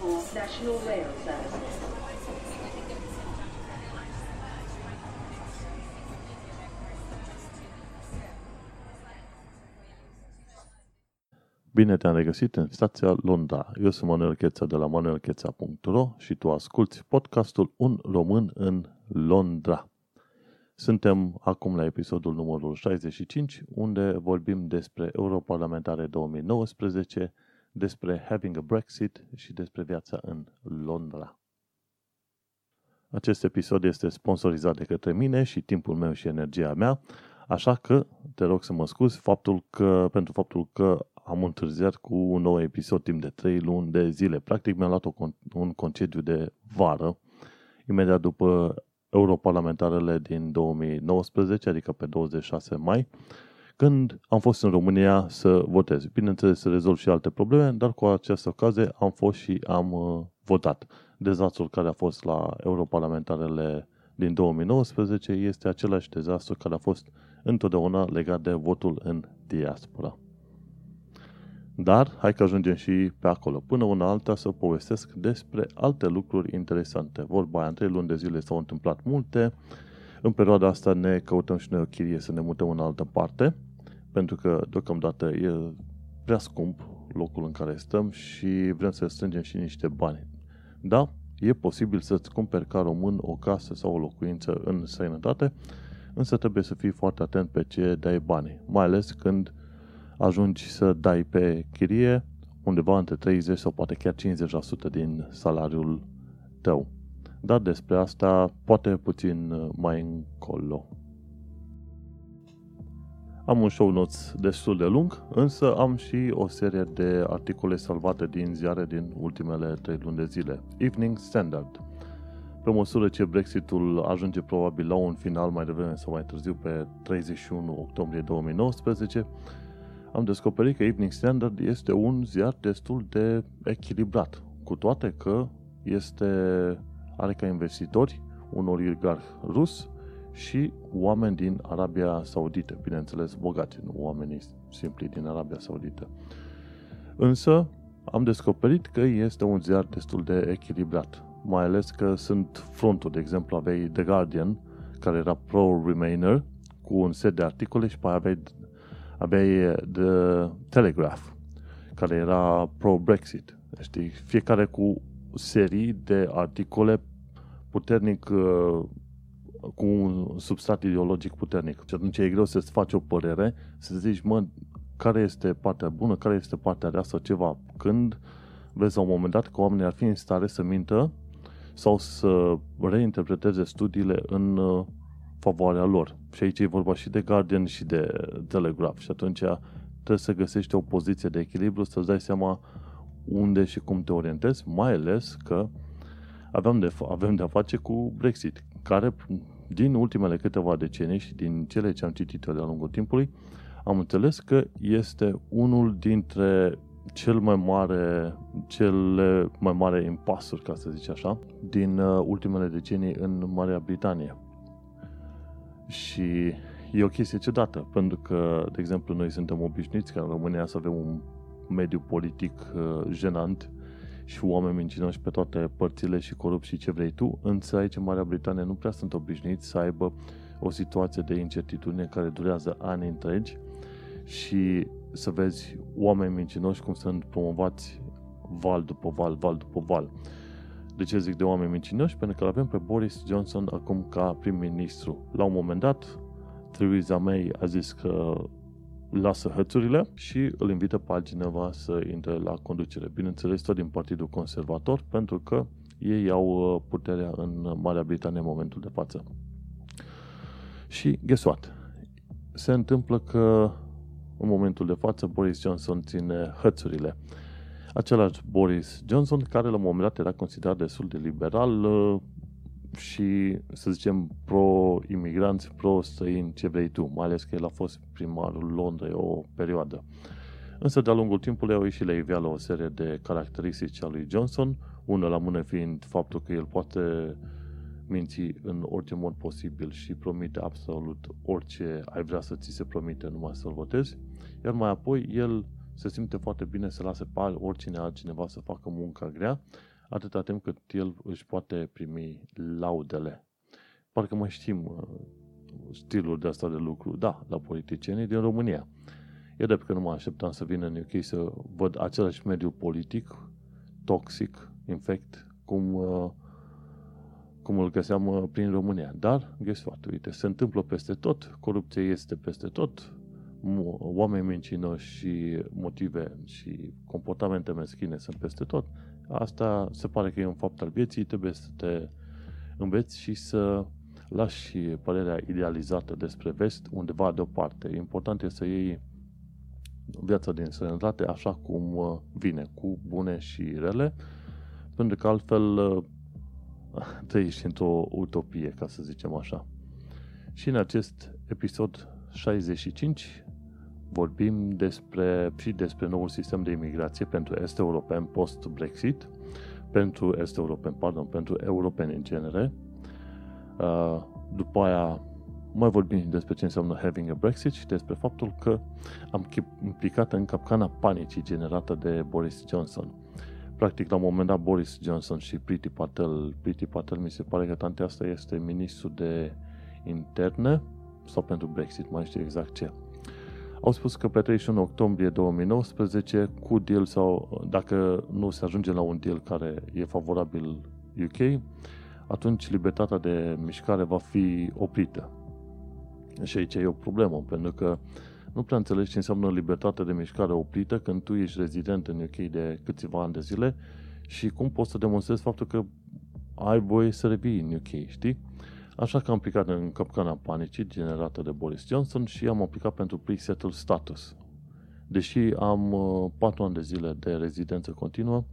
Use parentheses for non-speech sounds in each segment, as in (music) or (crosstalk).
for National Rail Services. Bine te-am regăsit în stația Londra. Eu sunt Manuel Cheța de la manuelcheța.ro și tu asculti podcastul Un român în Londra. Suntem acum la episodul numărul 65, unde vorbim despre Europarlamentare 2019, despre having a Brexit și despre viața în Londra. Acest episod este sponsorizat de către mine și timpul meu și energia mea, așa că te rog să mă scuzi faptul că, pentru faptul că am întârziat cu un nou episod timp de 3 luni de zile. Practic mi-am luat un concediu de vară, imediat după europarlamentarele din 2019, adică pe 26 mai, când am fost în România să votez. Bineînțeles, să rezolv și alte probleme, dar cu această ocazie am fost și am uh, votat. Dezastrul care a fost la europarlamentarele din 2019 este același dezastru care a fost întotdeauna legat de votul în diaspora. Dar hai că ajungem și pe acolo. Până una alta să povestesc despre alte lucruri interesante. Vorba aia, în trei luni de zile s-au întâmplat multe. În perioada asta ne căutăm și noi o chirie să ne mutăm în altă parte, pentru că deocamdată e prea scump locul în care stăm și vrem să strângem și niște bani. Da, e posibil să-ți cumperi ca român o casă sau o locuință în sănătate, însă trebuie să fii foarte atent pe ce dai bani, mai ales când ajungi să dai pe chirie undeva între 30 sau poate chiar 50% din salariul tău. Dar despre asta poate puțin mai încolo. Am un show notes destul de lung, însă am și o serie de articole salvate din ziare din ultimele 3 luni de zile. Evening Standard. Pe măsură ce Brexitul ajunge probabil la un final mai devreme sau mai târziu pe 31 octombrie 2019, am descoperit că Evening Standard este un ziar destul de echilibrat, cu toate că este, are ca investitori un oligarh rus și oameni din Arabia Saudită, bineînțeles bogați, nu oamenii simpli din Arabia Saudită. Însă am descoperit că este un ziar destul de echilibrat, mai ales că sunt frontul, de exemplu, aveai The Guardian, care era pro-Remainer, cu un set de articole și pe aveai aveai The Telegraph, care era pro-Brexit. Știi? Fiecare cu serii de articole puternic uh, cu un substrat ideologic puternic. Și atunci e greu să-ți faci o părere, să zici, mă, care este partea bună, care este partea rea sau ceva. Când vezi la un moment dat că oamenii ar fi în stare să mintă sau să reinterpreteze studiile în uh, favoarea lor. Și aici e vorba și de Guardian și de Telegraph și atunci trebuie să găsești o poziție de echilibru, să-ți dai seama unde și cum te orientezi, mai ales că avem de, avem de a face cu Brexit, care din ultimele câteva decenii și din cele ce am citit eu de-a lungul timpului, am înțeles că este unul dintre cel mai mare, cele mai mare impasuri, ca să zic așa, din uh, ultimele decenii în Marea Britanie. Și e o chestie ciudată, pentru că, de exemplu, noi suntem obișnuiți ca în România să avem un mediu politic uh, jenant și oameni mincinoși pe toate părțile și corupți și ce vrei tu, însă aici în Marea Britanie nu prea sunt obișnuiți să aibă o situație de incertitudine care durează ani întregi și să vezi oameni mincinoși cum sunt promovați val după val, val după val. De ce zic de oameni mincinoși? Pentru că avem pe Boris Johnson acum ca prim-ministru. La un moment dat, Theresa May a zis că lasă hățurile și îl invită pe altcineva să intre la conducere. Bineînțeles, tot din Partidul Conservator, pentru că ei au uh, puterea în Marea Britanie în momentul de față. Și guess what? Se întâmplă că în momentul de față Boris Johnson ține hățurile același Boris Johnson, care la un moment dat era considerat destul de liberal uh, și, să zicem, pro-imigranți, pro-străini, ce vrei tu, mai ales că el a fost primarul Londrei o perioadă. Însă, de-a lungul timpului au ieșit la iveală o serie de caracteristici a lui Johnson, una la mână fiind faptul că el poate minți în orice mod posibil și promite absolut orice ai vrea să ți se promite numai să-l votezi, iar mai apoi el se simte foarte bine să lase pe oricine altcineva să facă munca grea, atâta timp cât el își poate primi laudele. Parcă mai știm uh, stilul de asta de lucru. Da, la politicienii din România. E drept că nu mă așteptam să vină în UK să văd același mediu politic, toxic, infect, cum, uh, cum îl găseam uh, prin România. Dar, guess what, uite, se întâmplă peste tot, corupția este peste tot, oameni mincinoși și motive și comportamente meschine sunt peste tot. Asta se pare că e un fapt al vieții, trebuie să te înveți și să lași părerea idealizată despre vest undeva deoparte. Important este să iei viața din sănătate așa cum uh, vine, cu bune și rele, pentru că altfel uh, (laughs) trăiești într-o utopie, ca să zicem așa. Și în acest episod 65 vorbim despre, și despre noul sistem de imigrație pentru est european post-Brexit, pentru est european, pardon, pentru europeni în genere. Uh, după aia mai vorbim despre ce înseamnă having a Brexit și despre faptul că am implicat în capcana panicii generată de Boris Johnson. Practic, la un moment dat, Boris Johnson și Priti Patel, Priti Patel mi se pare că tante asta este ministru de interne sau pentru Brexit, mai știu exact ce. Au spus că pe 31 octombrie 2019, cu deal sau dacă nu se ajunge la un deal care e favorabil UK, atunci libertatea de mișcare va fi oprită. Și aici e o problemă, pentru că nu prea înțelegi ce înseamnă libertate de mișcare oprită când tu ești rezident în UK de câțiva ani de zile și cum poți să demonstrezi faptul că ai voie să revii în UK, știi? Așa că am aplicat în capcana panicii generată de Boris Johnson și am aplicat pentru pre-settled status. Deși am uh, 4 ani de zile de rezidență continuă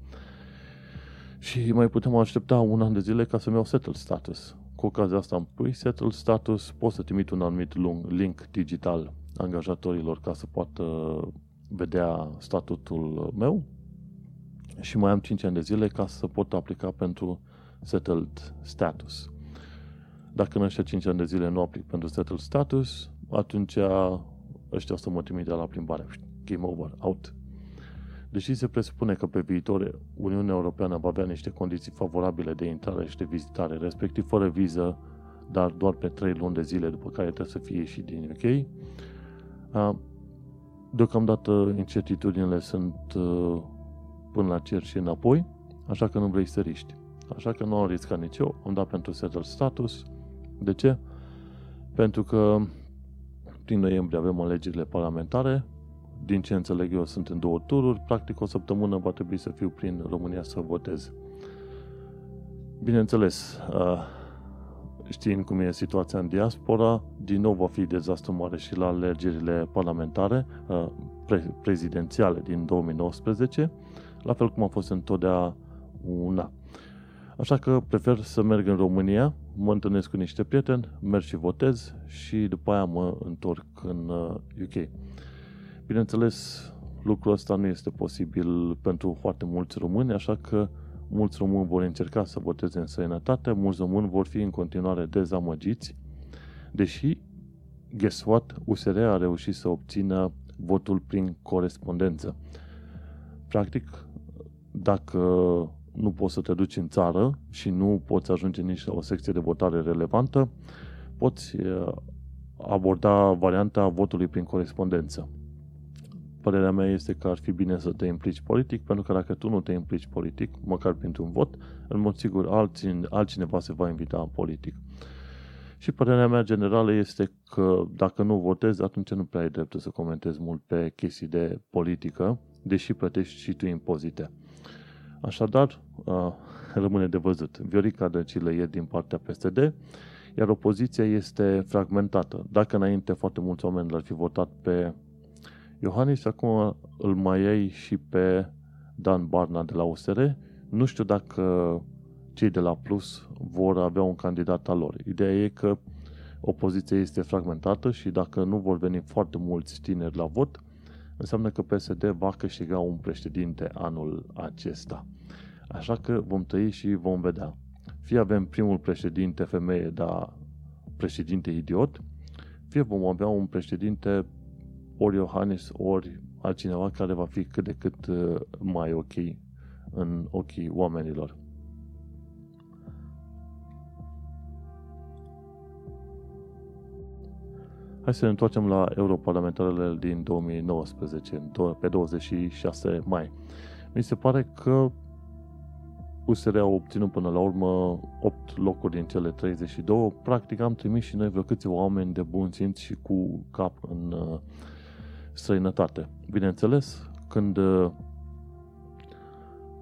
și mai putem aștepta un an de zile ca să-mi iau settled status. Cu ocazia asta am pre-settled status, pot să trimit un anumit link digital angajatorilor ca să poată vedea statutul meu și mai am 5 ani de zile ca să pot aplica pentru settled status. Dacă în ăștia 5 ani de zile nu aplic pentru settled status, atunci ăștia o să mă trimite la plimbare. Game over, out. Deși se presupune că pe viitor Uniunea Europeană va avea niște condiții favorabile de intrare și de vizitare, respectiv fără viză, dar doar pe 3 luni de zile, după care trebuie să fie și din UK, deocamdată incertitudinile sunt până la cer și înapoi, așa că nu vrei să riști. Așa că nu am riscat nici eu, am dat pentru settled status. De ce? Pentru că prin noiembrie avem alegerile parlamentare, din ce înțeleg eu sunt în două tururi, practic o săptămână va trebui să fiu prin România să votez. Bineînțeles, știind cum e situația în diaspora, din nou va fi dezastru mare și la alegerile parlamentare, pre- prezidențiale din 2019, la fel cum a fost întotdeauna. Așa că prefer să merg în România, mă întâlnesc cu niște prieteni, merg și votez și după aia mă întorc în UK. Bineînțeles, lucrul ăsta nu este posibil pentru foarte mulți români, așa că mulți români vor încerca să voteze în sănătate, mulți români vor fi în continuare dezamăgiți, deși, guess what, USR a reușit să obțină votul prin corespondență. Practic, dacă nu poți să te duci în țară și nu poți ajunge nici la o secție de votare relevantă, poți eh, aborda varianta votului prin corespondență. Părerea mea este că ar fi bine să te implici politic, pentru că dacă tu nu te implici politic, măcar printr-un vot, în mod sigur altcineva se va invita în politic. Și părerea mea generală este că dacă nu votezi, atunci nu prea ai dreptul să comentezi mult pe chestii de politică, deși plătești și tu impozite. Așadar, rămâne de văzut. Viorica Dăcilă e din partea PSD, iar opoziția este fragmentată. Dacă înainte foarte mulți oameni l-ar fi votat pe Iohannis acum îl mai iei și pe Dan Barna de la USR. Nu știu dacă cei de la Plus vor avea un candidat al lor. Ideea e că opoziția este fragmentată și dacă nu vor veni foarte mulți tineri la vot, înseamnă că PSD va câștiga un președinte anul acesta. Așa că vom tăi și vom vedea. Fie avem primul președinte femeie, dar președinte idiot, fie vom avea un președinte ori Iohannis, ori altcineva care va fi cât de cât uh, mai ok în ochii oamenilor. Hai să ne întoarcem la europarlamentarele din 2019, pe 26 mai. Mi se pare că USR a obținut până la urmă 8 locuri din cele 32. Practic am trimis și noi vreo câțiva oameni de bun simț și cu cap în uh, străinătate. Bineînțeles, când, uh,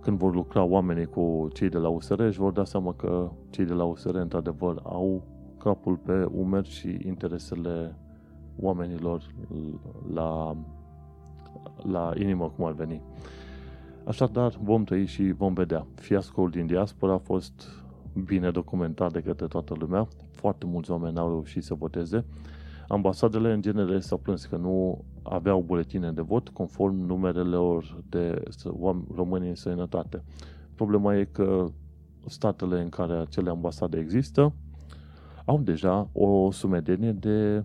când vor lucra oamenii cu cei de la USR, își vor da seama că cei de la USR, într-adevăr, au capul pe umeri și interesele oamenilor la, la inimă, cum ar veni. Așadar, vom trăi și vom vedea. Fiascoul din diaspora a fost bine documentat de către toată lumea. Foarte mulți oameni au reușit să voteze. Ambasadele, în genere, s-au plâns că nu aveau buletine de vot conform numerelor de români în sănătate. Problema e că statele în care acele ambasade există au deja o sumedenie de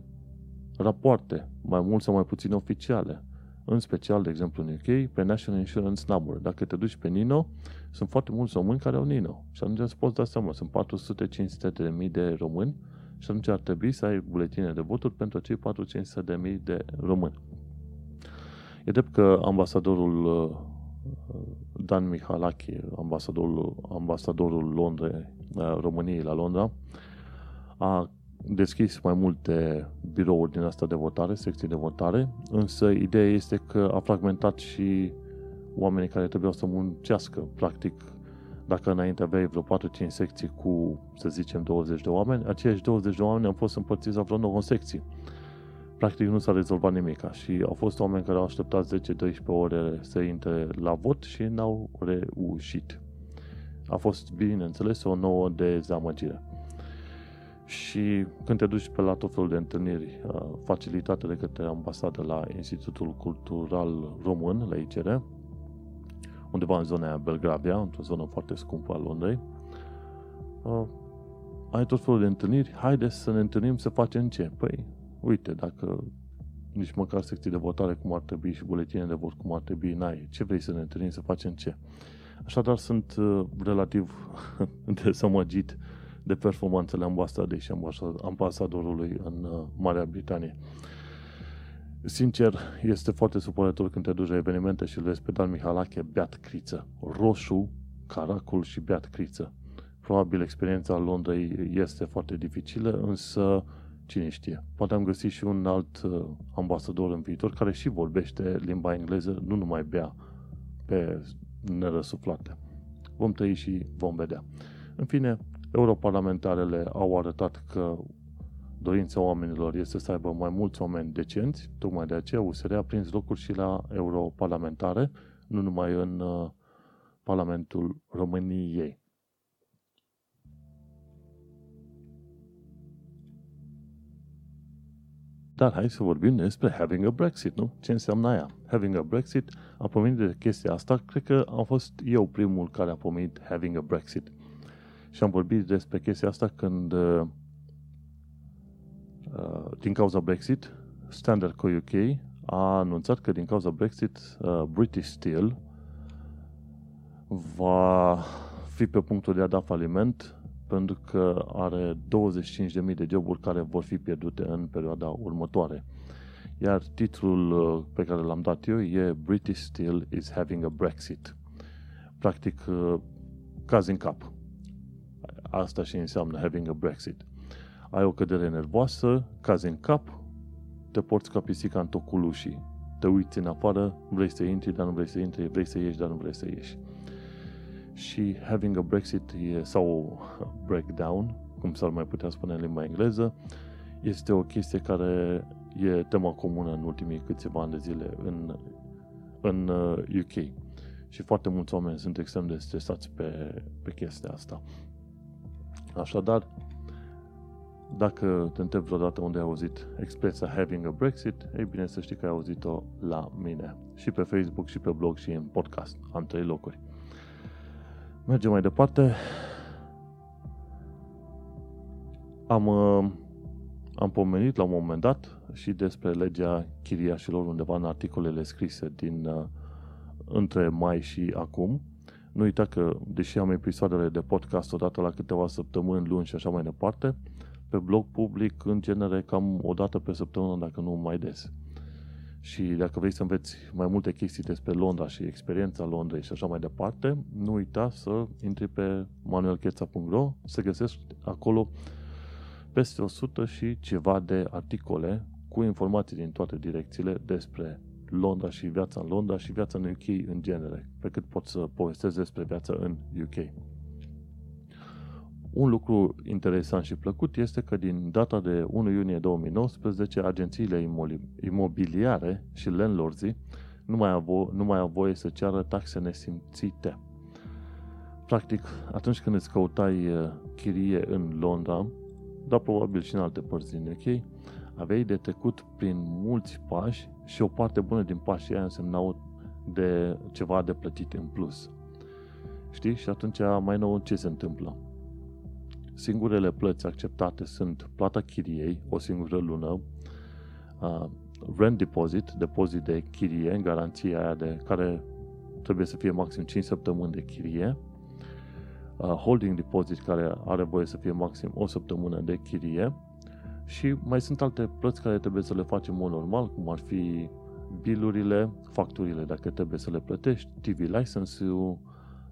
rapoarte, mai mult sau mai puțin oficiale. În special, de exemplu, în UK, pe National Insurance Number. Dacă te duci pe Nino, sunt foarte mulți români care au Nino. Și atunci îți poți da seama, sunt 400-500 de mii de români și atunci ar trebui să ai buletine de voturi pentru cei 400-500 de mii de români. E drept că ambasadorul uh, Dan Mihalache, ambasadorul, ambasadorul Londrei, uh, României la Londra, a deschis mai multe birouri din asta de votare, secții de votare, însă ideea este că a fragmentat și oamenii care trebuiau să muncească. Practic, dacă înainte aveai vreo 4-5 secții cu, să zicem, 20 de oameni, aceiași 20 de oameni au fost împărțiți la vreo 9 secții. Practic nu s-a rezolvat nimic și au fost oameni care au așteptat 10-12 ore să intre la vot și n-au reușit. A fost, bineînțeles, o nouă dezamăgire. Și când te duci pe la tot felul de întâlniri uh, facilitate de către ambasadă la Institutul Cultural Român, la ICR, undeva în zona Belgravia, într-o zonă foarte scumpă a Londrei, uh, ai tot felul de întâlniri, haide să ne întâlnim să facem ce? Păi, uite, dacă nici măcar secții de votare cum ar trebui și buletine de vot cum ar trebui n-ai, ce vrei să ne întâlnim să facem ce? Așadar sunt uh, relativ (laughs) dezamăgit de performanțele ambasadei și ambasadorului în uh, Marea Britanie. Sincer, este foarte supărător când te duci la evenimente și îl vezi pe Dan Mihalache beat criță. Roșu, caracol și beat criță. Probabil experiența Londrei este foarte dificilă, însă cine știe. Poate am găsit și un alt uh, ambasador în viitor care și vorbește limba engleză, nu numai bea pe nerăsuflate. Vom trăi și vom vedea. În fine, Europarlamentarele au arătat că dorința oamenilor este să aibă mai mulți oameni decenți, tocmai de aceea USR a prins locuri și la europarlamentare, nu numai în uh, Parlamentul României. Dar hai să vorbim despre having a Brexit, nu? Ce înseamnă aia? Having a Brexit, a pomenit de chestia asta, cred că am fost eu primul care a pomenit having a Brexit. Și am vorbit despre chestia asta când, uh, uh, din cauza Brexit, Standard Co. UK a anunțat că din cauza Brexit, uh, British Steel va fi pe punctul de a da faliment pentru că are 25.000 de joburi care vor fi pierdute în perioada următoare. Iar titlul pe care l-am dat eu e British Steel is having a Brexit. Practic, caz în cap. Asta și înseamnă having a Brexit. Ai o cădere nervoasă, cazi în cap, te porți ca pisica în tocul ușii. Te uiți în afară, vrei să intri, dar nu vrei să intri, vrei să ieși, dar nu vrei să ieși. Și having a Brexit e, sau breakdown, cum s-ar mai putea spune în limba engleză, este o chestie care e tema comună în ultimii câțiva ani de zile în, în UK. Uh, Și foarte mulți oameni sunt extrem de stresați pe, pe chestia asta. Așadar, dacă te întreb vreodată unde ai auzit expresia having a Brexit, ei bine să știi că ai auzit-o la mine. Și pe Facebook, și pe blog, și în podcast. Am trei locuri. Mergem mai departe. Am, uh, am pomenit la un moment dat și despre legea chiriașilor undeva în articolele scrise din uh, între mai și acum. Nu uita că, deși am episoadele de podcast odată la câteva săptămâni, luni și așa mai departe, pe blog public, în genere, cam o dată pe săptămână, dacă nu mai des. Și dacă vrei să înveți mai multe chestii despre Londra și experiența Londrei și așa mai departe, nu uita să intri pe manuelcheța.ro să găsești acolo peste 100 și ceva de articole cu informații din toate direcțiile despre Londra și viața în Londra și viața în UK în genere, pe cât pot să povestesc despre viața în UK. Un lucru interesant și plăcut este că din data de 1 iunie 2019, agențiile imobiliare și landlords nu mai, au, nu mai au voie să ceară taxe nesimțite. Practic, atunci când îți căutai uh, chirie în Londra, dar probabil și în alte părți din UK, aveai de trecut prin mulți pași și o parte bună din pașii aia însemnau de ceva de plătit în plus. Știi? Și atunci mai nou ce se întâmplă? Singurele plăți acceptate sunt plata chiriei, o singură lună, uh, rent deposit, depozit de chirie, în garanția aia de care trebuie să fie maxim 5 săptămâni de chirie, uh, holding deposit care are voie să fie maxim o săptămână de chirie și mai sunt alte plăți care trebuie să le facem în mod normal, cum ar fi bilurile, facturile dacă trebuie să le plătești, TV license-ul,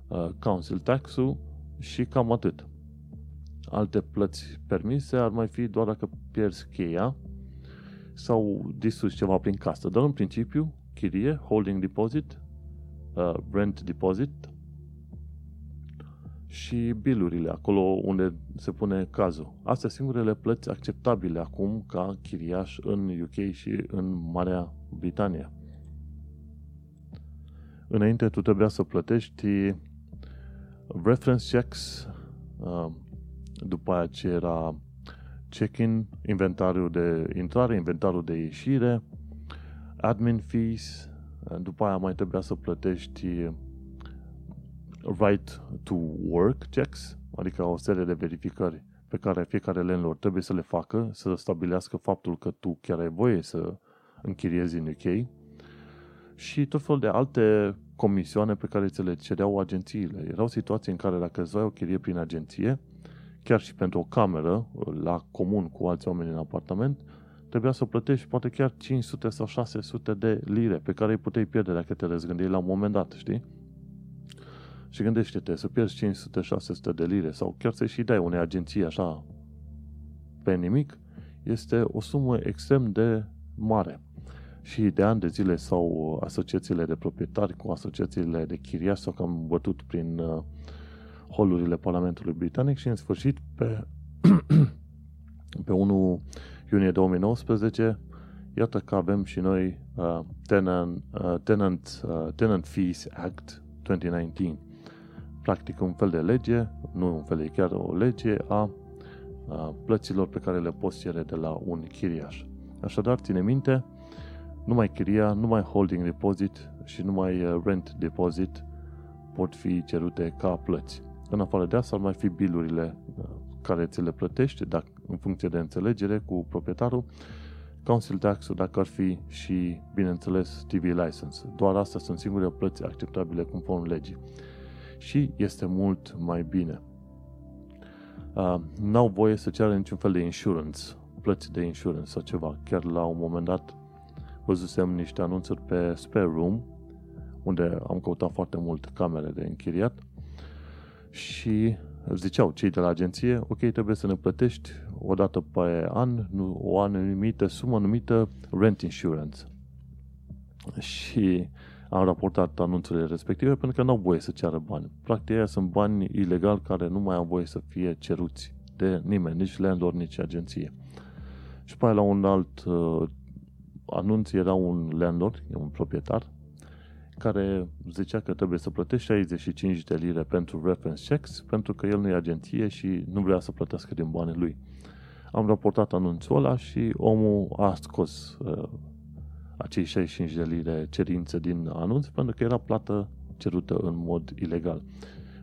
uh, council tax-ul și cam atât. Alte plăți permise ar mai fi doar dacă pierzi cheia sau distrugi ceva prin casă. Dar în principiu, chirie, holding deposit, uh, rent deposit și bilurile, acolo unde se pune cazul. Astea singurele plăți acceptabile acum ca chiriaș în UK și în Marea Britanie. Înainte tu trebuia să plătești reference checks, uh, după aia ce era check-in, inventariul de intrare, inventarul de ieșire, admin fees, după aia mai trebuia să plătești right to work checks, adică o serie de verificări pe care fiecare landlord trebuie să le facă, să stabilească faptul că tu chiar ai voie să închiriezi în UK și tot fel de alte comisioane pe care ți le cereau agențiile. Erau situații în care dacă îți o chirie prin agenție, chiar și pentru o cameră, la comun cu alți oameni în apartament, trebuia să plătești poate chiar 500 sau 600 de lire pe care îi puteai pierde dacă te răzgândeai la un moment dat, știi? Și gândește-te, să pierzi 500-600 de lire sau chiar să și dai unei agenții așa pe nimic, este o sumă extrem de mare. Și de ani de zile sau asociațiile de proprietari cu asociațiile de chiriași s-au cam bătut prin uh, holurile Parlamentului Britanic și în sfârșit pe, (clears throat) pe 1 iunie 2019 iată că avem și noi uh, Tenant, uh, Tenant, uh, Tenant Fees Act 2019 practic un fel de lege, nu un fel de chiar o lege a, a plăților pe care le poți cere de la un chiriaș. Așadar, ține minte, numai chiria, numai holding deposit și numai uh, rent deposit pot fi cerute ca plăți. În afară de asta ar mai fi bilurile uh, care ți le plătești dacă, în funcție de înțelegere cu proprietarul, council tax dacă ar fi și, bineînțeles, TV license. Doar astea sunt singurele plăți acceptabile conform legii și este mult mai bine. Uh, n-au voie să ceară niciun fel de insurance, plăți de insurance sau ceva. Chiar la un moment dat văzusem niște anunțuri pe Spare Room, unde am căutat foarte mult camere de închiriat și ziceau cei de la agenție, ok, trebuie să ne plătești o dată pe an nu, o anumită sumă numită rent insurance. Și am raportat anunțurile respective pentru că nu au voie să ceară bani. Practic, aia sunt bani ilegali care nu mai au voie să fie ceruți de nimeni, nici landlord, nici agenție. Și pe la un alt uh, anunț era un landlord, un proprietar, care zicea că trebuie să plătești 65 de lire pentru reference checks, pentru că el nu e agenție și nu vrea să plătească din banii lui. Am raportat anunțul ăla și omul a scos uh, acei 65 de lire cerințe din anunț, pentru că era plată cerută în mod ilegal.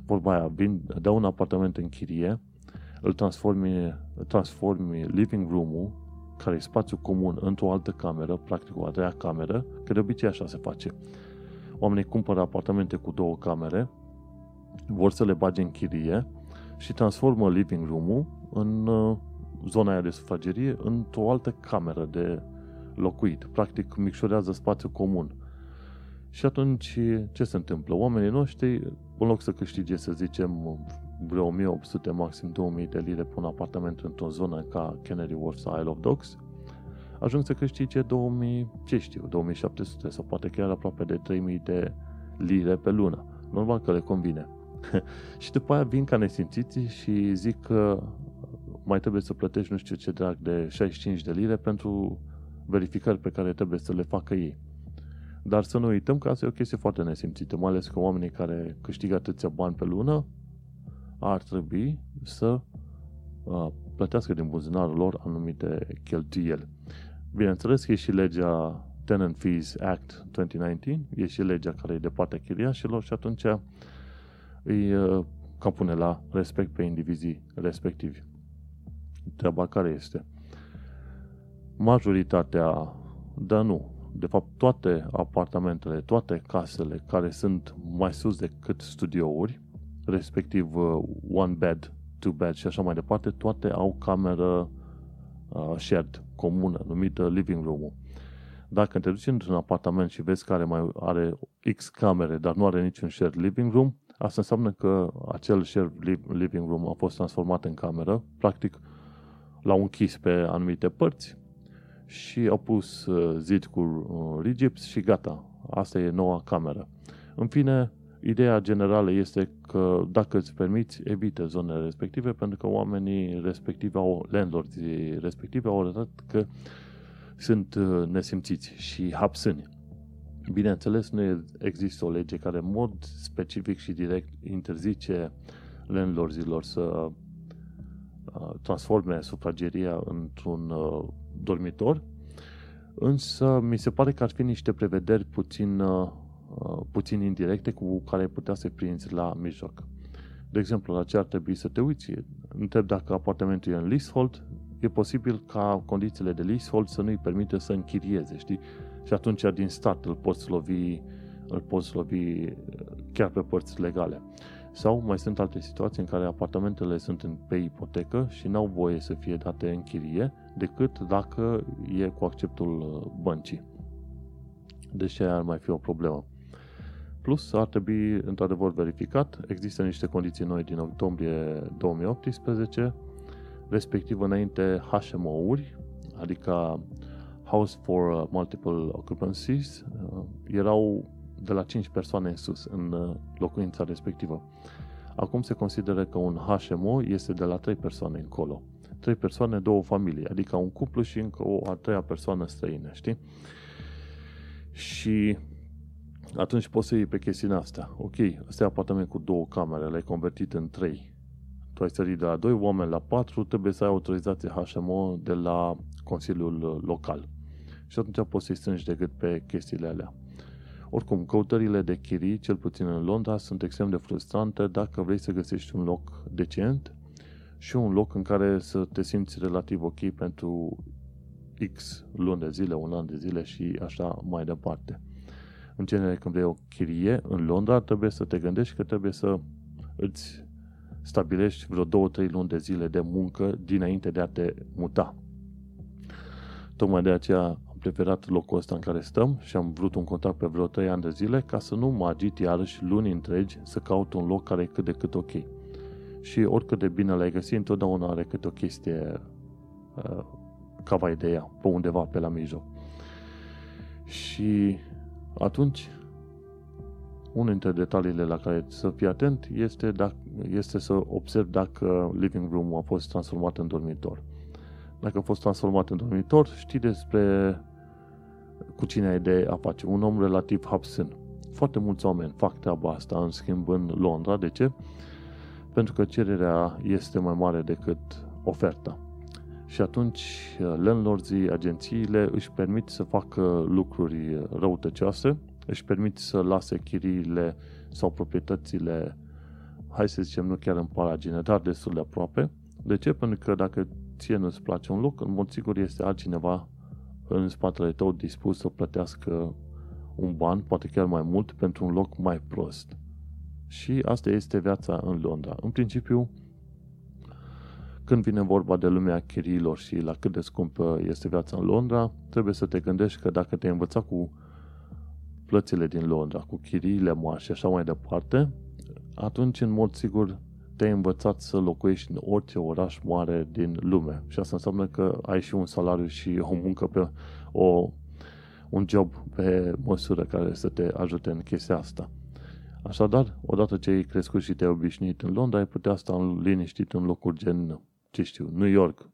Vorba aia, vin, dau un apartament în chirie, îl transformi, transformi living room-ul care e spațiu comun într-o altă cameră, practic o a treia cameră, că de obicei așa se face. Oamenii cumpără apartamente cu două camere, vor să le bage în chirie și transformă living room-ul în uh, zona aia de sufragerie într-o altă cameră de locuit. Practic micșorează spațiu comun. Și atunci ce se întâmplă? Oamenii noștri, în loc să câștige, să zicem, vreo 1800, maxim 2000 de lire pe un apartament într-o zonă ca Kennedy Wharf sau Isle of Dogs, ajung să câștige 2000, ce știu, 2700 sau poate chiar aproape de 3000 de lire pe lună. Normal că le convine. (laughs) și după aia vin ca nesimțiți și zic că mai trebuie să plătești nu știu ce drag de 65 de lire pentru verificări pe care trebuie să le facă ei. Dar să nu uităm că asta e o chestie foarte nesimțită, mai ales că oamenii care câștigă atâția bani pe lună ar trebui să uh, plătească din buzunarul lor anumite cheltuieli. Bineînțeles că e și legea Tenant Fees Act 2019, e și legea care e de partea chiriașilor și atunci îi uh, cam pune la respect pe indivizii respectivi. Treaba care este? Majoritatea, dar nu, de fapt toate apartamentele, toate casele care sunt mai sus decât studiouri, respectiv uh, one bed, two bed și așa mai departe, toate au cameră uh, shared, comună, numită living room-ul. Dacă te duci într-un apartament și vezi că are, mai, are X camere, dar nu are niciun shared living room, asta înseamnă că acel shared living room a fost transformat în cameră, practic l-au închis pe anumite părți și au pus uh, zid cu uh, rigips și gata, asta e noua cameră. În fine, Ideea generală este că dacă îți permiți, evite zonele respective pentru că oamenii respectivi au, landlords respective au arătat că sunt uh, nesimțiți și hapsâni. Bineînțeles, nu există o lege care în mod specific și direct interzice landlordilor să uh, transforme sufrageria într-un uh, dormitor, însă mi se pare că ar fi niște prevederi puțin Uh, puțin indirecte cu care putea să prinzi la mijloc. De exemplu, la ce ar trebui să te uiți? Întreb dacă apartamentul e în leasehold, e posibil ca condițiile de leasehold să nu-i permite să închirieze, știi? Și atunci din start îl poți lovi, îl poți lovi uh, chiar pe părți legale. Sau mai sunt alte situații în care apartamentele sunt pe ipotecă și n-au voie să fie date în chirie decât dacă e cu acceptul uh, băncii. Deci ar mai fi o problemă. Plus, ar trebui într-adevăr verificat. Există niște condiții noi din octombrie 2018, respectiv înainte HMO-uri, adică House for Multiple Occupancies, uh, erau de la 5 persoane în sus în uh, locuința respectivă. Acum se consideră că un HMO este de la 3 persoane încolo. 3 persoane, două familii, adică un cuplu și încă o a treia persoană străină, știi? Și atunci poți să iei pe chestiunea asta. Ok, ăsta e apartament cu două camere, l-ai convertit în trei. Tu ai sărit de la doi oameni la patru, trebuie să ai autorizație HMO de la Consiliul Local. Și atunci poți să-i strângi decât pe chestiile alea. Oricum, căutările de chirii, cel puțin în Londra, sunt extrem de frustrante dacă vrei să găsești un loc decent și un loc în care să te simți relativ ok pentru X luni de zile, un an de zile și așa mai departe. În genere, când vrei o chirie în Londra, trebuie să te gândești că trebuie să îți stabilești vreo două, trei luni de zile de muncă dinainte de a te muta. Tocmai de aceea am preferat locul ăsta în care stăm și am vrut un contract pe vreo 3 ani de zile ca să nu mă agit iarăși luni întregi să caut un loc care e cât de cât ok. Și oricât de bine l-ai găsit, întotdeauna are câte o chestie uh, cava ideea, pe undeva pe la mijloc. Și atunci unul dintre detaliile la care să fii atent este, dacă, este să observi dacă living room a fost transformat în dormitor. Dacă a fost transformat în dormitor, știi despre cu cine ai de a face. Un om relativ hapsân. Foarte mulți oameni fac treaba asta, în schimb, în Londra. De ce? Pentru că cererea este mai mare decât oferta. Și atunci landlordii, agențiile își permit să facă lucruri răutăcioase, își permit să lase chiriile sau proprietățile, hai să zicem, nu chiar în paragine, dar destul de aproape. De ce? Pentru că dacă ție nu-ți place un loc, în mod sigur este altcineva în spatele tău dispus să plătească un ban, poate chiar mai mult, pentru un loc mai prost. Și asta este viața în Londra. În principiu, când vine vorba de lumea chiriilor și la cât de scumpă este viața în Londra, trebuie să te gândești că dacă te-ai învățat cu plățile din Londra, cu chiriile mari și așa mai departe, atunci, în mod sigur, te-ai învățat să locuiești în orice oraș mare din lume. Și asta înseamnă că ai și un salariu și o muncă pe o, un job pe măsură care să te ajute în chestia asta. Așadar, odată ce ai crescut și te-ai obișnuit în Londra, ai putea sta în liniștit în locuri gen, ce știu, New York,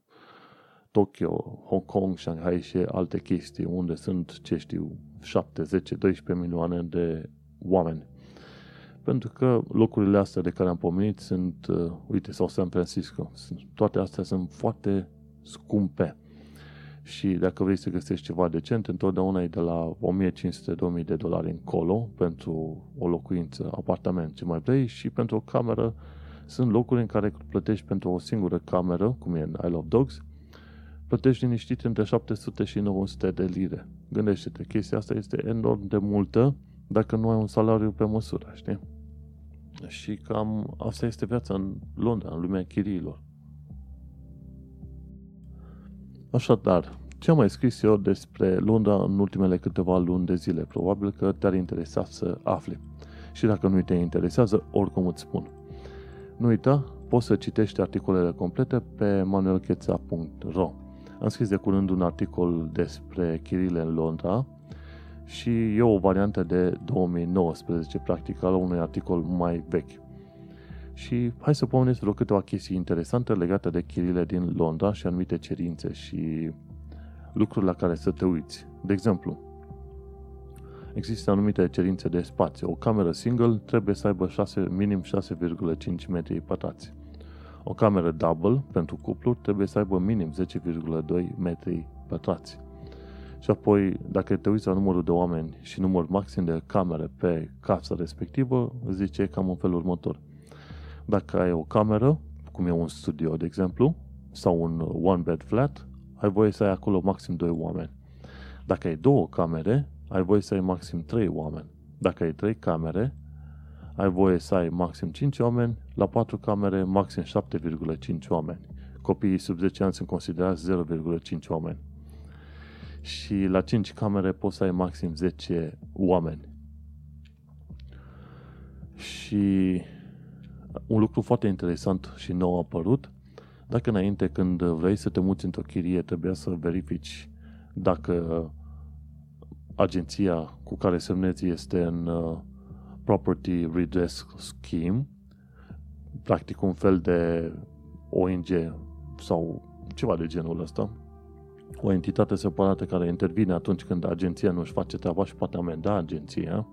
Tokyo, Hong Kong, Shanghai și alte chestii unde sunt, ce știu, 7, 10, 12 milioane de oameni. Pentru că locurile astea de care am pomenit sunt, uh, uite, sau San Francisco, sunt, toate astea sunt foarte scumpe. Și dacă vrei să găsești ceva decent, întotdeauna e de la 1500-2000 de dolari încolo pentru o locuință, apartament, ce mai vrei, și pentru o cameră sunt locuri în care plătești pentru o singură cameră, cum e în Isle of Dogs, plătești liniștit între 700 și 900 de lire. Gândește-te, chestia asta este enorm de multă dacă nu ai un salariu pe măsură, știi? Și cam asta este viața în Londra, în lumea chiriilor. Așadar, ce am mai scris eu despre Londra în ultimele câteva luni de zile? Probabil că te-ar interesa să afli. Și dacă nu te interesează, oricum îți spun. Nu uita, poți să citești articolele complete pe manuelcheța.ro Am scris de curând un articol despre chirile în Londra și e o variantă de 2019, practic, al unui articol mai vechi. Și hai să pomenesc vreo câteva chestii interesante legate de chirile din Londra și anumite cerințe și lucruri la care să te uiți. De exemplu, există anumite cerințe de spațiu. O cameră single trebuie să aibă 6, minim 6,5 metri pătrați. O cameră double pentru cuplu trebuie să aibă minim 10,2 metri pătrați. Și apoi, dacă te uiți la numărul de oameni și numărul maxim de camere pe casa respectivă, zice cam în felul următor. Dacă ai o cameră, cum e un studio, de exemplu, sau un one bed flat, ai voie să ai acolo maxim 2 oameni. Dacă ai două camere, ai voie să ai maxim 3 oameni. Dacă ai 3 camere, ai voie să ai maxim 5 oameni, la 4 camere maxim 7,5 oameni. Copiii sub 10 ani sunt considerați 0,5 oameni. Și la 5 camere poți să ai maxim 10 oameni. Și un lucru foarte interesant și nou apărut, dacă înainte când vrei să te muți într-o chirie trebuia să verifici dacă agenția cu care semnezi este în uh, Property Redress Scheme, practic un fel de ONG sau ceva de genul ăsta, o entitate separată care intervine atunci când agenția nu își face treaba și poate amenda agenția.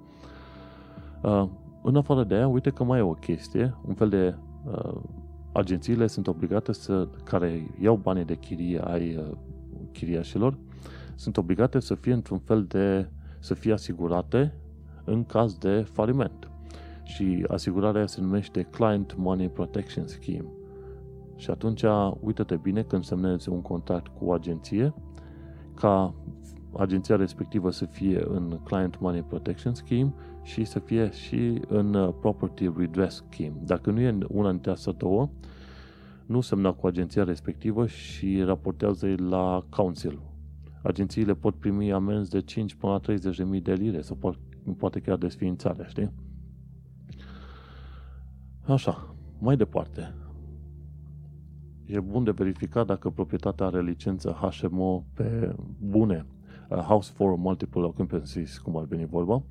Uh, în afară de aia, uite că mai e o chestie, un fel de uh, agențiile sunt obligate să, care iau banii de chirie ai uh, chiriașilor, sunt obligate să fie într-un fel de, să fie asigurate în caz de faliment. Și asigurarea se numește Client Money Protection Scheme. Și atunci, uită-te bine când semnezi un contract cu o agenție, ca agenția respectivă să fie în Client Money Protection Scheme și să fie și în uh, Property Redress Scheme. Dacă nu e una dintre astea două, nu semna cu agenția respectivă și raportează la Council. Agențiile pot primi amenzi de 5 până la 30 de mii de lire sau poate chiar desființare, știi? Așa, mai departe. E bun de verificat dacă proprietatea are licență HMO pe bune, uh, House for Multiple Occupancies, cum ar veni vorba,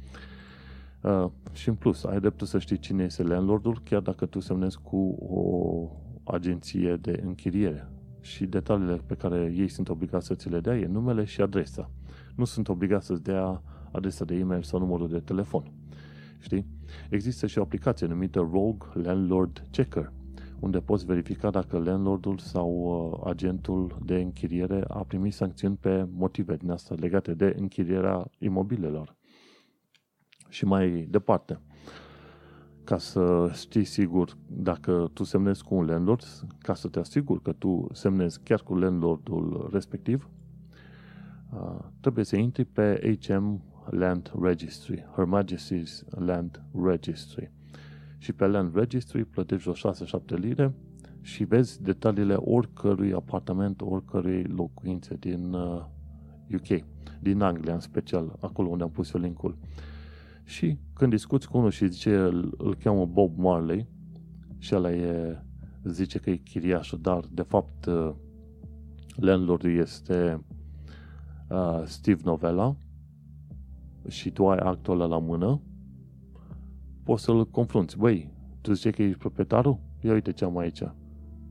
Uh, și în plus, ai dreptul să știi cine este landlordul, chiar dacă tu semnezi cu o agenție de închiriere. Și detaliile pe care ei sunt obligați să ți le dea e numele și adresa. Nu sunt obligați să-ți dea adresa de e-mail sau numărul de telefon. Știi? Există și o aplicație numită Rogue Landlord Checker, unde poți verifica dacă landlordul sau uh, agentul de închiriere a primit sancțiuni pe motive din asta legate de închirierea imobilelor. Și mai departe. ca să știi sigur dacă tu semnezi cu un landlord, ca să te asiguri că tu semnezi chiar cu landlordul respectiv, trebuie să intri pe HM Land Registry, Her Majesty's Land Registry. Și pe Land Registry plătești o 6-7 lire și vezi detaliile oricărui apartament, oricărui locuințe din UK, din Anglia în special, acolo unde am pus eu linkul. Și când discuți cu unul și zice, îl, îl cheamă Bob Marley și ăla e, zice că e chiriașul, dar de fapt landlordul este uh, Steve Novella și tu ai actul ăla la mână, poți să-l confrunți. Băi, tu zice că ești proprietarul? Ia uite ce am aici.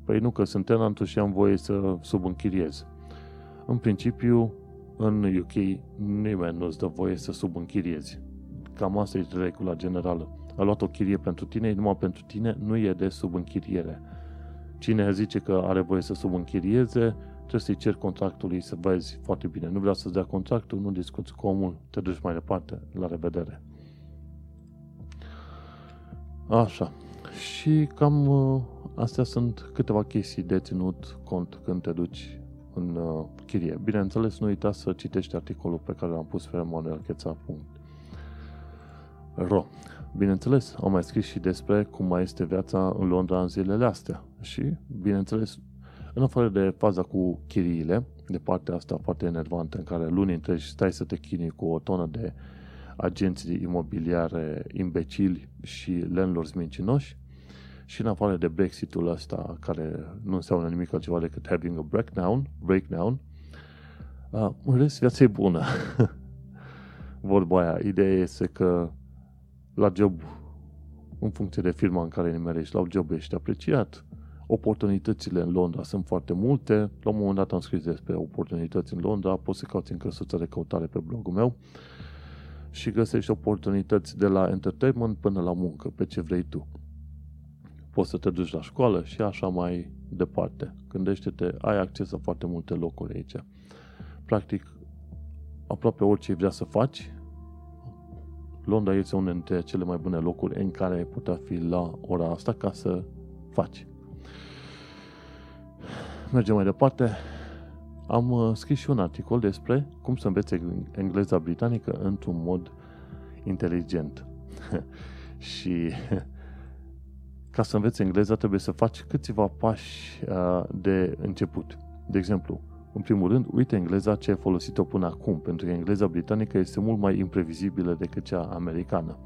Păi nu, că sunt tenantul și am voie să subînchiriez. În principiu, în UK nimeni nu-ți dă voie să subînchiriezi. Cam asta e regula generală. A luat o chirie pentru tine, numai pentru tine, nu e de subînchiriere. Cine zice că are voie să subînchirieze, trebuie să-i ceri contractului să vezi foarte bine. Nu vreau să-ți dea contractul, nu discuți cu omul, te duci mai departe. La revedere. Așa. Și cam uh, astea sunt câteva chestii de ținut cont când te duci în uh, chirie. Bineînțeles, nu uita să citești articolul pe care l-am pus pe manuelcheța.ro Bineînțeles, am mai scris și despre cum mai este viața în Londra în zilele astea. Și, bineînțeles, în afară de faza cu chiriile, de partea asta foarte enervantă în care luni întregi stai să te chinui cu o tonă de agenții imobiliare imbecili și landlords mincinoși, și în afară de Brexitul ăsta, care nu înseamnă nimic altceva decât having a breakdown, breakdown, uh, în rest, viața e bună. (laughs) Vorba aia, ideea este că la job, în funcție de firma în care nimerești, la job ești apreciat, oportunitățile în Londra sunt foarte multe. La un moment dat am scris despre oportunități în Londra, poți să cauți în căsuța de căutare pe blogul meu și găsești oportunități de la entertainment până la muncă, pe ce vrei tu poți să te duci la școală și așa mai departe. Gândește-te, ai acces la foarte multe locuri aici. Practic, aproape orice vrea să faci, Londra este unul dintre cele mai bune locuri în care ai putea fi la ora asta ca să faci. Mergem mai departe. Am uh, scris și un articol despre cum să înveți engleza britanică într-un mod inteligent. (laughs) și (laughs) ca să înveți engleza trebuie să faci câțiva pași uh, de început. De exemplu, în primul rând, uite engleza ce ai folosit-o până acum, pentru că engleza britanică este mult mai imprevizibilă decât cea americană.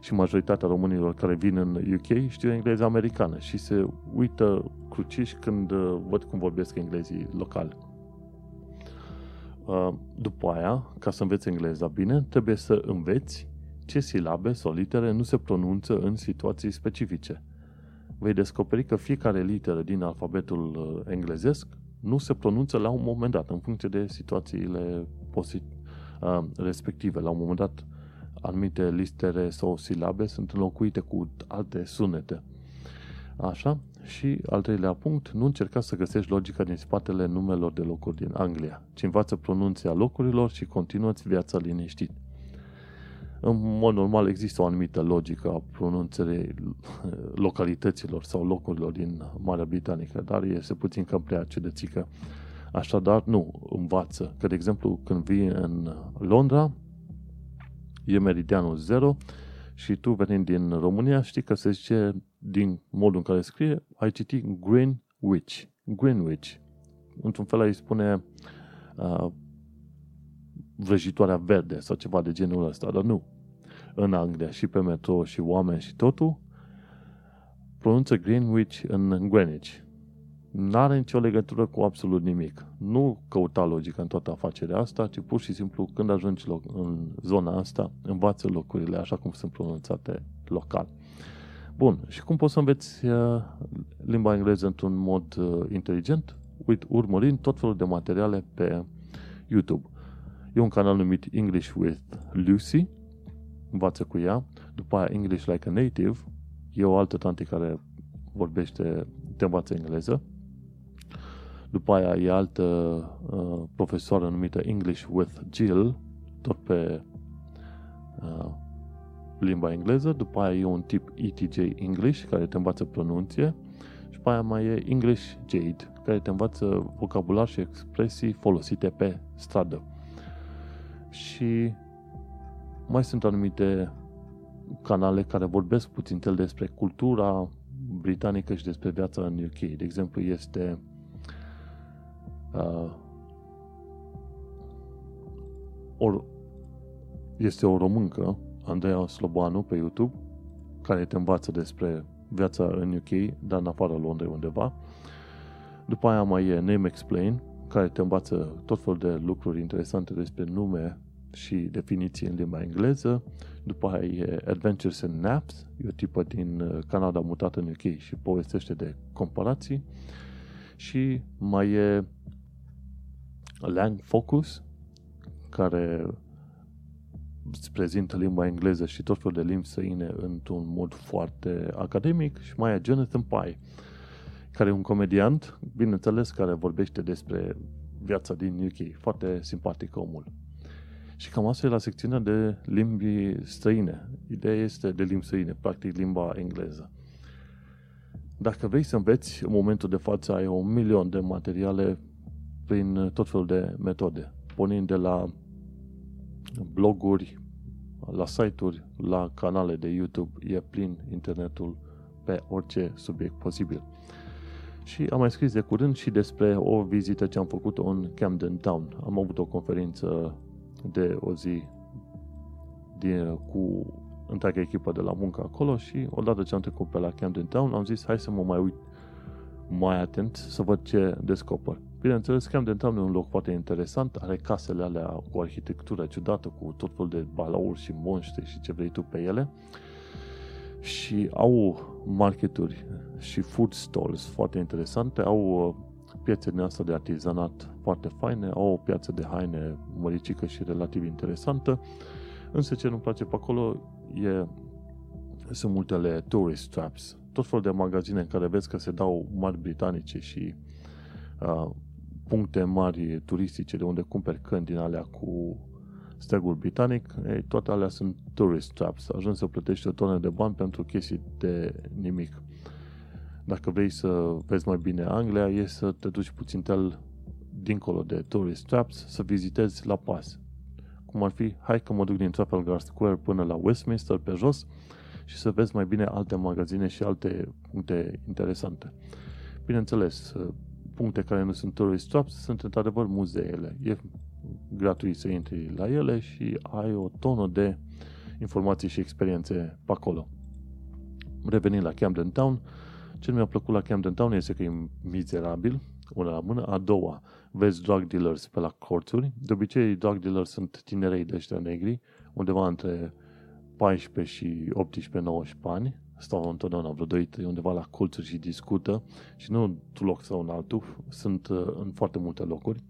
Și majoritatea românilor care vin în UK știu engleza americană și se uită cruciși când uh, văd cum vorbesc englezii locali. Uh, după aia, ca să înveți engleza bine, trebuie să înveți ce silabe sau litere nu se pronunță în situații specifice vei descoperi că fiecare literă din alfabetul uh, englezesc nu se pronunță la un moment dat, în funcție de situațiile posit- uh, respective. La un moment dat, anumite litere sau silabe sunt înlocuite cu alte sunete. Așa? Și al treilea punct, nu încerca să găsești logica din spatele numelor de locuri din Anglia, ci învață pronunția locurilor și continuă-ți viața liniștit în mod normal există o anumită logică a pronunțării (laughs) localităților sau locurilor din Marea Britanică, dar este puțin cam prea ciudățică. Așadar, nu, învață. Că, de exemplu, când vii în Londra, e meridianul 0 și tu venind din România știi că se zice din modul în care scrie, ai citit Greenwich. Greenwich. Într-un fel îi spune uh, vrăjitoarea verde sau ceva de genul ăsta, dar nu în Anglia și pe metro și oameni și totul, pronunță Greenwich în Greenwich. N-are nicio legătură cu absolut nimic. Nu căuta logică în toată afacerea asta, ci pur și simplu când ajungi în zona asta, învață locurile așa cum sunt pronunțate local. Bun, și cum poți să înveți uh, limba engleză într-un mod uh, inteligent? Uit, urmărind tot felul de materiale pe YouTube. E un canal numit English with Lucy, învață cu ea, după aia English Like a Native, e o altă tante care vorbește, te învață engleză, după aia e altă uh, profesoară numită English with Jill, tot pe uh, limba engleză, după aia e un tip ETJ English, care te învață pronunție, și după aia mai e English Jade, care te învață vocabular și expresii folosite pe stradă. Și mai sunt anumite canale care vorbesc puțin tel despre cultura britanică și despre viața în UK. De exemplu, este uh, or, este o româncă, Andreea Sloboanu, pe YouTube, care te învață despre viața în UK, dar în afara Londrei undeva. După aia mai e Name Explain, care te învață tot felul de lucruri interesante despre nume și definiții în limba engleză. După aia e Adventures in Naps, e o tipă din uh, Canada mutată în UK și povestește de comparații. Și mai e Lang Focus, care îți prezintă limba engleză și tot felul de limbi străine într-un mod foarte academic și mai e Jonathan Pye, care e un comediant, bineînțeles, care vorbește despre viața din UK. Foarte simpatic omul. Și cam asta e la secțiunea de limbi străine. Ideea este de limbi străine, practic limba engleză. Dacă vrei să înveți, în momentul de față ai un milion de materiale prin tot felul de metode, pornind de la bloguri, la site-uri, la canale de YouTube, e plin internetul pe orice subiect posibil. Și am mai scris de curând și despre o vizită ce am făcut în Camden Town. Am avut o conferință de o zi din, cu întreaga echipă de la muncă acolo și odată ce am trecut pe la Camden Town am zis hai să mă mai uit mai atent să văd ce descoper. Bineînțeles, Camden Town e un loc foarte interesant, are casele alea cu arhitectură ciudată, cu tot felul de balauri și monștri și ce vrei tu pe ele. Și au marketuri și food stalls foarte interesante, au uh, piețe din asta de artizanat foarte faine, au o piață de haine măricică și relativ interesantă, însă ce nu-mi place pe acolo e, sunt multele tourist traps, tot felul de magazine în care vezi că se dau mari britanice și uh, puncte mari turistice de unde cumperi căni din alea cu steagul britanic, ei, toate alea sunt tourist traps. Ajungi să plătești o tonă de bani pentru chestii de nimic. Dacă vrei să vezi mai bine Anglia, e să te duci puțin tel dincolo de tourist traps, să vizitezi la pas. Cum ar fi, hai că mă duc din Trafalgar Square până la Westminster pe jos și să vezi mai bine alte magazine și alte puncte interesante. Bineînțeles, puncte care nu sunt tourist traps sunt într-adevăr muzeele. E gratuit să intri la ele și ai o tonă de informații și experiențe pe acolo. Revenind la Camden Town, ce mi-a plăcut la Camden Town este că e mizerabil, una la mână. A doua, vezi drug dealers pe la corțuri. De obicei, drug dealers sunt tinerei de ăștia negri, undeva între 14 și 18-19 ani. Stau întotdeauna vreo 2-3 undeva la colțuri și discută și nu într-un loc sau în altul, sunt uh, în foarte multe locuri.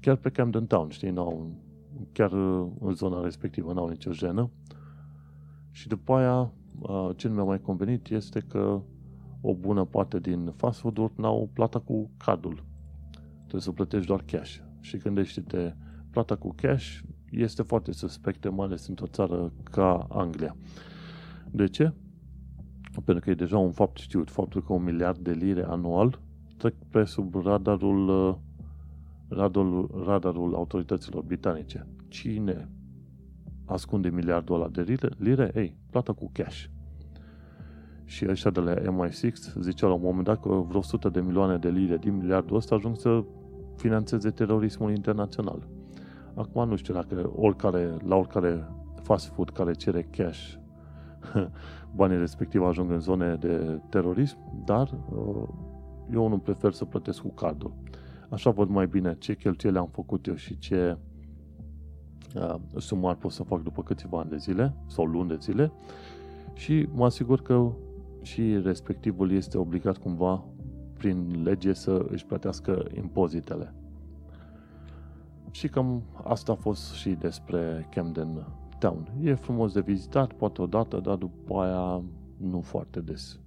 Chiar pe Camden Town, știi, n-au, chiar uh, în zona respectivă n-au nicio jenă. Și după aia, uh, ce nu mi-a mai convenit este că o bună parte din fast food-uri n-au plata cu cardul. Trebuie să plătești doar cash. Și gândește-te, plata cu cash este foarte suspectă, mai ales într-o țară ca Anglia. De ce? Pentru că e deja un fapt știut, faptul că un miliard de lire anual trec pe sub radarul, radarul, radarul autorităților britanice. Cine ascunde miliardul ăla de lire? lire? Ei, plata cu cash. Și ăștia de la MI6 ziceau la un moment dat că vreo 100 de milioane de lire din miliardul ăsta ajung să financeze terorismul internațional. Acum nu știu dacă oricare, la oricare fast food care cere cash (laughs) banii respectiv ajung în zone de terorism, dar uh, eu nu prefer să plătesc cu cardul. Așa văd mai bine ce cheltuieli am făcut eu și ce uh, sumar pot să fac după câțiva ani de zile sau luni de zile și mă asigur că și respectivul este obligat cumva prin lege să își plătească impozitele. Și cam asta a fost și despre Camden Town. E frumos de vizitat, poate o dată, dar după aia nu foarte des.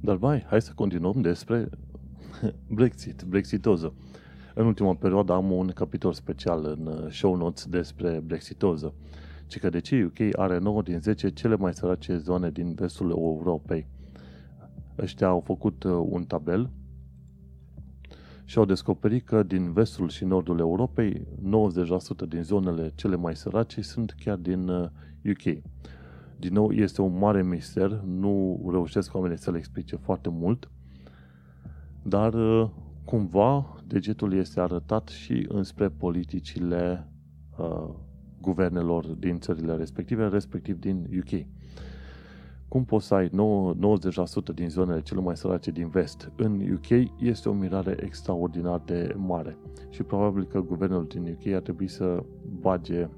Dar mai, hai să continuăm despre (laughs) Brexit, Brexitoză. În ultima perioadă am un capitol special în uh, show notes despre brexitoză, ci că de ce UK are 9 din 10 cele mai sărace zone din vestul Europei. Ăștia au făcut uh, un tabel și au descoperit că din vestul și nordul Europei, 90% din zonele cele mai sărace sunt chiar din UK. Uh, din nou, este un mare mister, nu reușesc oamenii să le explice foarte mult, dar cumva degetul este arătat și înspre politicile uh, guvernelor din țările respective, respectiv din UK. Cum poți să ai 90% din zonele cele mai sărace din vest în UK este o mirare extraordinar de mare și probabil că guvernul din UK ar trebui să bage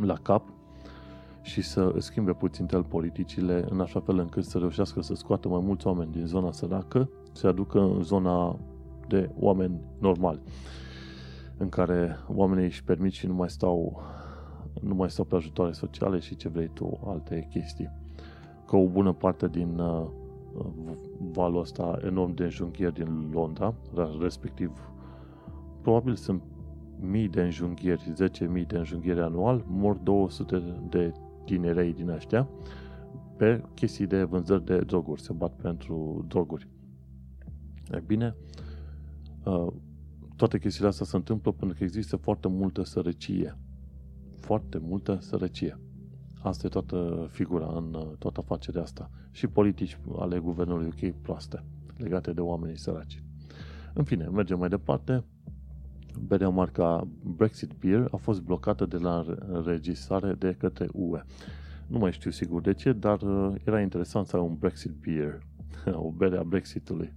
la cap și să schimbe puțin tel politicile în așa fel încât să reușească să scoată mai mulți oameni din zona săracă, să aducă în zona de oameni normali, în care oamenii își permit și nu mai stau, nu mai stau pe ajutoare sociale și ce vrei tu, alte chestii. Că o bună parte din uh, valul ăsta enorm de înjunghieri din Londra, respectiv probabil sunt mii de înjunghieri, 10.000 de înjunghieri anual, mor 200 de tinerei din ăștia pe chestii de vânzări de droguri, se bat pentru droguri. E bine, Uh, toate chestiile astea se întâmplă pentru că există foarte multă sărăcie. Foarte multă sărăcie. Asta e toată figura în uh, toată afacerea asta. Și politici ale guvernului UK proaste, legate de oamenii săraci. În fine, mergem mai departe. Berea marca Brexit Beer a fost blocată de la înregistrare de către UE. Nu mai știu sigur de ce, dar uh, era interesant să ai un Brexit Beer, (laughs) o bere a Brexitului.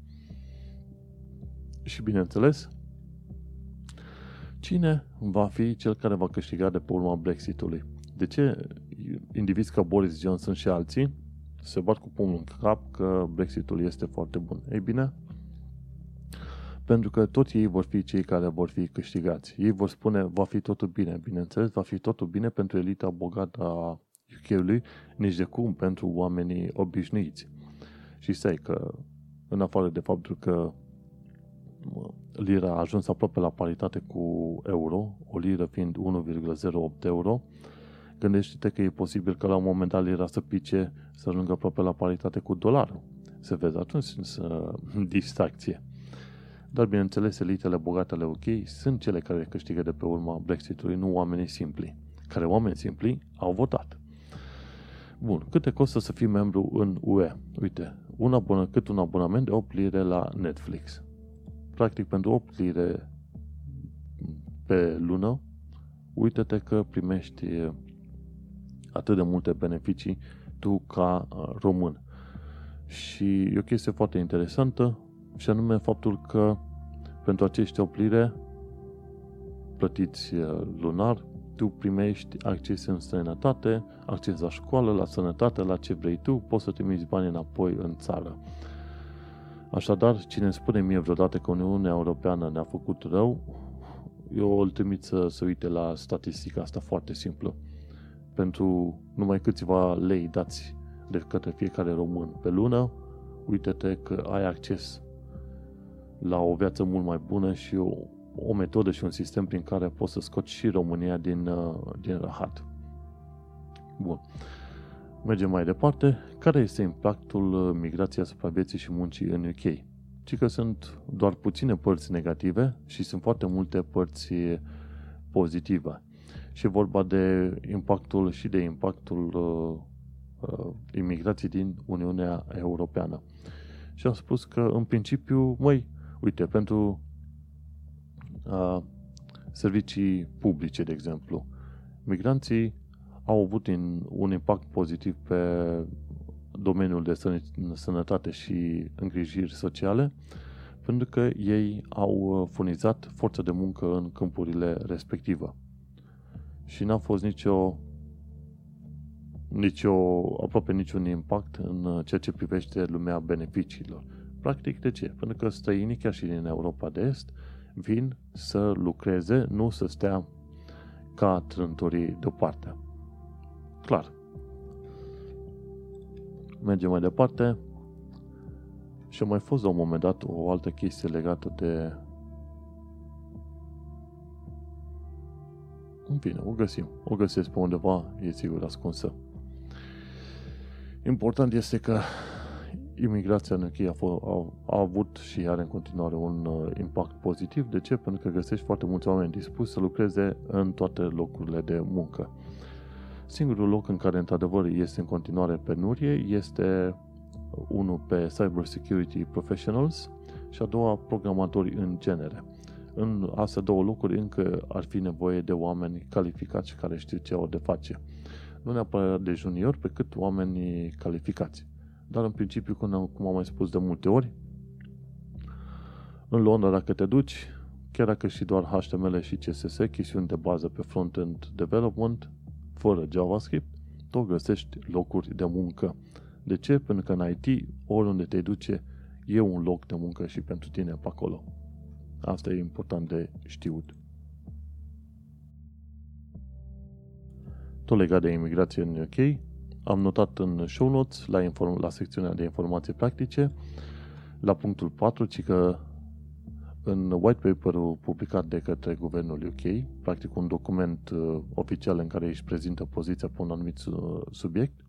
Și bineînțeles, cine va fi cel care va câștiga de pe urma Brexitului? De ce indivizi ca Boris Johnson și alții se bat cu pumnul în cap că Brexitul este foarte bun? Ei bine, pentru că toți ei vor fi cei care vor fi câștigați. Ei vor spune, va fi totul bine. Bineînțeles, va fi totul bine pentru elita bogată a UK-ului, nici de cum pentru oamenii obișnuiți. Și stai că, în afară de faptul că lira a ajuns aproape la paritate cu euro, o liră fiind 1,08 euro, gândește-te că e posibil că la un moment dat lira să pice să ajungă aproape la paritate cu dolarul. Se vede atunci să (laughs) distracție. Dar, bineînțeles, elitele bogate ale UK sunt cele care câștigă de pe urma Brexitului, nu oamenii simpli. Care oameni simpli au votat. Bun, câte costă să fii membru în UE? Uite, un abonament, cât un abonament de 8 lire la Netflix practic pentru 8 lire pe lună, uită-te că primești atât de multe beneficii tu ca român. Și e o chestie foarte interesantă și anume faptul că pentru acești 8 lire plătiți lunar, tu primești acces în străinătate, acces la școală, la sănătate, la ce vrei tu, poți să trimiți bani înapoi în țară. Așadar, cine îmi spune mie vreodată că Uniunea Europeană ne-a făcut rău, eu îl trimit să se uite la statistica asta foarte simplă. Pentru numai câțiva lei dați de către fiecare român pe lună, uite-te că ai acces la o viață mult mai bună și o, o metodă și un sistem prin care poți să scoți și România din, uh, din rahat. Bun. Mergem mai departe. Care este impactul uh, migrației asupra vieții și muncii în UK? Ci că sunt doar puține părți negative și sunt foarte multe părți pozitive. Și vorba de impactul și de impactul uh, uh, imigrației din Uniunea Europeană. Și am spus că, în principiu, măi, uite, pentru uh, servicii publice, de exemplu, migranții au avut un impact pozitiv pe domeniul de sănătate și îngrijiri sociale, pentru că ei au furnizat forță de muncă în câmpurile respective. Și n-a fost nicio, nicio, aproape niciun impact în ceea ce privește lumea beneficiilor. Practic, de ce? Pentru că străinii, chiar și din Europa de Est, vin să lucreze, nu să stea ca trântorii deoparte. Clar. Mergem mai departe. Și a mai fost la un moment dat o altă chestie legată de În fine, o găsim. O găsesc pe undeva, e sigur ascunsă. Important este că imigrația în UK a, a, a avut și are în continuare un uh, impact pozitiv. De ce? Pentru că găsești foarte mulți oameni dispuși să lucreze în toate locurile de muncă. Singurul loc în care, într-adevăr, este în continuare penurie este unul pe Cyber Security Professionals și a doua programatori în genere. În astea două locuri încă ar fi nevoie de oameni calificați care știu ce au de face. Nu neapărat de junior, pe cât oameni calificați. Dar în principiu, cum am mai spus de multe ori, în Londra dacă te duci, chiar dacă și doar HTML și CSS, chestiuni de bază pe front-end development, fără JavaScript, tot găsești locuri de muncă. De ce? Pentru că în IT, oriunde te duce, e un loc de muncă și pentru tine pe acolo. Asta e important de știut. Tot legat de imigrație în UK, am notat în show notes, la, inform- la secțiunea de informații practice, la punctul 4, ci că în white paper-ul publicat de către guvernul UK, practic un document uh, oficial în care își prezintă poziția pe un anumit uh, subiect,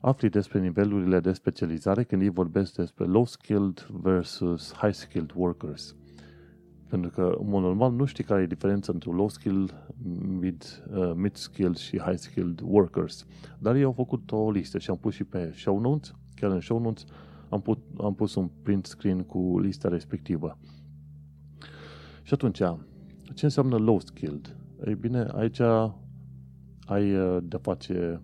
afli despre nivelurile de specializare când ei vorbesc despre low-skilled versus high-skilled workers. Pentru că, în mod normal, nu știi care e diferența între low-skilled, mid, uh, mid-skilled și high-skilled workers. Dar ei au făcut o listă și am pus și pe show notes, chiar în show notes, am, put, am pus un print screen cu lista respectivă. Și atunci, ce înseamnă low-skilled? Ei bine, aici ai uh, de face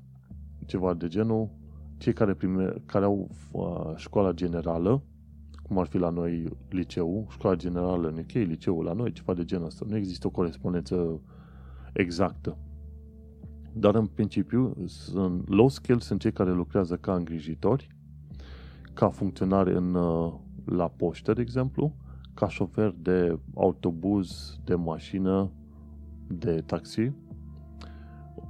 ceva de genul cei care, prime, care au uh, școala generală, cum ar fi la noi liceu, școala generală în UK, liceul la noi, ceva de genul ăsta. Nu există o corespondență exactă. Dar în principiu, sunt low skill sunt cei care lucrează ca îngrijitori, ca funcționari în, uh, la poștă, de exemplu, ca șofer de autobuz, de mașină, de taxi,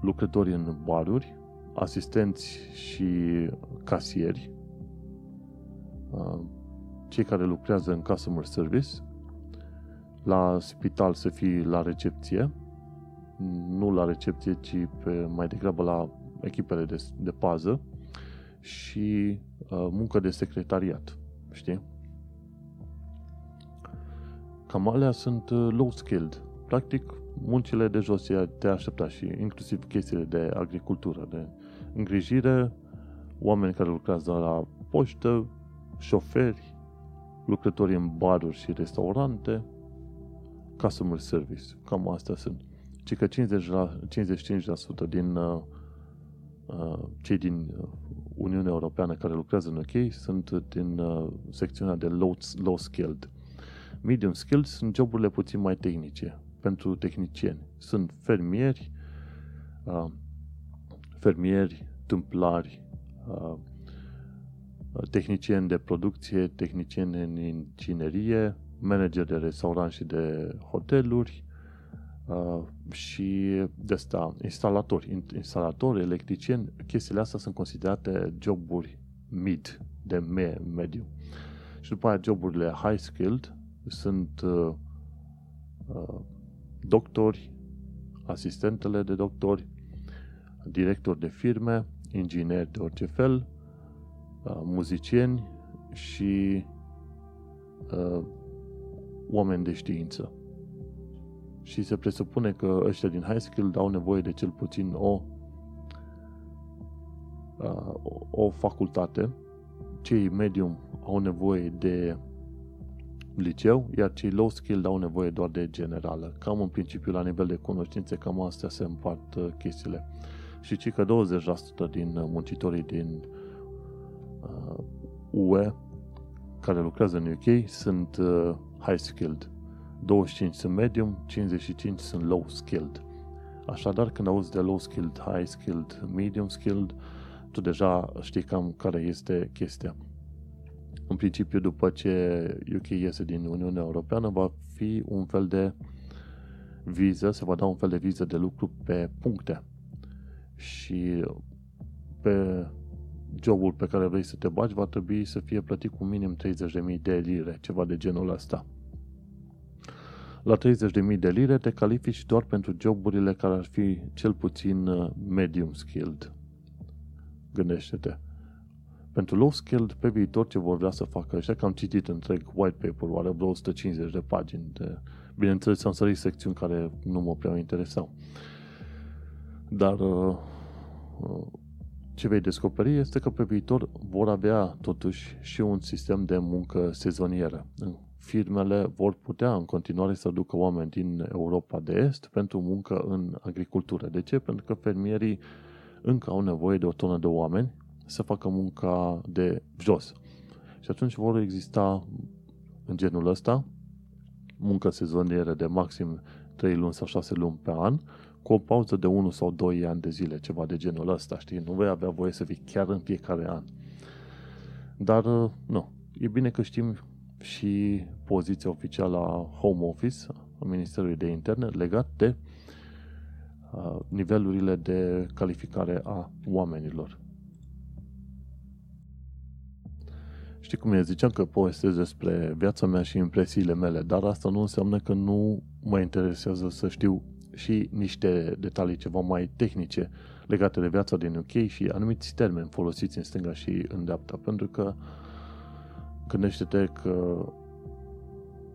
lucrători în baruri, asistenți și casieri, uh, cei care lucrează în customer service, la spital să fii la recepție, nu la recepție, ci pe, mai degrabă la echipele de, de pază și uh, muncă de secretariat, știi? Cam alea sunt uh, low-skilled. Practic, muncile de jos te aștepta și inclusiv chestiile de agricultură, de îngrijire, oameni care lucrează la poștă, șoferi, lucrători în baruri și restaurante, customer service. Cam astea sunt. Ci că 50 la, 55% din uh, uh, cei din Uniunea Europeană care lucrează în UK sunt din uh, secțiunea de low, low skilled. Medium skilled sunt joburile puțin mai tehnice pentru tehnicieni. Sunt fermieri, uh, fermieri, tâmplari, uh, tehnicieni de producție, tehnicieni în inginerie, manageri de restaurant și de hoteluri uh, și de asta, instalatori, instalatori, electricieni, chestiile astea sunt considerate joburi mid, de me, mediu. Și după aia joburile high skilled sunt uh, uh, doctori, asistentele de doctori, directori de firme, ingineri de orice fel, uh, muzicieni și uh, oameni de știință. Și se presupune că ăștia din high school au nevoie de cel puțin o, uh, o facultate. Cei medium au nevoie de liceu, iar cei low skill au nevoie doar de generală. Cam în principiu, la nivel de cunoștințe, cam astea se împart uh, chestiile. Și ci că 20% din muncitorii din uh, UE care lucrează în UK sunt uh, high skilled. 25 sunt medium, 55 sunt low skilled. Așadar, când auzi de low skilled, high skilled, medium skilled, tu deja știi cam care este chestia. În principiu, după ce UK iese din Uniunea Europeană, va fi un fel de viză, se va da un fel de viză de lucru pe puncte. Și pe jobul pe care vrei să te bagi va trebui să fie plătit cu minim 30.000 de lire, ceva de genul ăsta. La 30.000 de lire te califici doar pentru joburile care ar fi cel puțin uh, medium skilled. Gândește-te. Pentru low skilled, pe viitor, ce vor vrea să facă ăștia, că am citit întreg white paper, are vreo 150 de pagini. De, bineînțeles, am sărit secțiuni care nu mă prea interesau. Dar uh, uh, ce vei descoperi este că pe viitor vor avea totuși și un sistem de muncă sezonieră. Firmele vor putea în continuare să ducă oameni din Europa de Est pentru muncă în agricultură. De ce? Pentru că fermierii încă au nevoie de o tonă de oameni să facă munca de jos. Și atunci vor exista în genul ăsta muncă sezonieră de maxim 3 luni sau 6 luni pe an, cu o pauză de 1 sau 2 ani de zile, ceva de genul ăsta, știi? Nu vei avea voie să fii chiar în fiecare an. Dar, nu. E bine că știm și poziția oficială a Home Office, a Ministerului de Interne, legat de uh, nivelurile de calificare a oamenilor. Știi cum e? Ziceam că povestesc despre viața mea și impresiile mele, dar asta nu înseamnă că nu mă interesează să știu și niște detalii ceva mai tehnice legate de viața din UK și anumiți termeni folosiți în stânga și în dreapta, pentru că gândește-te că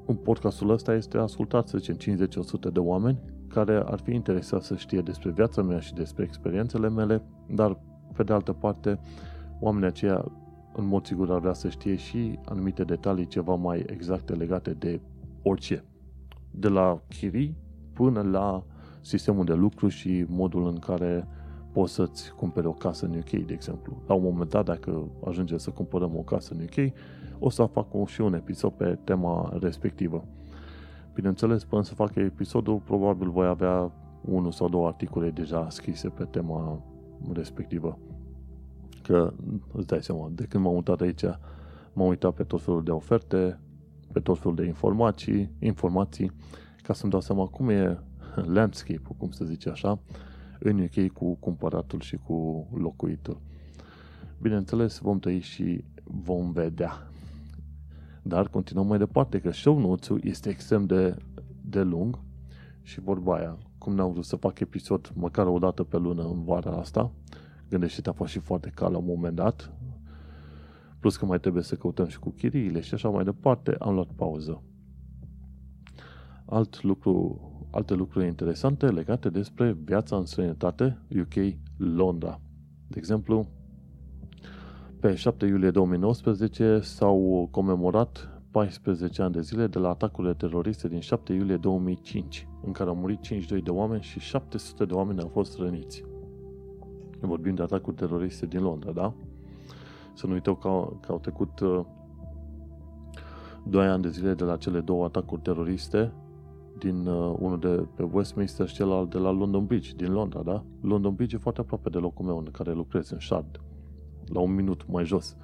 un podcastul ăsta este ascultat, să zicem, 50-100 de oameni care ar fi interesați să știe despre viața mea și despre experiențele mele, dar, pe de altă parte, oamenii aceia în mod sigur ar vrea să știe și anumite detalii ceva mai exacte legate de orice. De la chirii până la sistemul de lucru și modul în care poți să-ți cumperi o casă în UK, de exemplu. La un moment dat, dacă ajungem să cumpărăm o casă în UK, o să fac și un episod pe tema respectivă. Bineînțeles, până să fac episodul, probabil voi avea unul sau două articole deja scrise pe tema respectivă. Că îți dai seama, de când m-am mutat aici, m-am uitat pe tot felul de oferte, pe tot felul de informații, informații, ca să-mi dau seama cum e (laughs) landscape-ul, cum se zice așa, în UK cu cumpăratul și cu locuitul. Bineînțeles, vom tăi și vom vedea. Dar continuăm mai departe, că show notes este extrem de, de lung și vorba aia, cum ne-am vrut să fac episod măcar o dată pe lună în vara asta, gândește-te, a fost și foarte cal la un moment dat, plus că mai trebuie să căutăm și cu chiriile și așa mai departe, am luat pauză. Alt lucru, alte lucruri interesante legate despre viața în străinătate UK Londra. De exemplu, pe 7 iulie 2019 s-au comemorat 14 ani de zile de la atacurile teroriste din 7 iulie 2005, în care au murit 52 de oameni și 700 de oameni au fost răniți. Vorbim de atacuri teroriste din Londra, da? Să nu uităm că au, că au trecut uh, 2 ani de zile de la cele două atacuri teroriste din uh, unul de pe Westminster și celălalt de la London Bridge, din Londra, da? London Bridge e foarte aproape de locul meu în care lucrez, în Shard, la un minut mai jos.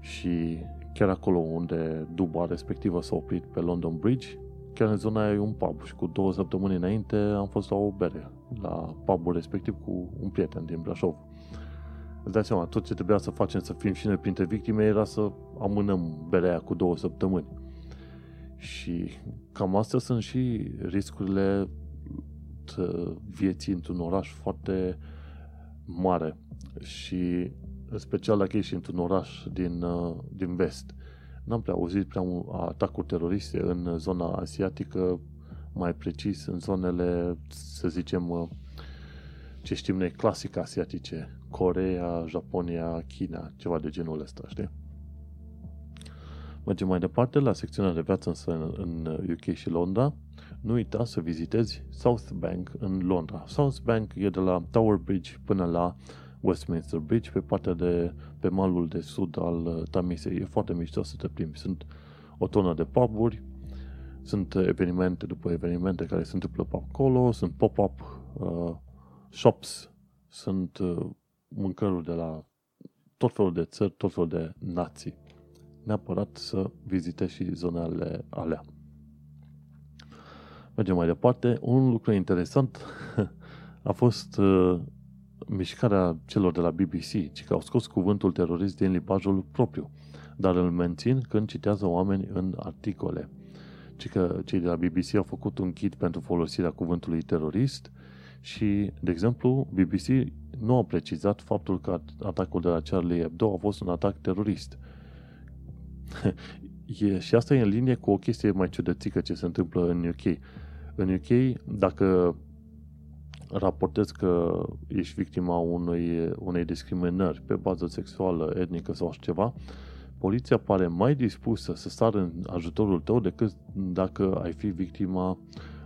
Și chiar acolo unde duba respectivă s-a oprit pe London Bridge, chiar în zona aia e un pub și cu două săptămâni înainte am fost la o bere, la pubul respectiv cu un prieten din Brașov. Îți dai seama, tot ce trebuia să facem să fim și noi printre victime era să amânăm berea aia cu două săptămâni. Și cam astea sunt și riscurile vieții într-un oraș foarte mare și în special dacă ești într-un oraș din, uh, din vest. N-am prea auzit prea atacuri teroriste în zona asiatică, mai precis în zonele, să zicem, uh, ce știm noi, clasic asiatice, Corea, Japonia, China, ceva de genul ăsta, știi? Mergem mai departe la secțiunea de viață în, în UK și Londra. Nu uita să vizitezi South Bank în Londra. South Bank e de la Tower Bridge până la Westminster Bridge, pe partea de, pe malul de sud al Tamisei. E foarte mișto să te plimbi. Sunt o tonă de puburi, sunt evenimente după evenimente care se întâmplă pe acolo, sunt pop-up uh, shops, sunt uh, mâncăruri de la tot felul de țări, tot felul de nații neapărat să vizitezi și zonele alea. Mergem mai departe. Un lucru interesant (laughs) a fost uh, mișcarea celor de la BBC, ci că au scos cuvântul terorist din limbajul propriu, dar îl mențin când citează oameni în articole. ci că cei de la BBC au făcut un kit pentru folosirea cuvântului terorist și, de exemplu, BBC nu a precizat faptul că atacul de la Charlie Hebdo a fost un atac terorist. (laughs) e, și asta e în linie cu o chestie mai ciudățică ce se întâmplă în UK. În UK, dacă raportezi că ești victima unui, unei discriminări pe bază sexuală, etnică sau ceva, poliția pare mai dispusă să sară în ajutorul tău decât dacă ai fi victima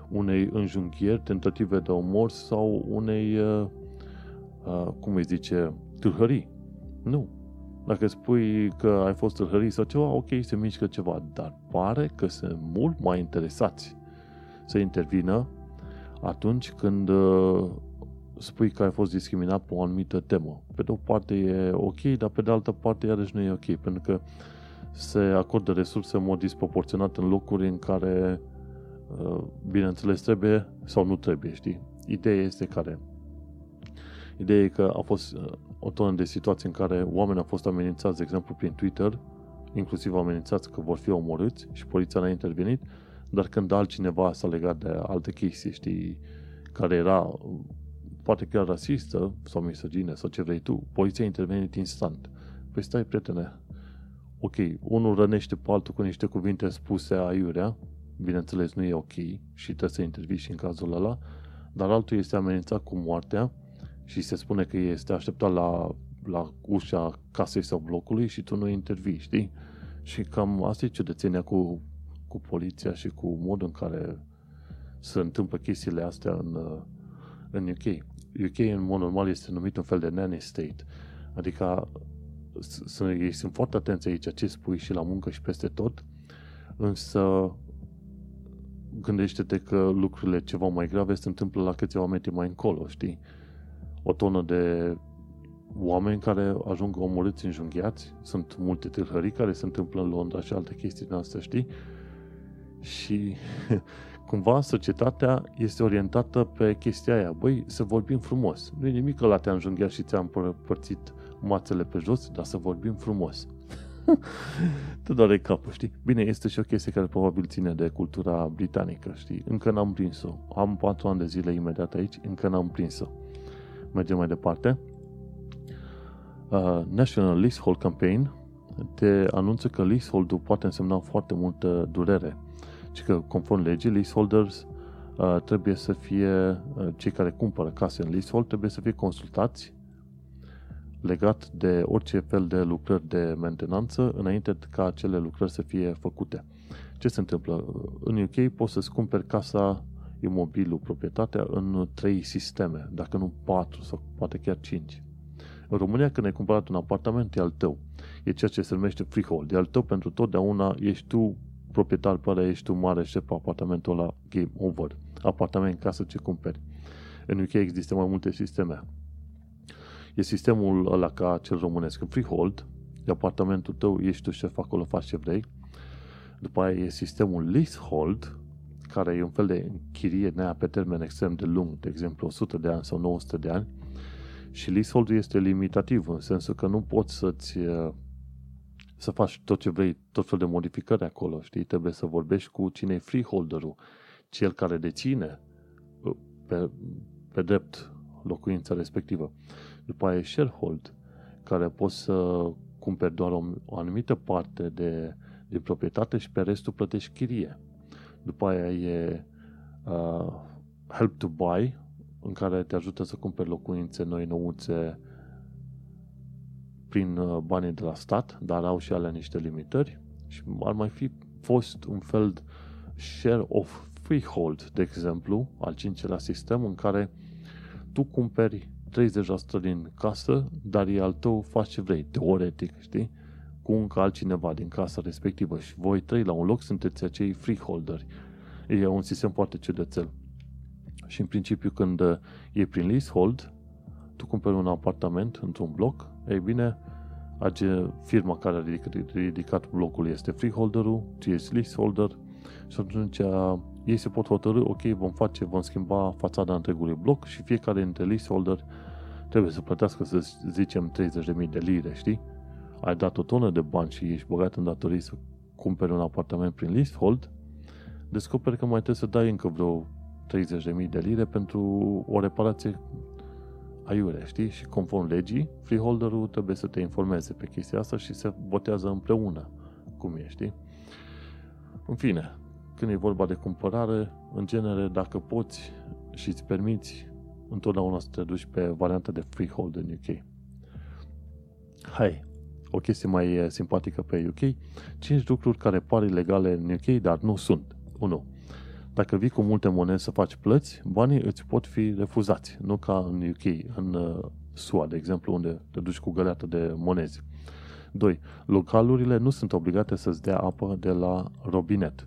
unei înjunghieri, tentative de omor sau unei, uh, uh, cum îi zice, tâlhării. Nu. Dacă spui că ai fost tâlhării sau ceva, ok, se mișcă ceva, dar pare că sunt mult mai interesați să intervină atunci când uh, spui că ai fost discriminat pe o anumită temă. Pe de o parte e ok, dar pe de altă parte iarăși nu e ok, pentru că se acordă resurse în mod disproporționat în locuri în care, uh, bineînțeles, trebuie sau nu trebuie, știi? Ideea este care? Ideea e că a fost uh, o tonă de situații în care oamenii au fost amenințați, de exemplu, prin Twitter, inclusiv amenințați că vor fi omorâți și poliția n-a intervenit, dar când altcineva s-a legat de alte chestii, știi, care era poate chiar rasistă sau misogină sau ce vrei tu, poliția a intervenit instant. Păi stai, prietene, ok, unul rănește pe altul cu niște cuvinte spuse aiurea, bineînțeles nu e ok și trebuie să intervii și în cazul ăla, dar altul este amenințat cu moartea și se spune că este așteptat la, la ușa casei sau blocului și tu nu intervii, știi? Și cam asta e ciudățenia cu, cu poliția și cu modul în care se întâmplă chestiile astea în, în UK. UK în mod normal este numit un fel de nanny state. Adică ei sunt foarte atenți aici ce spui și la muncă și peste tot, însă gândește-te că lucrurile ceva mai grave se întâmplă la câțiva metri mai încolo, știi? O tonă de oameni care ajung omorâți înjunghiați, sunt multe tâlhării care se întâmplă în Londra și alte chestii din astea, știi? Și (laughs) cumva societatea este orientată pe chestia aia. Băi, să vorbim frumos. Nu e nimic că la te-am junghiat și ți-am părțit mațele pe jos, dar să vorbim frumos. (laughs) Te doare capul, știi? Bine, este și o chestie care probabil ține de cultura britanică, știi? Încă n-am prins-o. Am patru ani de zile imediat aici, încă n-am prins-o. Mergem mai departe. Uh, National Leasehold Campaign te anunță că leasehold-ul poate însemna foarte multă durere ci că conform legii, leaseholders uh, trebuie să fie, uh, cei care cumpără case în leasehold trebuie să fie consultați legat de orice fel de lucrări de mentenanță înainte ca acele lucrări să fie făcute. Ce se întâmplă? În UK poți să-ți cumperi casa, imobilul, proprietatea în trei sisteme, dacă nu patru sau poate chiar cinci. În România, când ai cumpărat un apartament, e al tău. E ceea ce se numește freehold. E al tău pentru totdeauna, ești tu proprietar pare ești tu mare șef pe apartamentul ăla, game over. Apartament, casă, ce cumperi. În UK există mai multe sisteme. E sistemul ăla ca cel românesc. În freehold, de apartamentul tău, ești tu șef acolo, faci ce vrei. După aia e sistemul leasehold, care e un fel de chirie nea pe termen extrem de lung, de exemplu 100 de ani sau 900 de ani. Și leasehold este limitativ, în sensul că nu poți să-ți să faci tot ce vrei, tot fel de modificări acolo, știi? Trebuie să vorbești cu cine e freeholderul, cel care deține uh, pe, pe drept locuința respectivă. După aia e sharehold, care poți să cumperi doar o, o anumită parte de, de proprietate și pe restul plătești chirie. După aia e uh, help to buy, în care te ajută să cumperi locuințe noi, nouțe, prin uh, banii de la stat, dar au și alea niște limitări și ar mai fi fost un fel de share of freehold, de exemplu, al cincelea sistem în care tu cumperi 30% din casă, dar e al tău, faci ce vrei, teoretic, știi? Cu încă altcineva din casa respectivă și voi trei la un loc sunteți acei freeholderi. E un sistem foarte ciudățel. Și în principiu când uh, e prin leasehold, tu cumperi un apartament într-un bloc, ei bine, age, firma care a ridicat, ridicat blocul este freeholderul, tu ești leaseholder și atunci ei se pot hotărâ, ok, vom face, vom schimba fațada întregului bloc și fiecare dintre leaseholder trebuie să plătească, să zicem, 30.000 de lire, știi? Ai dat o tonă de bani și ești băgat în datorii să cumperi un apartament prin leasehold, descoperi că mai trebuie să dai încă vreo 30.000 de lire pentru o reparație aiure, știi? Și conform legii, freeholderul trebuie să te informeze pe chestia asta și se votează împreună cum e, știi? În fine, când e vorba de cumpărare, în genere, dacă poți și îți permiți, întotdeauna să te duci pe varianta de freehold în UK. Hai, o chestie mai eh, simpatică pe UK, 5 lucruri care par ilegale în UK, dar nu sunt. 1. Dacă vii cu multe monede să faci plăți, banii îți pot fi refuzați, nu ca în UK, în uh, SUA, de exemplu, unde te duci cu găleată de monezi. 2. Localurile nu sunt obligate să-ți dea apă de la robinet.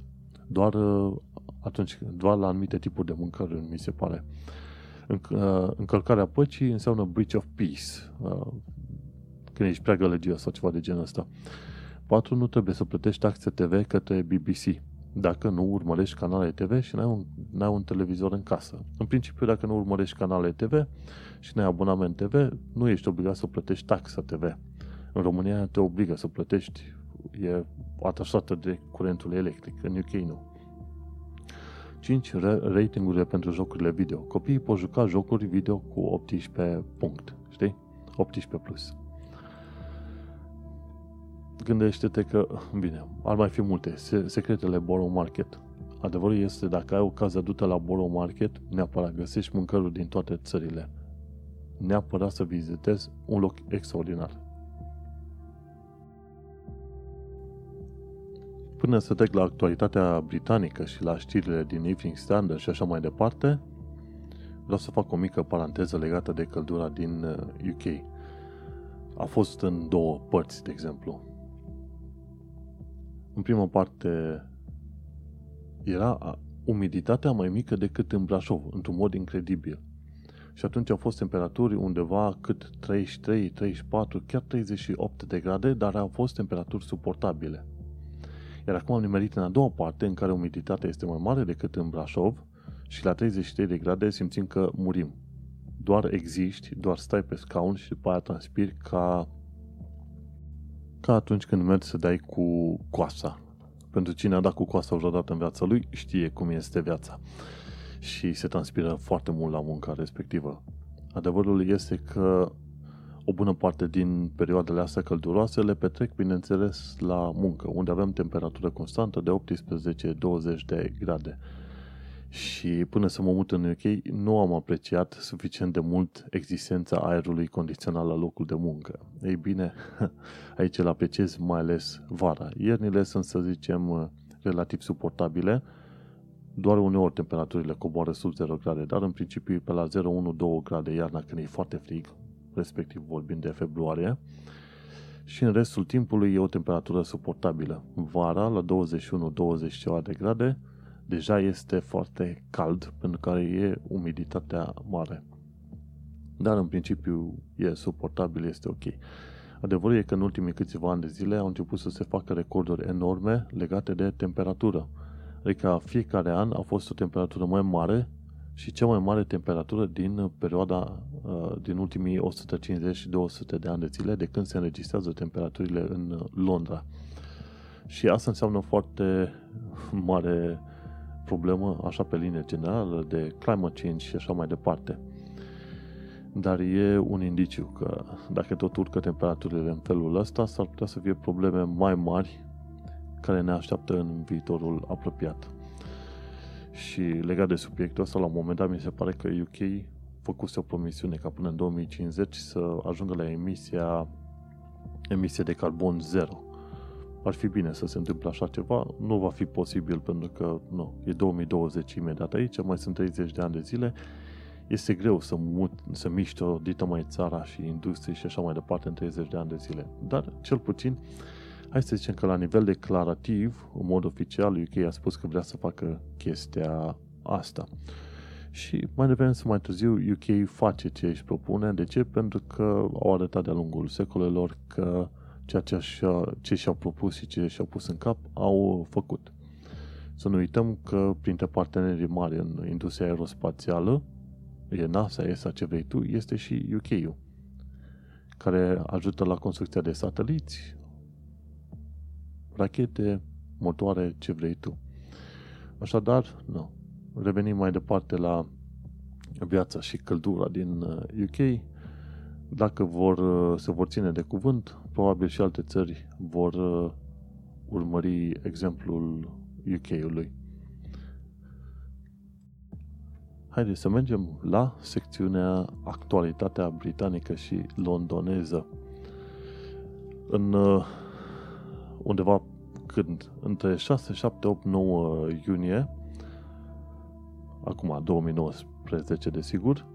Doar uh, atunci, doar la anumite tipuri de mâncări, mi se pare. Uh, încălcarea păcii înseamnă breach of peace. Când ești prea gălăgios sau ceva de genul ăsta. 4. Nu trebuie să plătești taxe TV către BBC dacă nu urmărești canale TV și n-ai un, n-ai un televizor în casă. În principiu, dacă nu urmărești canale TV și n-ai abonament TV, nu ești obligat să plătești taxa TV. În România te obligă să plătești, e atașată de curentul electric, în UK nu. 5. Ratingurile pentru jocurile video. Copiii pot juca jocuri video cu 18 punct, știi? 18 plus gândește-te că, bine, ar mai fi multe, secretele Borrow Market. Adevărul este, dacă ai ocazia du la Borrow Market, neapărat găsești mâncăruri din toate țările. Neapărat să vizitezi un loc extraordinar. Până să trec la actualitatea britanică și la știrile din Evening Standard și așa mai departe, vreau să fac o mică paranteză legată de căldura din UK. Uh, A fost în două părți, de exemplu. În prima parte era umiditatea mai mică decât în Brașov, într-un mod incredibil. Și atunci au fost temperaturi undeva cât 33, 34, chiar 38 de grade, dar au fost temperaturi suportabile. Iar acum am nimerit în a doua parte, în care umiditatea este mai mare decât în Brașov și la 33 de grade simțim că murim. Doar existi, doar stai pe scaun și după aia transpiri ca ca atunci când mergi să dai cu coasa. Pentru cine a dat cu coasa vreodată în viața lui, știe cum este viața. Și se transpiră foarte mult la munca respectivă. Adevărul este că o bună parte din perioadele astea călduroase le petrec, bineînțeles, la muncă, unde avem temperatură constantă de 18-20 de grade și până să mă mut în UK nu am apreciat suficient de mult existența aerului condiționat la locul de muncă. Ei bine, (laughs) aici îl apreciez mai ales vara. Iernile sunt, să zicem, relativ suportabile, doar uneori temperaturile coboară sub 0 grade, dar în principiu pe la 0-1-2 grade iarna când e foarte frig, respectiv vorbim de februarie, și în restul timpului e o temperatură suportabilă. Vara la 21-20 de grade, deja este foarte cald pentru că e umiditatea mare. Dar în principiu e suportabil, este ok. Adevărul e că în ultimii câțiva ani de zile au început să se facă recorduri enorme legate de temperatură. Adică fiecare an a fost o temperatură mai mare și cea mai mare temperatură din perioada uh, din ultimii 150 și 200 de ani de zile de când se înregistrează temperaturile în Londra. Și asta înseamnă foarte mare problemă, așa pe linie generală, de climate change și așa mai departe. Dar e un indiciu că dacă tot urcă temperaturile în felul ăsta, s-ar putea să fie probleme mai mari care ne așteaptă în viitorul apropiat. Și legat de subiectul ăsta, la un moment dat mi se pare că UK făcuse o promisiune ca până în 2050 să ajungă la emisia emisie de carbon zero ar fi bine să se întâmple așa ceva. Nu va fi posibil pentru că nu, e 2020 imediat aici, mai sunt 30 de ani de zile. Este greu să, mut, să miști o dită mai țara și industrie și așa mai departe în 30 de ani de zile. Dar, cel puțin, hai să zicem că la nivel declarativ, în mod oficial, UK a spus că vrea să facă chestia asta. Și mai devreme să mai târziu, UK face ce își propune. De ce? Pentru că au arătat de-a lungul secolelor că ceea ce, așa, ce și-au propus și ce și-au pus în cap, au făcut. Să nu uităm că printre partenerii mari în industria aerospațială, e NASA, ESA, ce vrei tu, este și UK-ul, care ajută la construcția de sateliți, rachete, motoare, ce vrei tu. Așadar, nu. Revenim mai departe la viața și căldura din UK. Uh, Dacă vor, uh, se vor ține de cuvânt, probabil și alte țări vor uh, urmări exemplul UK-ului. Haideți să mergem la secțiunea Actualitatea britanică și londoneză. În undeva când? Între 6, 7, 8, 9 iunie, acum 2019 desigur,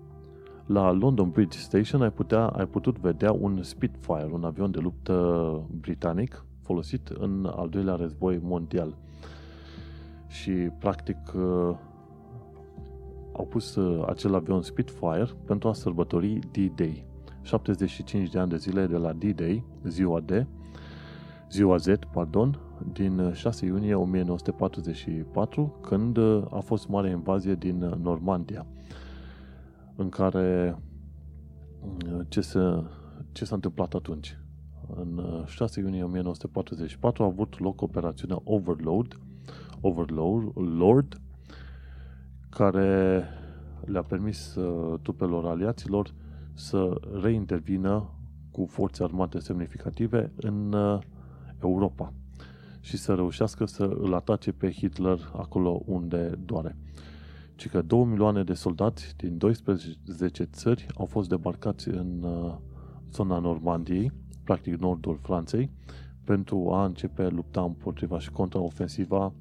la London Bridge Station ai, putea, ai putut vedea un Spitfire, un avion de luptă britanic folosit în al doilea război mondial. Și practic uh, au pus uh, acel avion Spitfire pentru a sărbători D-Day. 75 de ani de zile de la D-Day, ziua D, ziua Z, pardon, din 6 iunie 1944, când a fost mare invazie din Normandia, în care ce, se, ce s-a întâmplat atunci? În 6 iunie 1944 a avut loc operațiunea Overload, Overlord, care le-a permis uh, trupelor aliaților să reintervină cu forțe armate semnificative în uh, Europa și să reușească să îl atace pe Hitler acolo unde doare. Ci că 2 milioane de soldați din 12 țări au fost debarcați în uh, zona Normandiei, practic nordul Franței, pentru a începe lupta împotriva și contraofensiva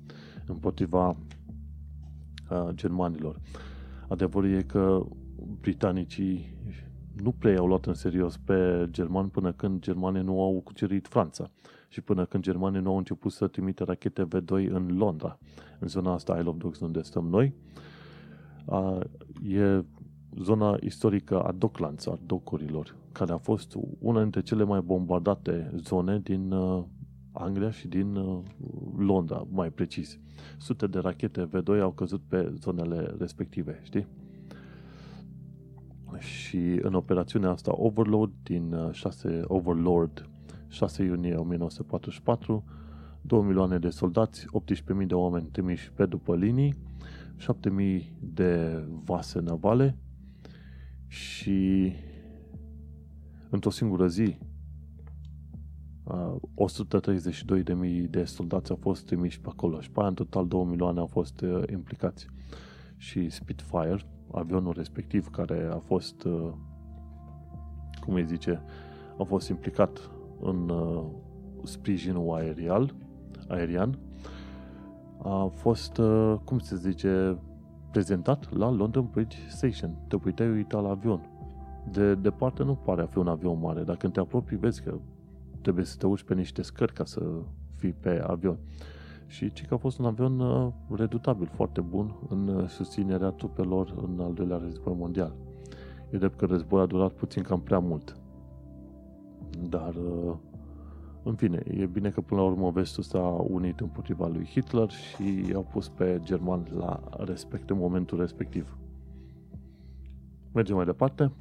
împotriva uh, germanilor. Adevărul e că britanicii nu prea au luat în serios pe germani până când germanii nu au cucerit Franța și până când germanii nu au început să trimite rachete V2 în Londra, în zona asta Isle of Dogs unde stăm noi. A, e zona istorică a Docklands, a docurilor, care a fost una dintre cele mai bombardate zone din uh, Anglia și din uh, Londra, mai precis. Sute de rachete V2 au căzut pe zonele respective, știi? Și în operațiunea asta Overload din 6 uh, Overlord 6 iunie 1944, 2 milioane de soldați, 18.000 de oameni trimiși pe după linii, 7.000 de vase navale și într-o singură zi 132.000 de soldați au fost trimiși pe acolo și pe aia în total 2 milioane au fost uh, implicați. Și Spitfire, avionul respectiv care a fost, uh, cum îi zice, a fost implicat în uh, sprijinul aerial, aerian, a fost, uh, cum se zice, prezentat la London Bridge Station. Te puteai uita la avion. De departe nu pare a fi un avion mare, dar când te apropii vezi că trebuie să te urci pe niște scări ca să fii pe avion. Și ci că a fost un avion uh, redutabil, foarte bun în uh, susținerea trupelor în al doilea război mondial. E drept că războiul a durat puțin cam prea mult. Dar, uh, în fine, e bine că până la urmă vestul s-a unit împotriva lui Hitler și i-au pus pe germani la respect în momentul respectiv. Mergem mai departe.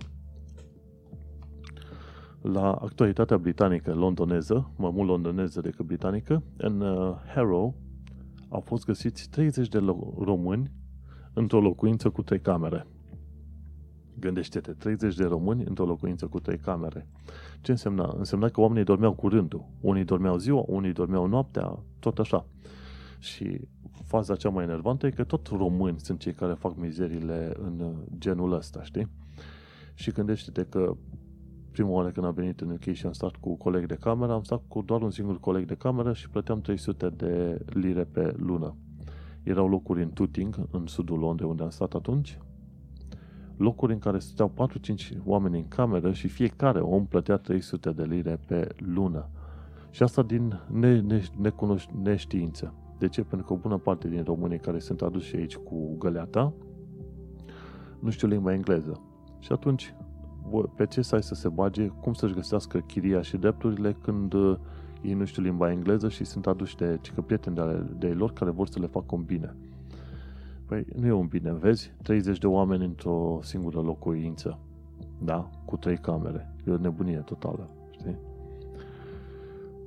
La actualitatea britanică londoneză, mai mult londoneză decât britanică, în uh, Harrow au fost găsiți 30 de români într-o locuință cu trei camere. Gândește-te, 30 de români într-o locuință cu trei camere. Ce însemna? Însemna că oamenii dormeau cu rândul. Unii dormeau ziua, unii dormeau noaptea, tot așa. Și faza cea mai enervantă e că tot români sunt cei care fac mizerile în genul ăsta, știi? Și gândește-te că prima oară când am venit în UK și am stat cu coleg de cameră, am stat cu doar un singur coleg de cameră și plăteam 300 de lire pe lună. Erau locuri în Tooting, în sudul Londrei, unde am stat atunci, locuri în care stăteau 4-5 oameni în cameră și fiecare om plătea 300 de lire pe lună. Și asta din ne, ne, necunoș- neștiință. De ce? Pentru că o bună parte din românii care sunt aduși aici cu găleata nu știu limba engleză. Și atunci, pe ce să ai să se bage, cum să-și găsească chiria și drepturile când uh, ei nu știu limba engleză și sunt aduși de cică prieteni de, de ei lor care vor să le facă un bine. Păi nu e un bine, vezi? 30 de oameni într-o singură locuință. Da? Cu trei camere. E o nebunie totală, știi?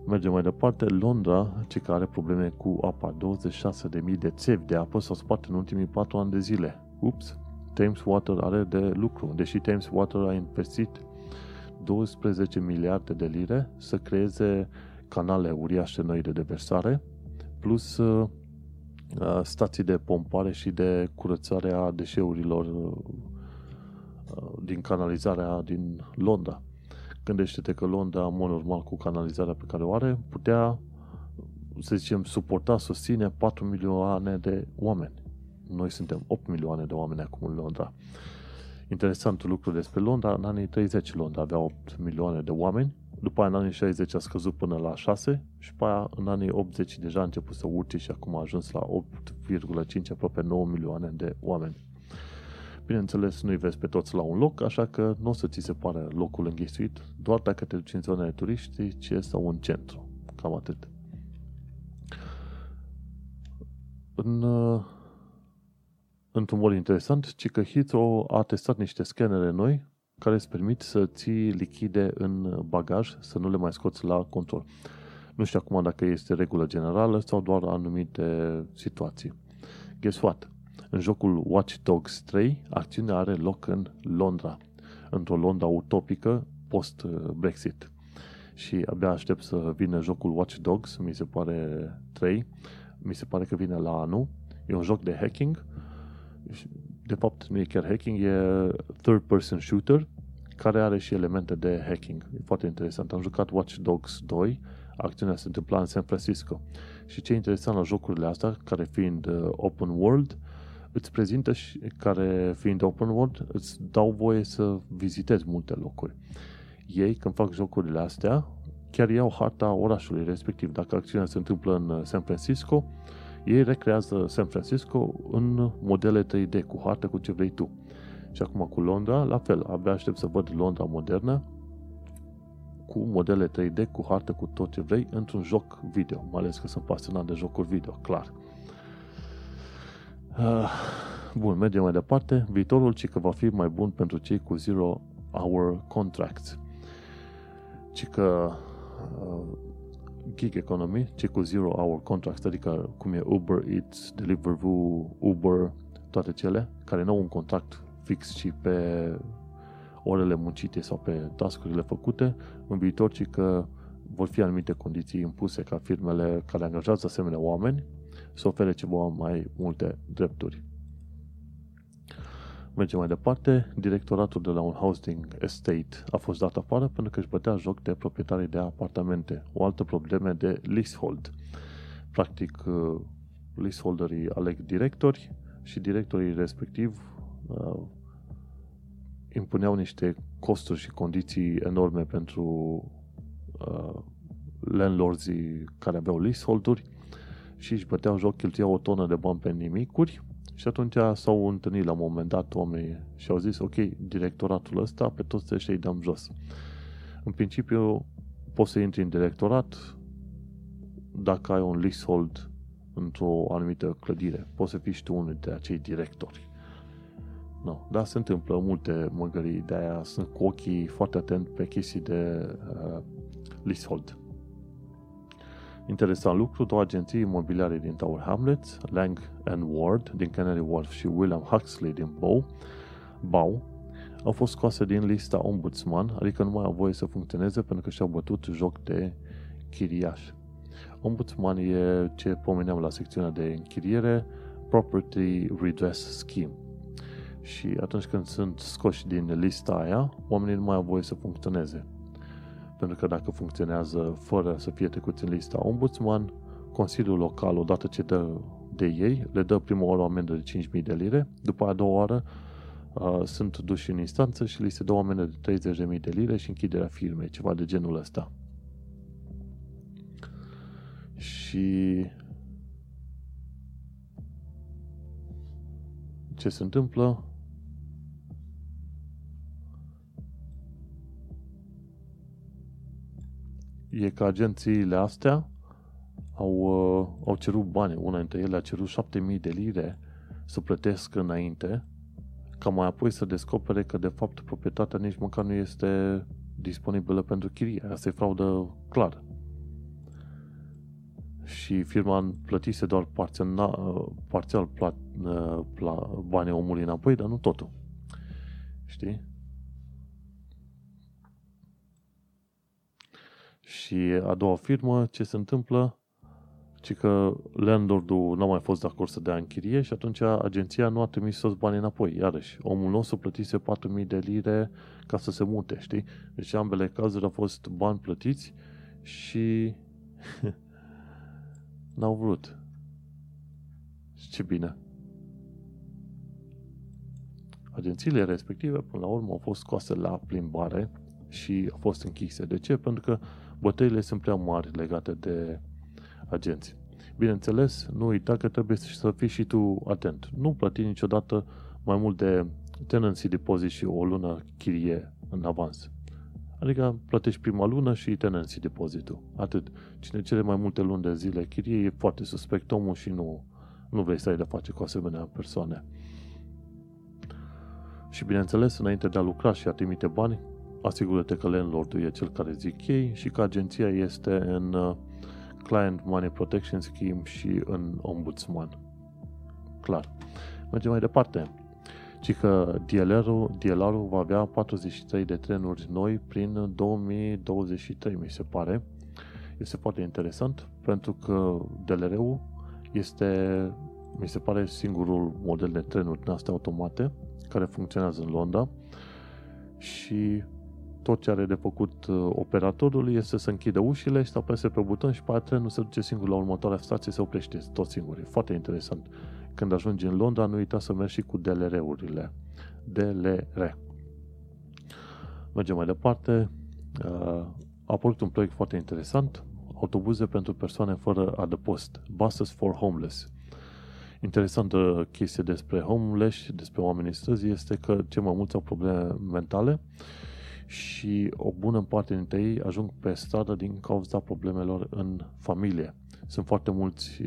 Mergem mai departe. Londra, ce care are probleme cu apa. 26.000 de țevi de apă s-au spart în ultimii 4 ani de zile. Ups! Thames Water are de lucru. Deși Thames Water a investit 12 miliarde de lire să creeze canale uriașe noi de deversare, plus uh, uh, stații de pompare și de curățare a deșeurilor uh, din canalizarea din Londra. Gândește-te că Londra, în mod normal, cu canalizarea pe care o are, putea, să zicem, suporta, susține 4 milioane de oameni. Noi suntem 8 milioane de oameni acum în Londra. Interesant lucru despre Londra, în anii 30 Londra avea 8 milioane de oameni, după aia în anii 60 a scăzut până la 6 și după aia în anii 80 deja a început să urce și acum a ajuns la 8,5 aproape 9 milioane de oameni. Bineînțeles, nu-i vezi pe toți la un loc, așa că nu o să ți se pare locul înghesuit, doar dacă te duci în zonele turistice sau în centru. Cam atât. În, într-un mod interesant, ci că Heathrow a testat niște scanere noi care îți permit să ții lichide în bagaj, să nu le mai scoți la control. Nu știu acum dacă este regulă generală sau doar anumite situații. Guess what? În jocul Watch Dogs 3, acțiunea are loc în Londra, într-o Londra utopică post-Brexit. Și abia aștept să vină jocul Watch Dogs, mi se pare 3, mi se pare că vine la anul. E un joc de hacking, de fapt nu e chiar hacking, e third-person shooter, care are și elemente de hacking. E foarte interesant. Am jucat Watch Dogs 2, acțiunea se întâmpla în San Francisco. Și ce e interesant la jocurile astea, care fiind uh, open world, îți prezintă și care fiind open world, îți dau voie să vizitezi multe locuri. Ei, când fac jocurile astea, chiar iau harta orașului respectiv. Dacă acțiunea se întâmplă în uh, San Francisco, ei recrează San Francisco în modele 3D, cu hartă, cu ce vrei tu. Și acum cu Londra, la fel, abia aștept să văd Londra modernă, cu modele 3D, cu hartă, cu tot ce vrei, într-un joc video, mai ales că sunt pasionat de jocuri video, clar. Uh, bun, mergem mai departe. Viitorul ci că va fi mai bun pentru cei cu zero hour contracts. Ci că uh, gig economy, cei cu zero hour contracts, adică cum e Uber Eats, Deliveroo, Uber, toate cele, care nu au un contract fix și pe orele muncite sau pe tascurile făcute, în viitor ci că vor fi anumite condiții impuse ca firmele care angajează asemenea oameni să ofere ceva mai multe drepturi. Mergem mai departe. Directoratul de la un housing estate a fost dat afară pentru că își bătea joc de proprietarii de apartamente. O altă problemă de leasehold. Practic, uh, leaseholderii aleg directori și directorii respectiv uh, impuneau niște costuri și condiții enorme pentru uh, landlordsii care aveau leaseholduri și își băteau joc, cheltuiau o tonă de bani pe nimicuri și atunci s-au întâlnit la un moment dat oamenii și au zis, ok, directoratul ăsta, pe toți ăștia îi dăm jos. În principiu, poți să intri în directorat dacă ai un leasehold într-o anumită clădire. Poți să fii și tu unul dintre acei directori. No, da, se întâmplă multe măgării, de aia sunt cu ochii foarte atent pe chestii de uh, leasehold. Interesant lucru, două agenții imobiliare din Tower Hamlets, Lang and Ward din Canary Wharf și William Huxley din Bow, Bow, au fost scoase din lista ombudsman, adică nu mai au voie să funcționeze pentru că și-au bătut joc de chiriaș. Ombudsman e ce pomeneam la secțiunea de închiriere, Property Redress Scheme. Și atunci când sunt scoși din lista aia, oamenii nu mai au voie să funcționeze. Pentru că dacă funcționează fără să fie trecuți în lista ombudsman, Consiliul Local, odată ce dă de ei, le dă prima oară o amendă de 5.000 de lire, după a doua oară uh, sunt duși în instanță și li se dă o amendă de 30.000 de lire și închiderea firmei, ceva de genul ăsta. Și ce se întâmplă? E că agențiile astea au, uh, au cerut bani. Una dintre ele a cerut 7000 de lire să plătesc înainte, ca mai apoi să descopere că de fapt proprietatea nici măcar nu este disponibilă pentru chirie. Asta e fraudă clară. și firma plătise doar parțial, parțial plat, pla, banii omului înapoi, dar nu totul. Știi? Și a doua firmă, ce se întâmplă? ci că landlordul n-a mai fost de acord să dea închirie și atunci agenția nu a trimis toți banii înapoi. Iarăși, omul nostru plătise 4.000 de lire ca să se mute, știi? Deci ambele cazuri au fost bani plătiți și (laughs) n-au vrut. Și ce bine. Agențiile respective, până la urmă, au fost scoase la plimbare și au fost închise. De ce? Pentru că bătăile sunt prea mari legate de agenți. Bineînțeles, nu uita că trebuie să fii și tu atent. Nu plăti niciodată mai mult de tenancy deposit și o lună chirie în avans. Adică plătești prima lună și tenancy depozitul. Atât. Cine cere mai multe luni de zile chirie e foarte suspect omul și nu, nu vrei să ai de face cu asemenea persoane. Și bineînțeles, înainte de a lucra și a trimite bani, asigură-te că landlordul e cel care zic ei și că agenția este în uh, Client Money Protection Scheme și în Ombudsman. Clar. Mergem mai departe. Ci că DLR-ul, DLR-ul va avea 43 de trenuri noi prin 2023, mi se pare. Este foarte interesant pentru că DLR-ul este, mi se pare, singurul model de trenuri din astea automate care funcționează în Londra și tot ce are de făcut uh, operatorul este să închidă ușile și să apese pe buton și pe trenul se duce singur la următoarea stație, se oprește tot singur. E foarte interesant. Când ajungi în Londra, nu uita să mergi și cu DLR-urile. DLR. Mergem mai departe. Uh, a apărut un proiect foarte interesant. Autobuze pentru persoane fără adăpost. Buses for Homeless. Interesantă chestie despre homeless, despre oamenii străzi, este că cei mai mulți au probleme mentale și o bună parte dintre ei ajung pe stradă din cauza problemelor în familie. Sunt foarte mulți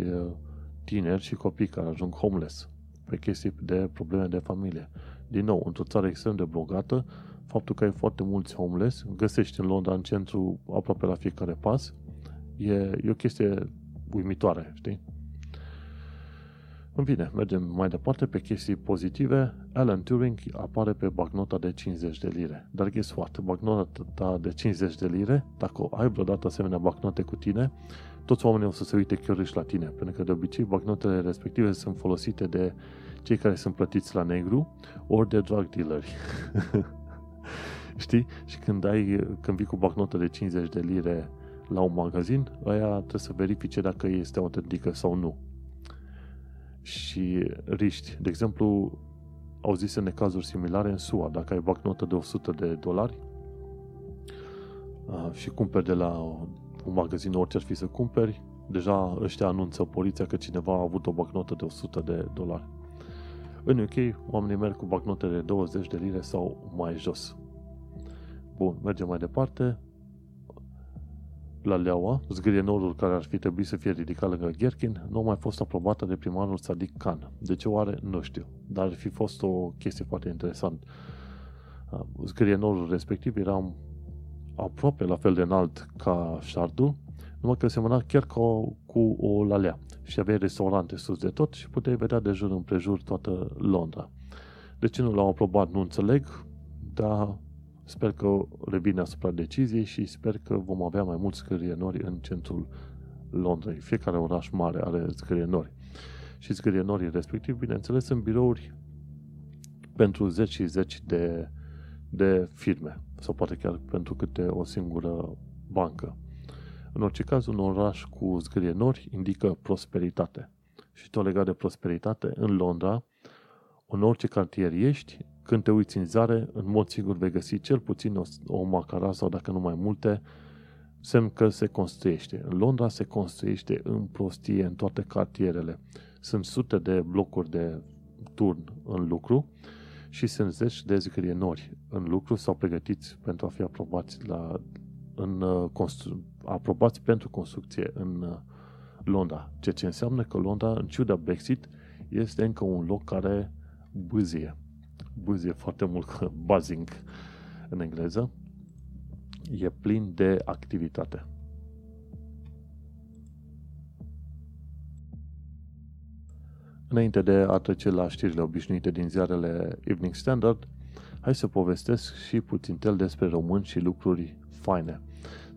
tineri și copii care ajung homeless pe chestii de probleme de familie. Din nou, într-o țară extrem de bogată, faptul că ai foarte mulți homeless, găsești în Londra, în centru, aproape la fiecare pas, e, e o chestie uimitoare, știi? În fine, mergem mai departe pe chestii pozitive. Alan Turing apare pe bagnota de 50 de lire. Dar guess what? Bagnota de 50 de lire, dacă ai vreodată asemenea bagnote cu tine, toți oamenii o să se uite chiar la tine, pentru că de obicei bagnotele respective sunt folosite de cei care sunt plătiți la negru ori de drug dealeri. (laughs) Știi? Și când, ai, când vii cu bagnota de 50 de lire la un magazin, aia trebuie să verifice dacă este autentică sau nu și riști. De exemplu, au zis în cazuri similare în SUA. Dacă ai bancnotă de 100 de dolari și cumperi de la un magazin, orice ar fi să cumperi, deja ăștia anunță poliția că cineva a avut o bancnotă de 100 de dolari. În UK, oamenii merg cu bancnote de 20 de lire sau mai jos. Bun, mergem mai departe la Leaua, zgârienorul care ar fi trebuit să fie ridicat lângă Gherkin, nu a mai fost aprobată de primarul Sadiq Khan. De ce oare? Nu știu. Dar ar fi fost o chestie foarte interesant. Zgârienorul respectiv era aproape la fel de înalt ca șardul, numai că semăna chiar ca o, cu o lalea. Și avea restaurante sus de tot și puteai vedea de jur împrejur toată Londra. De ce nu l-au aprobat, nu înțeleg, dar Sper că revine asupra deciziei și sper că vom avea mai mulți scârienori în centrul Londrei. Fiecare oraș mare are scârienori. Și scârienorii respectiv, bineînțeles, sunt birouri pentru zeci și zeci de, de firme sau poate chiar pentru câte o singură bancă. În orice caz, un oraș cu zgârienori indică prosperitate. Și tot legat de prosperitate, în Londra, în orice cartier ești, când te uiți în zare, în mod sigur vei găsi cel puțin o, o macara sau dacă nu mai multe, semn că se construiește. În Londra se construiește în prostie în toate cartierele. Sunt sute de blocuri de turn în lucru și sunt zeci de zgrienori în lucru sau pregătiți pentru a fi aprobați, la, în, uh, constru- aprobați pentru construcție în uh, Londra. Ceea ce înseamnă că Londra, în ciuda Brexit, este încă un loc care bâzie bâzie foarte mult, (laughs) buzzing în engleză, e plin de activitate. Înainte de a trece la știrile obișnuite din ziarele Evening Standard, hai să povestesc și puțin tel despre români și lucruri faine.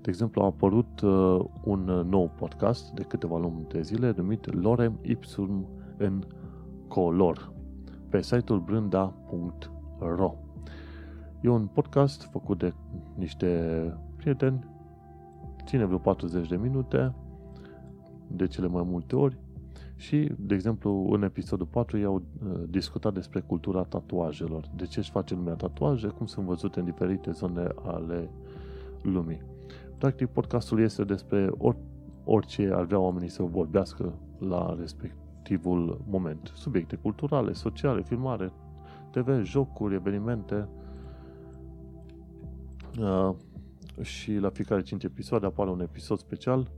De exemplu, a apărut uh, un nou podcast de câteva luni de zile numit Lorem Ipsum în Color pe site-ul brânda.ro E un podcast făcut de niște prieteni, ține vreo 40 de minute, de cele mai multe ori, și, de exemplu, în episodul 4 i-au uh, discutat despre cultura tatuajelor. De ce își face lumea tatuaje, cum sunt văzute în diferite zone ale lumii. Practic, podcastul este despre or, orice ar vrea oamenii să vorbească la respectivul moment. Subiecte culturale, sociale, filmare, TV, jocuri, evenimente. Uh, și la fiecare 5 episoade apare un episod special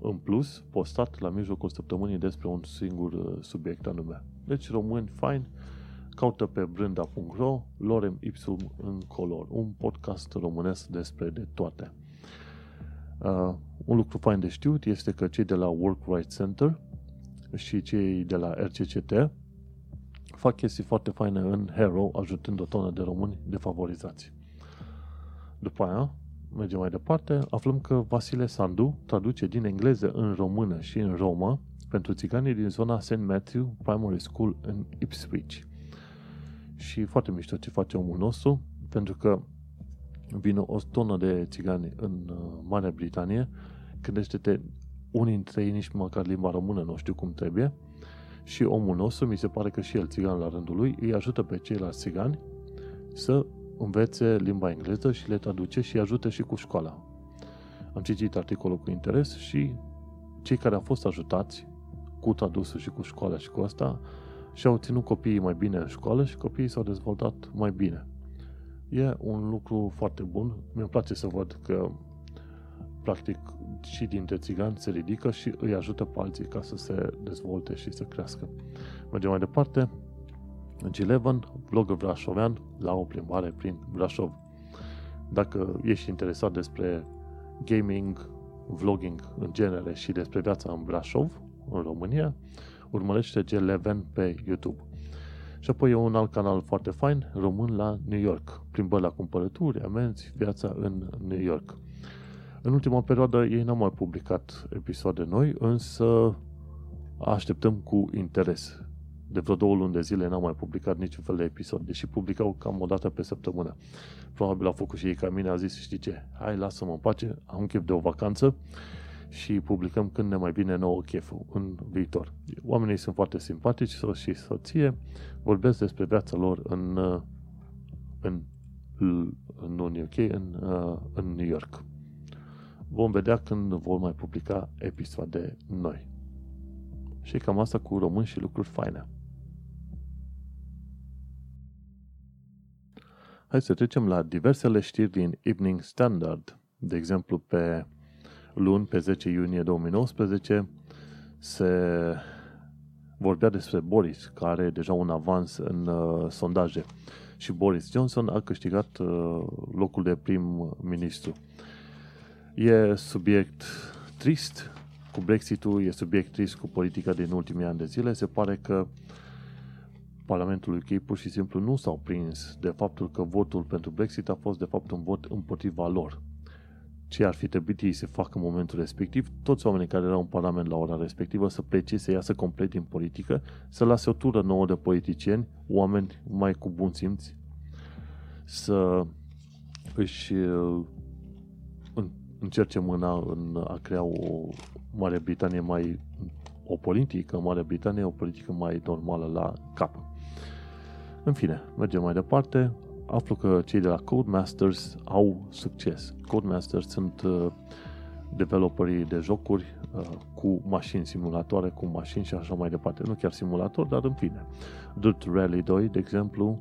în plus, postat la mijlocul săptămânii despre un singur uh, subiect anume. Deci, români fain, caută pe brânda.ro Lorem Ipsum în color, un podcast românesc despre de toate. Uh, un lucru fain de știut este că cei de la Work Right Center și cei de la RCCT fac chestii foarte faine în Hero, ajutând o tonă de români defavorizați. După aia, mergem mai departe, aflăm că Vasile Sandu traduce din engleză în română și în romă pentru țiganii din zona St. Matthew Primary School în Ipswich. Și foarte mișto ce face omul nostru, pentru că vine o tonă de țigani în uh, Marea Britanie, gândește-te, unii dintre ei nici măcar limba română nu știu cum trebuie, și omul nostru, mi se pare că și el țigan la rândul lui, îi ajută pe ceilalți țigani să învețe limba engleză și le traduce și ajută și cu școala. Am citit articolul cu interes și cei care au fost ajutați cu tradusul și cu școala și cu asta și-au ținut copiii mai bine în școală și copiii s-au dezvoltat mai bine. E un lucru foarte bun. Mi-e place să văd că practic și dintre țiganți se ridică și îi ajută pe alții ca să se dezvolte și să crească. Mergem mai departe. G11, vlogger brașovean, la o plimbare prin Brașov. Dacă ești interesat despre gaming, vlogging în genere și despre viața în Brașov, în România, urmărește G11 pe YouTube. Și apoi e un alt canal foarte fain, român la New York. Plimbări la cumpărături, amenzi, viața în New York. În ultima perioadă ei n-au mai publicat episoade noi, însă așteptăm cu interes de vreo două luni de zile n-am mai publicat niciun fel de episod, deși publicau cam o dată pe săptămână. Probabil au făcut și ei ca mine, a zis, știi ce, hai, lasă-mă în pace, am chef de o vacanță și publicăm când ne mai bine nouă cheful în viitor. Oamenii sunt foarte simpatici, soț și soție, vorbesc despre viața lor în, în, în UK, în, în New York. Vom vedea când vor mai publica episoade noi. Și cam asta cu români și lucruri faine. Hai să trecem la diversele știri din Evening Standard. De exemplu, pe luni, pe 10 iunie 2019, se vorbea despre Boris, care are deja un avans în uh, sondaje. Și Boris Johnson a câștigat uh, locul de prim-ministru. E subiect trist cu Brexit-ul, e subiect trist cu politica din ultimii ani de zile. Se pare că uh, Parlamentul UK pur și simplu nu s-au prins de faptul că votul pentru Brexit a fost de fapt un vot împotriva lor. Ce ar fi trebuit ei să facă în momentul respectiv, toți oamenii care erau în Parlament la ora respectivă să plece, să iasă complet din politică, să lase o tură nouă de politicieni, oameni mai cu bun simț, să își uh, încerce mâna în a crea o Mare Britanie mai o politică Mare Britanie, o politică mai normală la cap. În fine, mergem mai departe. Aflu că cei de la Codemasters au succes. Codemasters sunt uh, developerii de jocuri uh, cu mașini simulatoare, cu mașini și așa mai departe. Nu chiar simulator, dar în fine. Dirt Rally 2, de exemplu,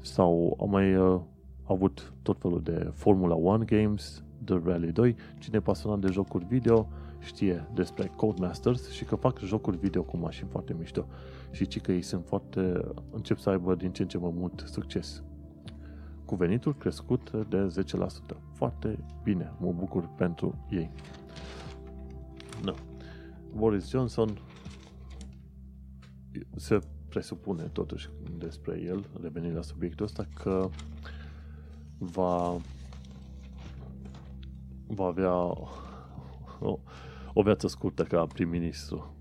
sau au mai uh, avut tot felul de Formula 1 games, Dirt Rally 2. Cine e pasionat de jocuri video știe despre Codemasters și că fac jocuri video cu mașini foarte mișto și ci că ei sunt foarte, încep să aibă din ce în ce mai mult succes. Cu venitul crescut de 10%. Foarte bine, mă bucur pentru ei. No. Boris Johnson se presupune totuși despre el, revenind la subiectul ăsta, că va, va avea o, o viață scurtă ca prim-ministru.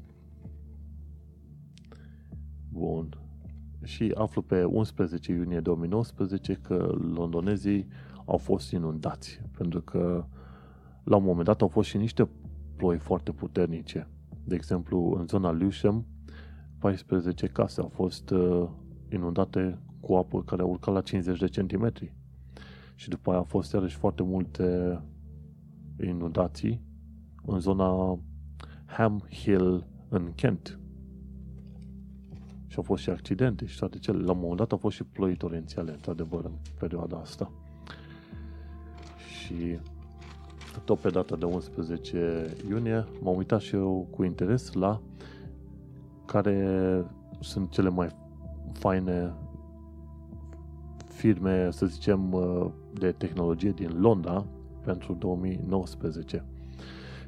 Bun. Și aflu pe 11 iunie 2019 că londonezii au fost inundați, pentru că la un moment dat au fost și niște ploi foarte puternice. De exemplu, în zona Lewisham, 14 case au fost uh, inundate cu apă care a urcat la 50 de centimetri. Și după aia au fost iarăși foarte multe inundații în zona Ham Hill în Kent. Și au fost și accidente și toate cele. La un moment dat au fost și ploi torențiale, într-adevăr, în perioada asta. Și tot pe data de 11 iunie m-am uitat și eu cu interes la care sunt cele mai faine firme, să zicem, de tehnologie din Londra pentru 2019.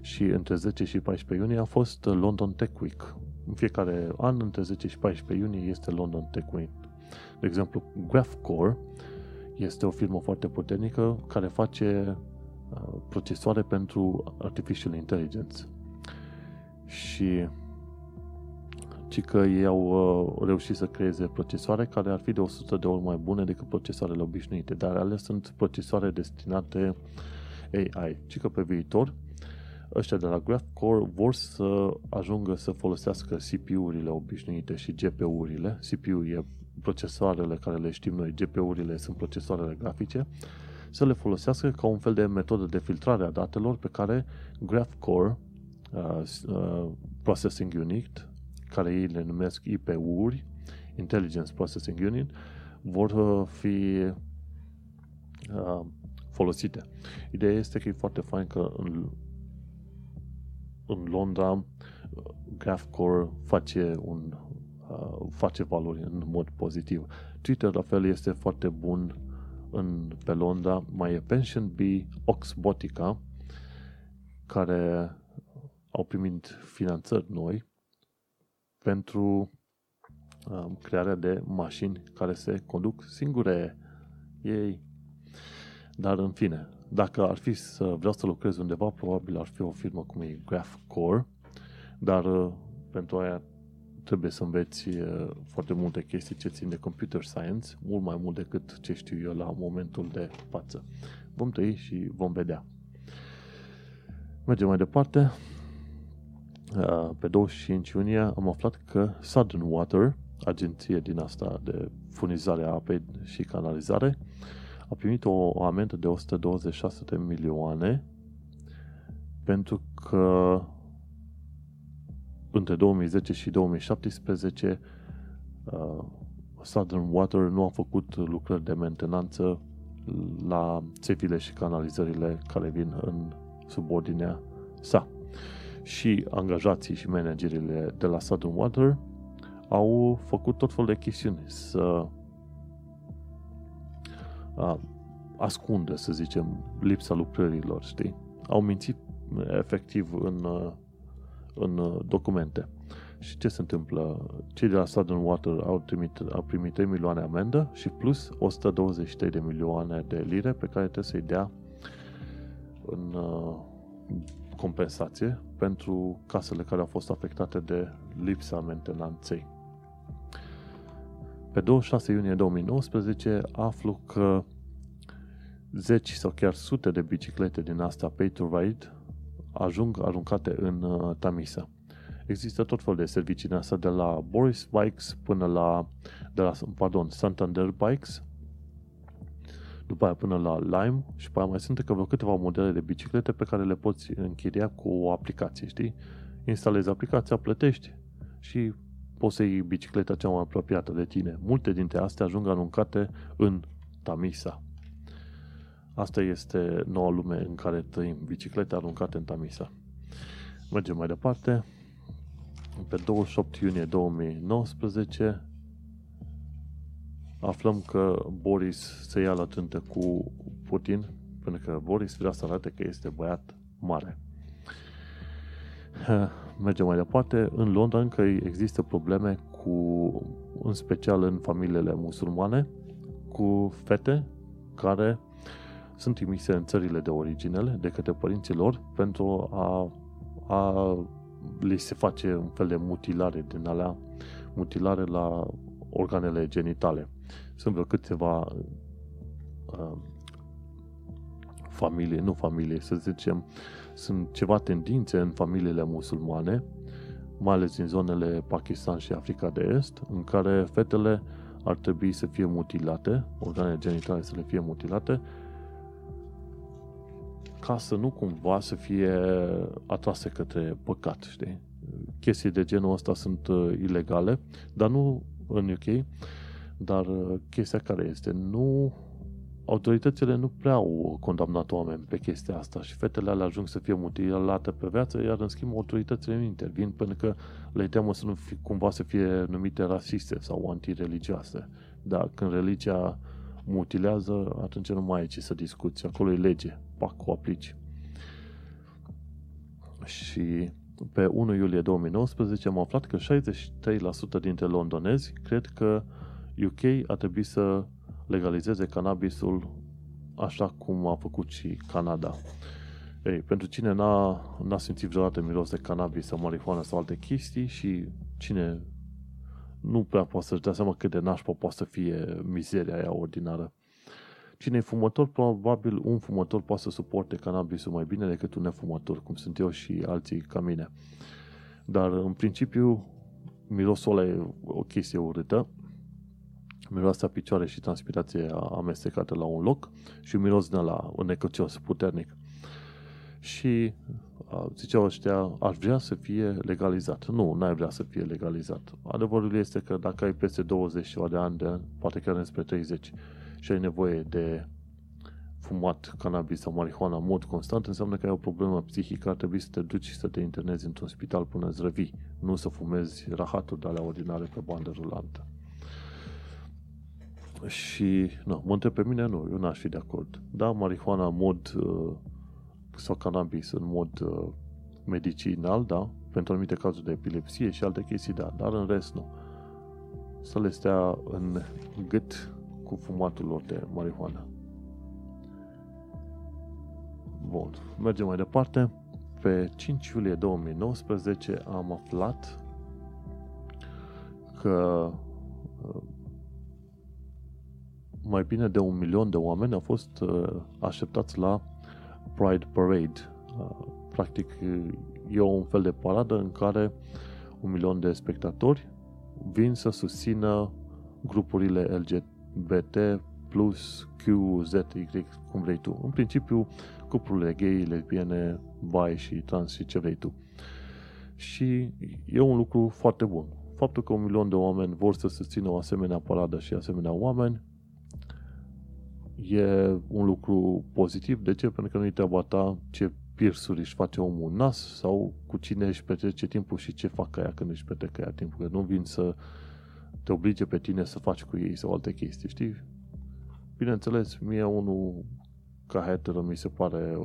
Și între 10 și 14 iunie a fost London Tech Week. În fiecare an, între 10 și 14 iunie, este London Tech Week. De exemplu, Graphcore este o firmă foarte puternică care face uh, procesoare pentru Artificial Intelligence. Și ci că ei au uh, reușit să creeze procesoare care ar fi de 100 de ori mai bune decât procesoarele obișnuite, dar ale sunt procesoare destinate AI. Ci că pe viitor, ăștia de la GraphCore vor să ajungă să folosească CPU-urile obișnuite și GPU-urile. CPU e procesoarele care le știm noi, GPU-urile sunt procesoarele grafice, să le folosească ca un fel de metodă de filtrare a datelor pe care GraphCore uh, uh, Processing Unit care ei le numesc IPU-uri, Intelligence Processing Unit, vor uh, fi uh, folosite. Ideea este că e foarte fain că în, în Londra uh, GraphCore face, un, uh, face valori în mod pozitiv. Twitter, la fel, este foarte bun în, pe Londra. Mai e Pension Bee, Oxbotica, care au primit finanțări noi pentru um, crearea de mașini care se conduc singure ei. Dar în fine, dacă ar fi să vreau să lucrez undeva, probabil ar fi o firmă cum e GraphCore, dar uh, pentru aia trebuie să înveți uh, foarte multe chestii ce țin de computer science, mult mai mult decât ce știu eu la momentul de față. Vom trăi și vom vedea. Mergem mai departe. Uh, pe 25 iunie am aflat că Southern Water, agenție din asta de furnizare a apei și canalizare, a primit o, o amendă de 126 de milioane pentru că între 2010 și 2017 uh, Southern Water nu a făcut lucrări de mentenanță la țevile și canalizările care vin în subordinea sa. Și angajații și managerile de la Southern Water au făcut tot felul de chestiuni să a, ascundă, să zicem, lipsa lucrărilor, știi? Au mințit efectiv în, în documente. Și ce se întâmplă? Cei de la Southern Water au primit, au primit 3 milioane amendă și plus 123 de milioane de lire pe care trebuie să-i dea în compensație pentru casele care au fost afectate de lipsa mentenanței. Pe 26 iunie 2019 aflu că zeci sau chiar sute de biciclete din astea pay to ride ajung aruncate în uh, Tamisa. Există tot felul de servicii din asta, de la Boris Bikes până la, de la pardon, Santander Bikes, după aia până la Lime și pe aia mai sunt că vreo câteva modele de biciclete pe care le poți închiria cu o aplicație, știi? Instalezi aplicația, plătești și poți să iei bicicleta cea mai apropiată de tine. Multe dintre astea ajung aruncate în Tamisa. Asta este noua lume în care trăim, biciclete aruncate în Tamisa. Mergem mai departe. Pe 28 iunie 2019 aflăm că Boris se ia la trântă cu Putin, pentru că Boris vrea să arate că este băiat mare. Mergem mai departe. În Londra încă există probleme cu cu, în special în familiile musulmane, cu fete care sunt trimise în țările de originele de către părinții lor pentru a, a li se face un fel de mutilare din alea, mutilare la organele genitale. Sunt vreo câteva uh, familie, nu familie, să zicem, sunt ceva tendințe în familiile musulmane, mai ales din zonele Pakistan și Africa de Est, în care fetele ar trebui să fie mutilate, organele genitale să le fie mutilate, ca să nu cumva să fie atrase către păcat, știi? Chestii de genul ăsta sunt uh, ilegale, dar nu în UK, dar uh, chestia care este, nu autoritățile nu prea au condamnat oameni pe chestia asta și fetele alea ajung să fie mutilate pe viață, iar în schimb autoritățile nu intervin pentru că le teamă să nu fi, cumva să fie numite rasiste sau antireligioase. Dar când religia mutilează, atunci nu mai ai ce să discuți. Acolo e lege. Pac, o aplici. Și pe 1 iulie 2019 am aflat că 63% dintre londonezi cred că UK a trebuit să legalizeze cannabisul așa cum a făcut și Canada. Ei, pentru cine n-a, n-a simțit vreodată miros de cannabis sau marihuana sau alte chestii și cine nu prea poate să-și dea seama cât de nașpa poate să fie mizeria aia ordinară. Cine e fumător, probabil un fumător poate să suporte cannabisul mai bine decât un nefumător, cum sunt eu și alții ca mine. Dar, în principiu, mirosul ăla e o chestie urâtă miroase a picioare și transpirație amestecată la un loc și un miros din la un necăcios puternic. Și ziceau ăștia, aș vrea să fie legalizat. Nu, n-ai vrea să fie legalizat. Adevărul este că dacă ai peste 20 de ani, de, poate chiar înspre 30, și ai nevoie de fumat cannabis sau marihuana în mod constant, înseamnă că ai o problemă psihică, ar trebui să te duci și să te internezi într-un spital până îți revii, nu să fumezi rahaturi de alea ordinare pe bandă rulantă. Și, nu, mă întreb pe mine, nu, eu n-aș fi de acord. Da, marihuana în mod, uh, sau cannabis în mod uh, medicinal, da, pentru anumite cazuri de epilepsie și alte chestii, da, dar în rest nu. Să le stea în gât cu fumatul lor de marihuana. Bun, mergem mai departe. Pe 5 iulie 2019 am aflat că uh, mai bine de un milion de oameni au fost uh, așteptați la Pride Parade. Uh, practic, e un fel de paradă în care un milion de spectatori vin să susțină grupurile LGBT plus Q, Z, Y, cum vrei tu. În principiu, cuplurile gay, lesbiene, bi și trans și ce vrei tu. Și e un lucru foarte bun. Faptul că un milion de oameni vor să susțină o asemenea paradă și asemenea oameni e un lucru pozitiv. De ce? Pentru că nu-i treaba ta ce pirsuri își face omul nas sau cu cine își petrece timpul și ce fac aia când își petrece aia timpul. Că nu vin să te oblige pe tine să faci cu ei sau alte chestii, știi? Bineînțeles, mie unul ca hetero mi se pare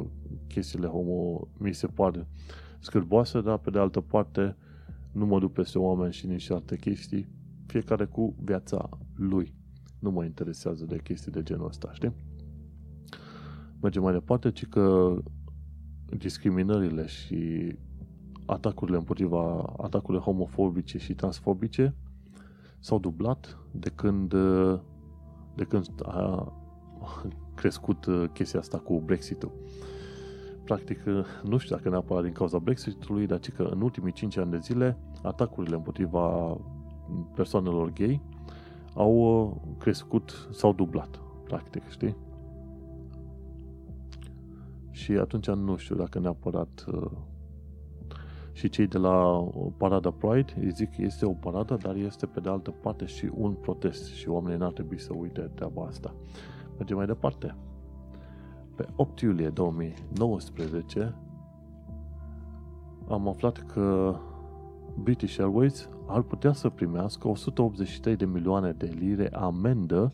chestiile homo mi se pare scârboase, dar pe de altă parte nu mă duc peste oameni și nici alte chestii, fiecare cu viața lui. Nu mă interesează de chestii de genul ăsta, știi? Mergem mai departe, ci că discriminările și atacurile împotriva atacurile homofobice și transfobice s-au dublat de când, de când a crescut chestia asta cu Brexit-ul. Practic, nu știu dacă neapărat din cauza Brexit-ului, dar că în ultimii 5 ani de zile atacurile împotriva persoanelor gay au uh, crescut, s-au dublat, practic, știi? Și atunci nu știu dacă neapărat uh, și cei de la uh, Parada Pride îi zic că este o paradă, dar este pe de altă parte și un protest și oamenii n-ar trebui să uite treaba asta. Mergem mai departe. Pe 8 iulie 2019 am aflat că British Airways ar putea să primească 183 de milioane de lire amendă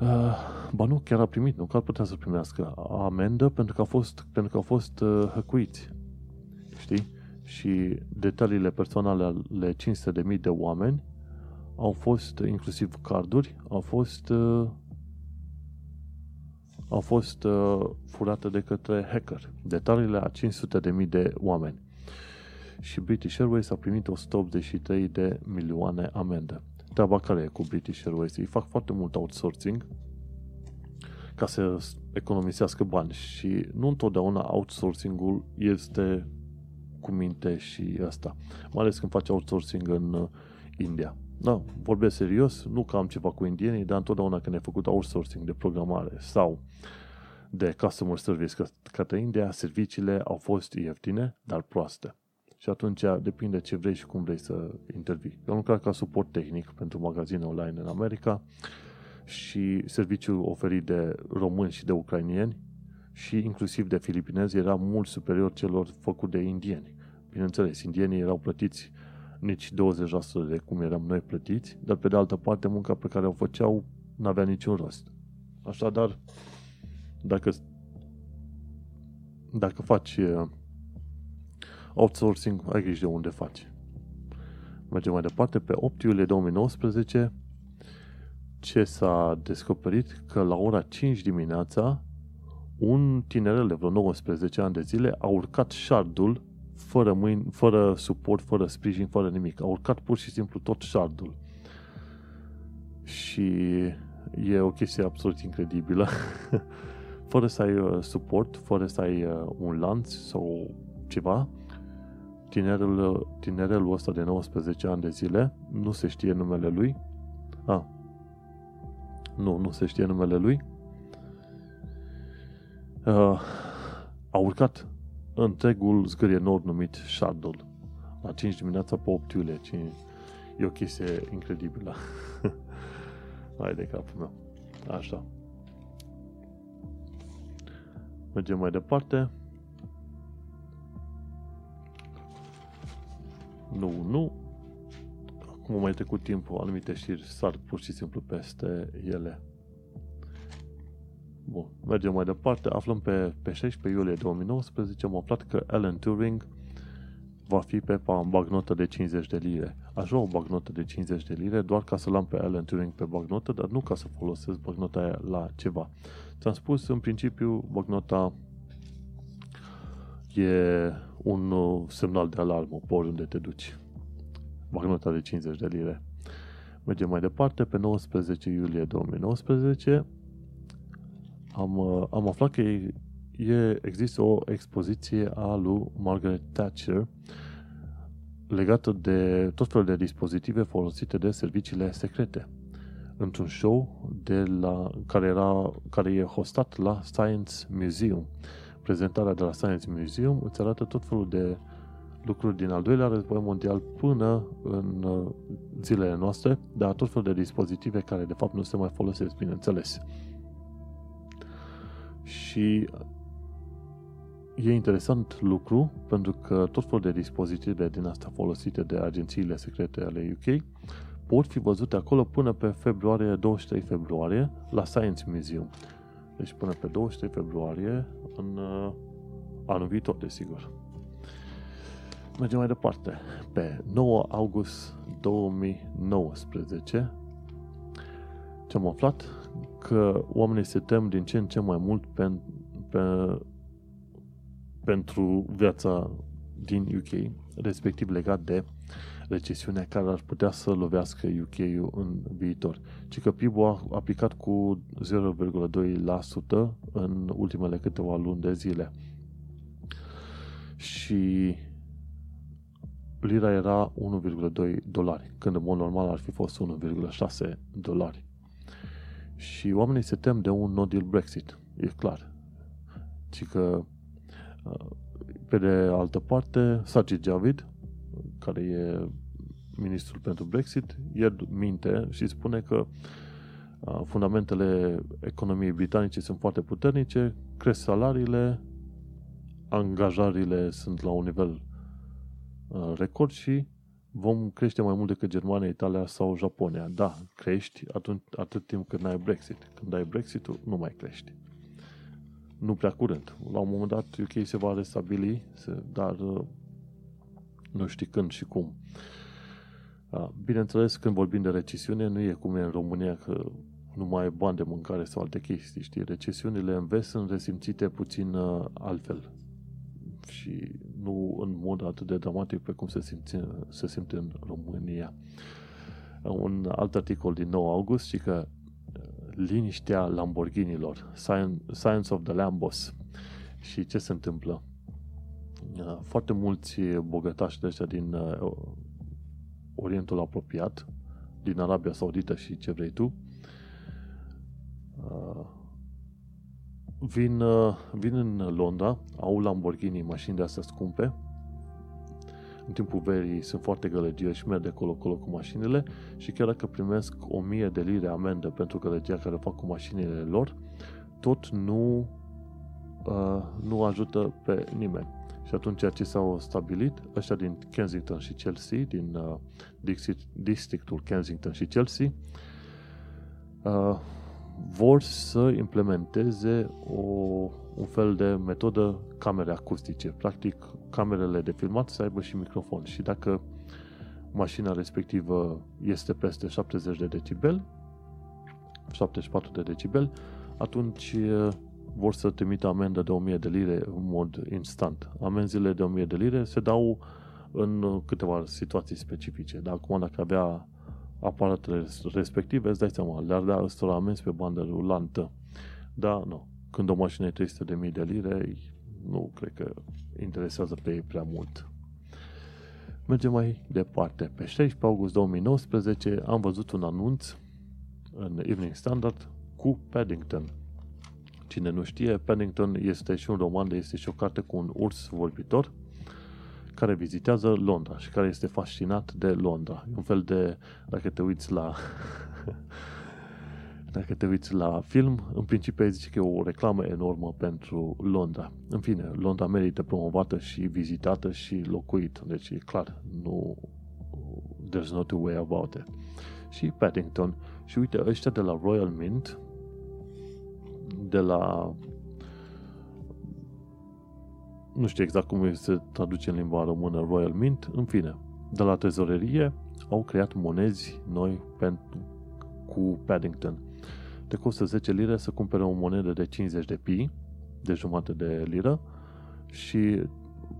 Uh, ba nu, chiar a primit, nu că ar putea să primească amendă pentru că au fost, pentru că au fost uh, hăcuiți. Știi? și detaliile personale ale 500.000 de oameni au fost, inclusiv carduri, au fost uh, au fost uh, furate de către hacker. Detaliile a 500.000 de oameni. Și British Airways a primit 183 de milioane amendă. Treaba care e cu British Airways? Ei fac foarte mult outsourcing ca să economisească bani și nu întotdeauna outsourcing-ul este cu minte și asta. Mai ales când faci outsourcing în uh, India. Da, vorbesc serios, nu că am ceva cu indienii, dar întotdeauna când ai făcut outsourcing de programare sau de customer service către India, serviciile au fost ieftine, dar proaste. Și atunci depinde ce vrei și cum vrei să intervii. Eu am lucrat ca suport tehnic pentru magazine online în America și serviciul oferit de români și de ucrainieni și inclusiv de filipinezi era mult superior celor făcut de indieni. Bineînțeles, indienii erau plătiți nici 20% de cum eram noi plătiți, dar pe de altă parte munca pe care o făceau nu avea niciun rost. Așadar, dacă, dacă faci uh, outsourcing, ai grijă de unde faci. Mergem mai departe. Pe 8 iulie 2019, ce s-a descoperit? Că la ora 5 dimineața, un tinerel de vreo 19 ani de zile a urcat shardul fără mâini, fără suport, fără sprijin, fără nimic. A urcat pur și simplu tot shardul. Și e o chestie absolut incredibilă. (laughs) fără să ai uh, suport, fără să ai uh, un lanț sau ceva, tinerul, tinerelul ăsta de 19 ani de zile, nu se știe numele lui. A, nu, nu se știe numele lui. Uh, a urcat întregul zgârie nord numit Shardul. La 5 dimineața pe 8 iulie. E o chestie incredibilă. (laughs) Hai de capul meu. Așa. Mergem mai departe. Nu, nu. Acum mai trecut timpul, anumite știri sar pur și simplu peste ele. Bun, mergem mai departe. Aflăm pe, pe 16 iulie 2019, am aflat că Alan Turing va fi pe bagnotă de 50 de lire. Aș lua o bagnotă de 50 de lire doar ca să-l am pe Alan Turing pe bagnotă, dar nu ca să folosesc bagnota aia la ceva. Ți-am spus, în principiu, bagnota e un uh, semnal de alarmă pe oriunde te duci. Bagnota de 50 de lire. Mergem mai departe. Pe 19 iulie 2019 am, uh, am aflat că e, e, există o expoziție a lui Margaret Thatcher legată de tot felul de dispozitive folosite de serviciile secrete într-un show de la, care, era, care e hostat la Science Museum. Prezentarea de la Science Museum îți arată tot felul de lucruri din al doilea război mondial până în uh, zilele noastre, dar tot felul de dispozitive care de fapt nu se mai folosesc, bineînțeles. Și e interesant lucru pentru că tot felul de dispozitive din asta folosite de agențiile secrete ale UK pot fi văzute acolo până pe februarie, 23 februarie, la Science Museum. Deci până pe 23 februarie, în uh, anul viitor, desigur. Mergem mai departe. Pe 9 august 2019, ce am aflat? Că oamenii se tem din ce în ce mai mult pe, pe, pentru viața din UK, respectiv legat de recesiunea care ar putea să lovească UK-ul în viitor. Ci că PIB-ul a aplicat cu 0,2% în ultimele câteva luni de zile. Și lira era 1,2 dolari, când în mod normal ar fi fost 1,6 dolari. Și oamenii se tem de un no deal Brexit, e clar. Ci că pe de altă parte, Sajid Javid, care e ministrul pentru Brexit, el minte și spune că fundamentele economiei britanice sunt foarte puternice, cresc salariile, angajările sunt la un nivel record și vom crește mai mult decât Germania, Italia sau Japonia. Da, crești atunci, atât timp cât n-ai Brexit. Când ai Brexit, nu mai crești. Nu prea curând. La un moment dat UK se va restabili, dar nu știi când și cum. Bineînțeles, când vorbim de recesiune, nu e cum e în România că nu mai ai bani de mâncare sau alte chestii, știi? Recesiunile în vest sunt resimțite puțin uh, altfel și nu în mod atât de dramatic pe cum se simte, se simte în România. Un alt articol din 9 august și că uh, liniștea Lamborghinilor, Science of the Lambos. Și ce se întâmplă? Uh, foarte mulți bogătași de ăștia din Orientul apropiat, din Arabia Saudită și ce vrei tu, uh, vin, uh, vin în Londra, au Lamborghini, mașini de astea scumpe, în timpul verii sunt foarte gălăgioși, merg de colo-colo cu mașinile. Și chiar dacă primesc 1000 de lire amendă pentru gălăgia care fac cu mașinile lor, tot nu, uh, nu ajută pe nimeni. Și atunci ce s-au stabilit, ăștia din Kensington și Chelsea, din uh, districtul Kensington și Chelsea, uh, vor să implementeze o, un fel de metodă camere acustice. Practic, camerele de filmat să aibă și microfon. Și dacă mașina respectivă este peste 70 de decibel, 74 de decibel, atunci uh, vor să trimită amendă de 1000 de lire în mod instant. Amenziile de 1000 de lire se dau în câteva situații specifice. Dar acum dacă avea aparatele respective, îți dai seama, le-ar da ăstora amenzi pe bandă rulantă. Da, nu. Când o mașină e 300 de mii de lire, nu cred că interesează pe ei prea mult. Mergem mai departe. Pe 16 august 2019 am văzut un anunț în Evening Standard cu Paddington. Cine nu știe, Paddington este și un roman, este și o carte cu un urs vorbitor care vizitează Londra și care este fascinat de Londra. E un fel de, dacă te uiți la (laughs) dacă te uiți la film, în principiu zice că e o reclamă enormă pentru Londra. În fine, Londra merită promovată și vizitată și locuit. Deci e clar, nu there's no two way about it. Și Paddington. Și uite, ăștia de la Royal Mint, de la nu știu exact cum se traduce în limba română Royal Mint, în fine, de la trezorerie au creat monezi noi pentru, cu Paddington. Te costă 10 lire să cumpere o monedă de 50 de pi, de jumătate de liră, și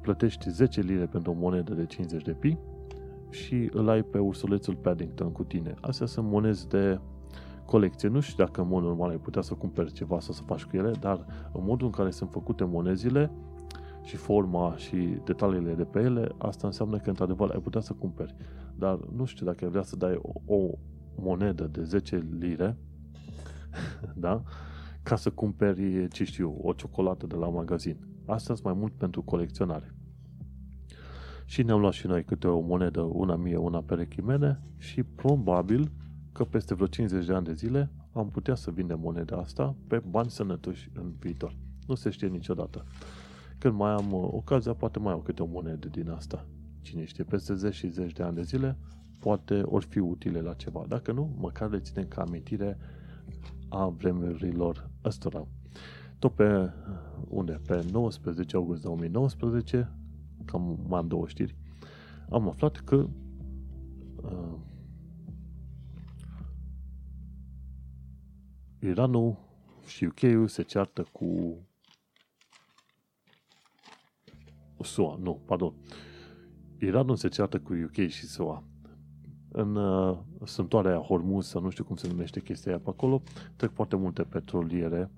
plătești 10 lire pentru o monedă de 50 de pi și îl ai pe ursulețul Paddington cu tine. Astea sunt monezi de colecție. Nu știu dacă în mod normal ai putea să cumperi ceva sau să faci cu ele, dar în modul în care sunt făcute monezile și forma și detaliile de pe ele, asta înseamnă că într-adevăr ai putea să cumperi. Dar nu știu dacă ai vrea să dai o, o monedă de 10 lire, (laughs) da? Ca să cumperi, ce știu, o ciocolată de la magazin. Asta mai mult pentru colecționare. Și ne-am luat și noi câte o monedă, una mie, una perechii mele și probabil că peste vreo 50 de ani de zile am putea să vindem moneda asta pe bani sănătoși în viitor. Nu se știe niciodată. Când mai am uh, ocazia, poate mai au câte o monedă din asta. Cine știe, peste 10 și 10 de ani de zile, poate ori fi utile la ceva. Dacă nu, măcar le ținem ca amintire a vremurilor ăstora. Tot pe uh, unde? Pe 19 august 2019, cam mai am două știri, am aflat că uh, Iranul și UK-ul se ceartă cu SUA, nu, pardon. Iranul se ceartă cu UK și SUA. În uh, sântoarea Hormuz, sau nu știu cum se numește chestia aia pe acolo, trec foarte multe petroliere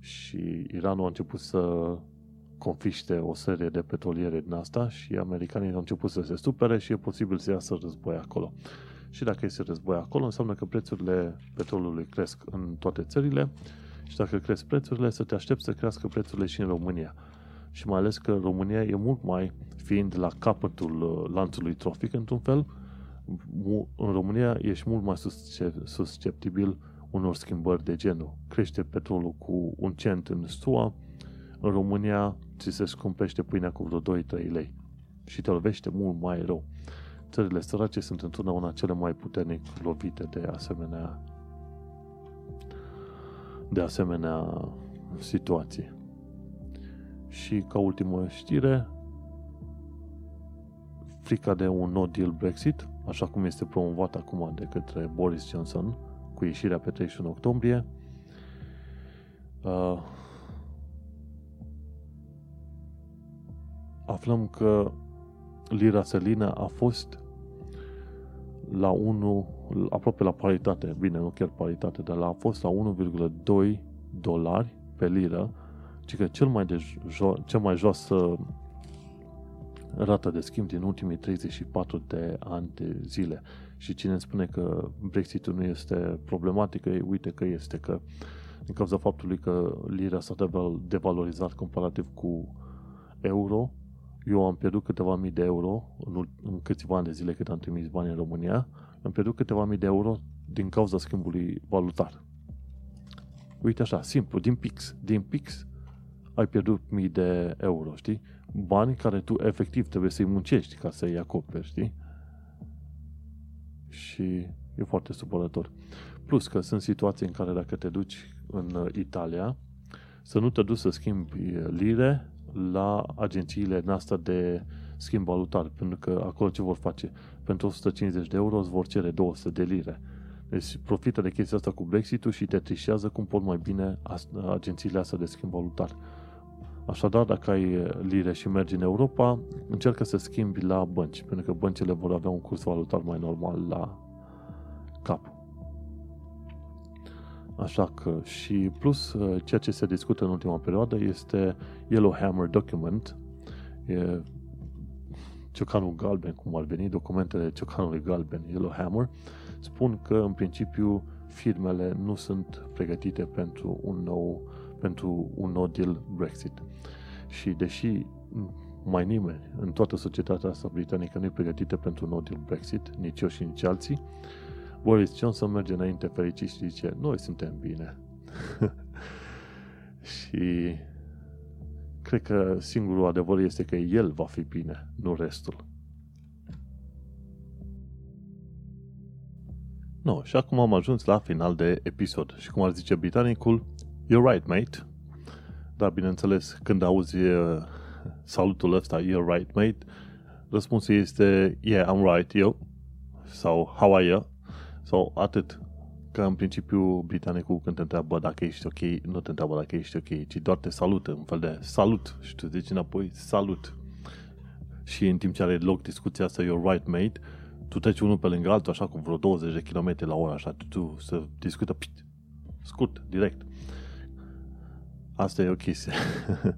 și Iranul a început să confiște o serie de petroliere din asta și americanii au început să se supere și e posibil să iasă război acolo. Și dacă este război acolo, înseamnă că prețurile petrolului cresc în toate țările și dacă cresc prețurile, să te aștepți să crească prețurile și în România. Și mai ales că România e mult mai, fiind la capătul uh, lanțului trofic, într-un fel, în România ești mult mai susceptibil unor schimbări de genul. Crește petrolul cu un cent în SUA, în România ți se scumpește pâinea cu vreo 2-3 lei și te lovește mult mai rău țările sărace sunt întotdeauna cele mai puternic lovite de asemenea de asemenea situații. Și ca ultimă știre, frica de un no deal Brexit, așa cum este promovat acum de către Boris Johnson cu ieșirea pe 31 octombrie. Uh, aflăm că lira sterlină a fost la 1, aproape la paritate, bine, nu chiar paritate, dar a fost la 1,2 dolari pe liră, ci că cel mai, de jo- cel mai joasă rată de schimb din ultimii 34 de ani de zile. Și cine spune că Brexitul nu este problematică, uite că este, că din cauza faptului că lira s-a devalorizat comparativ cu euro, eu am pierdut câteva mii de euro în, în câțiva ani de zile cât am trimis bani în România, am pierdut câteva mii de euro din cauza schimbului valutar. Uite așa, simplu, din pix. Din pix ai pierdut mii de euro, știi? Bani care tu efectiv trebuie să-i muncești ca să-i acoperi, știi? Și e foarte supărător. Plus că sunt situații în care dacă te duci în Italia, să nu te duci să schimbi lire la agențiile noastre de schimb valutar, pentru că acolo ce vor face? Pentru 150 de euro îți vor cere 200 de lire. Deci profită de chestia asta cu Brexit-ul și te trișează cum pot mai bine agențiile astea de schimb valutar. Așadar, dacă ai lire și mergi în Europa, încearcă să schimbi la bănci, pentru că băncile vor avea un curs valutar mai normal la cap. Așa că și plus ceea ce se discută în ultima perioadă este Yellowhammer Document, e ciocanul galben, cum ar veni, documentele ciocanului galben, Yellowhammer, spun că în principiu firmele nu sunt pregătite pentru un nou, pentru un no deal Brexit. Și deși mai nimeni în toată societatea asta britanică nu e pregătită pentru un no deal Brexit, nici eu și nici alții, Boris Johnson merge înainte fericit și zice, noi suntem bine. (laughs) și cred că singurul adevăr este că el va fi bine, nu restul. No, și acum am ajuns la final de episod. Și cum ar zice britanicul, you're right, mate. Dar, bineînțeles, când auzi uh, salutul ăsta, you're right, mate, răspunsul este, yeah, I'm right, eu. Sau, how are you? Sau atât. Că în principiu britanicul când te întreabă dacă ești ok, nu te întreabă dacă ești ok, ci doar te salută, un fel de salut. Și tu zici înapoi, salut. Și în timp ce are loc discuția asta, you're right, mate, tu treci unul pe lângă altul, așa cu vreo 20 de km la oră, așa, tu, tu să discută pit, scurt, direct. Asta e o chestie.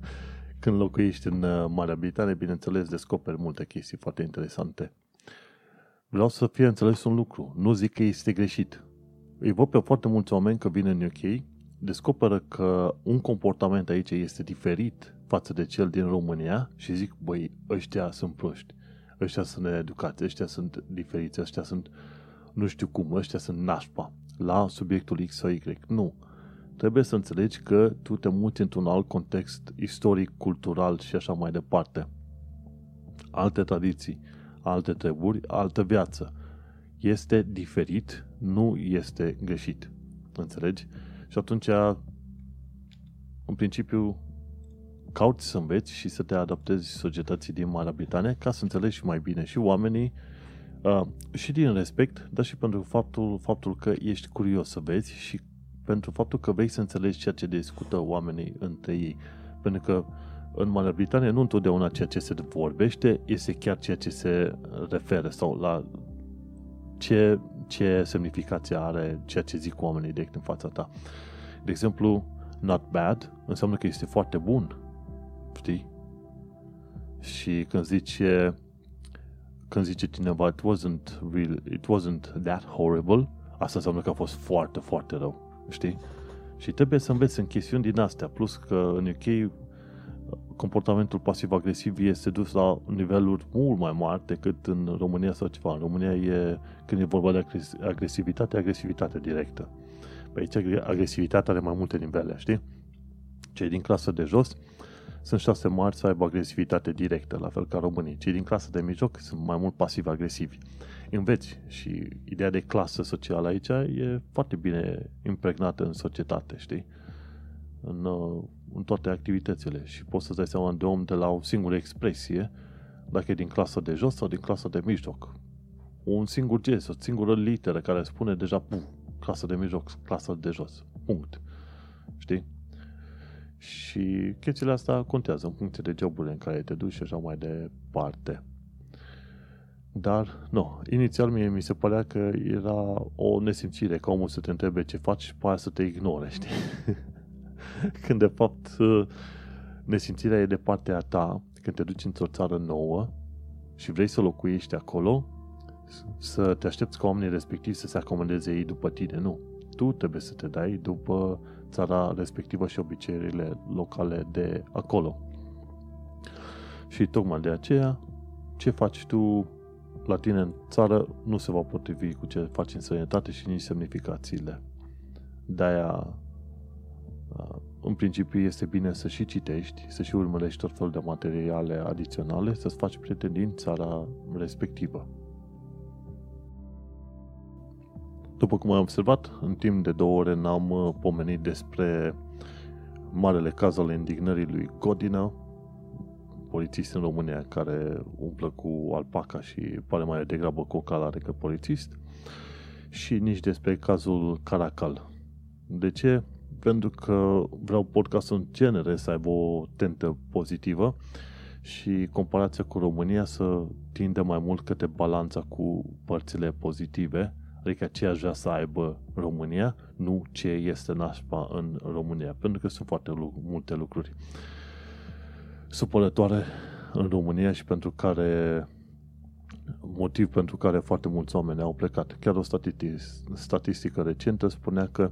(laughs) Când locuiești în uh, Marea Britanie, bineînțeles, descoperi multe chestii foarte interesante. Vreau să fie înțeles un lucru. Nu zic că este greșit. Îi văd pe foarte mulți oameni că vin în UK, descoperă că un comportament aici este diferit față de cel din România și zic, băi, ăștia sunt proști ăștia sunt needucați, ăștia sunt diferiți, ăștia sunt nu știu cum, ăștia sunt nașpa la subiectul X sau Y. Nu. Trebuie să înțelegi că tu te muți într-un alt context istoric, cultural și așa mai departe. Alte tradiții, alte treburi, altă viață. Este diferit, nu este greșit. Înțelegi? Și atunci, în principiu, cauți să înveți și să te adaptezi societății din Marea Britanie ca să înțelegi și mai bine și oamenii uh, și din respect, dar și pentru faptul, faptul că ești curios să vezi și pentru faptul că vrei să înțelegi ceea ce discută oamenii între ei. Pentru că în Marea Britanie nu întotdeauna ceea ce se vorbește este chiar ceea ce se referă sau la ce, ce semnificație are ceea ce zic oamenii direct în fața ta. De exemplu, not bad înseamnă că este foarte bun știi? Și când zice când zice cineva it wasn't real, it wasn't that horrible, asta înseamnă că a fost foarte, foarte rău, știi? Și trebuie să înveți în chestiuni din astea, plus că în UK comportamentul pasiv-agresiv este dus la niveluri mult mai mari decât în România sau ceva. În România e, când e vorba de agresivitate, agresivitate directă. Pe aici agresivitatea are mai multe nivele, știi? Cei din clasă de jos sunt șase mari să aibă agresivitate directă, la fel ca românii. Cei din clasă de mijloc sunt mai mult pasiv-agresivi. Înveți și ideea de clasă socială aici e foarte bine impregnată în societate, știi? În, uh, în toate activitățile și poți să-ți dai seama de om de la o singură expresie dacă e din clasa de jos sau din clasa de mijloc. Un singur gest, o singură literă care spune deja, puf, clasa de mijloc, clasa de jos. Punct. Știi? Și chestiile astea contează în funcție de joburile în care te duci și așa mai departe. Dar, nu, inițial mie mi se părea că era o nesimțire ca omul să te întrebe ce faci și pe aia să te ignore, știi? (laughs) (laughs) Când de fapt nesimțirea e de partea ta, când te duci într-o țară nouă și vrei să locuiești acolo, să te aștepți ca oamenii respectivi să se acomodeze ei după tine, nu. Tu trebuie să te dai după țara respectivă și obiceiurile locale de acolo. Și tocmai de aceea, ce faci tu la tine în țară nu se va potrivi cu ce faci în sănătate și nici semnificațiile. De-aia, în principiu, este bine să și citești, să și urmărești tot felul de materiale adiționale, să-ți faci prieteni din țara respectivă. După cum am observat, în timp de două ore n-am uh, pomenit despre marele caz al indignării lui Godina, polițist în România care umplă cu alpaca și pare mai degrabă cocalare decât polițist, și nici despre cazul Caracal. De ce? Pentru că vreau podcastul în genere să aibă o tentă pozitivă și comparația cu România să tindă mai mult către balanța cu părțile pozitive Adică ce aș vrea să aibă România, nu ce este nașpa în România. Pentru că sunt foarte multe lucruri supărătoare în România și pentru care motiv pentru care foarte mulți oameni au plecat. Chiar o statistică recentă spunea că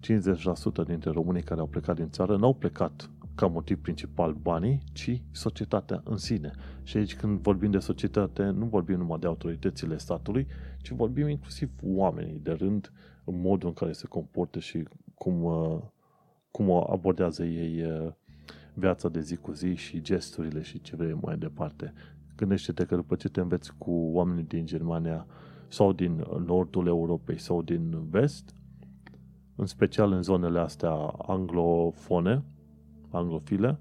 50% dintre românii care au plecat din țară n-au plecat ca motiv principal banii, ci societatea în sine. Și aici când vorbim de societate, nu vorbim numai de autoritățile statului, ci vorbim inclusiv oamenii de rând, în modul în care se comportă și cum, uh, cum abordează ei uh, viața de zi cu zi și gesturile și ce vrei mai departe. Gândește-te că după ce te înveți cu oamenii din Germania sau din nordul Europei sau din vest, în special în zonele astea anglofone, anglofile,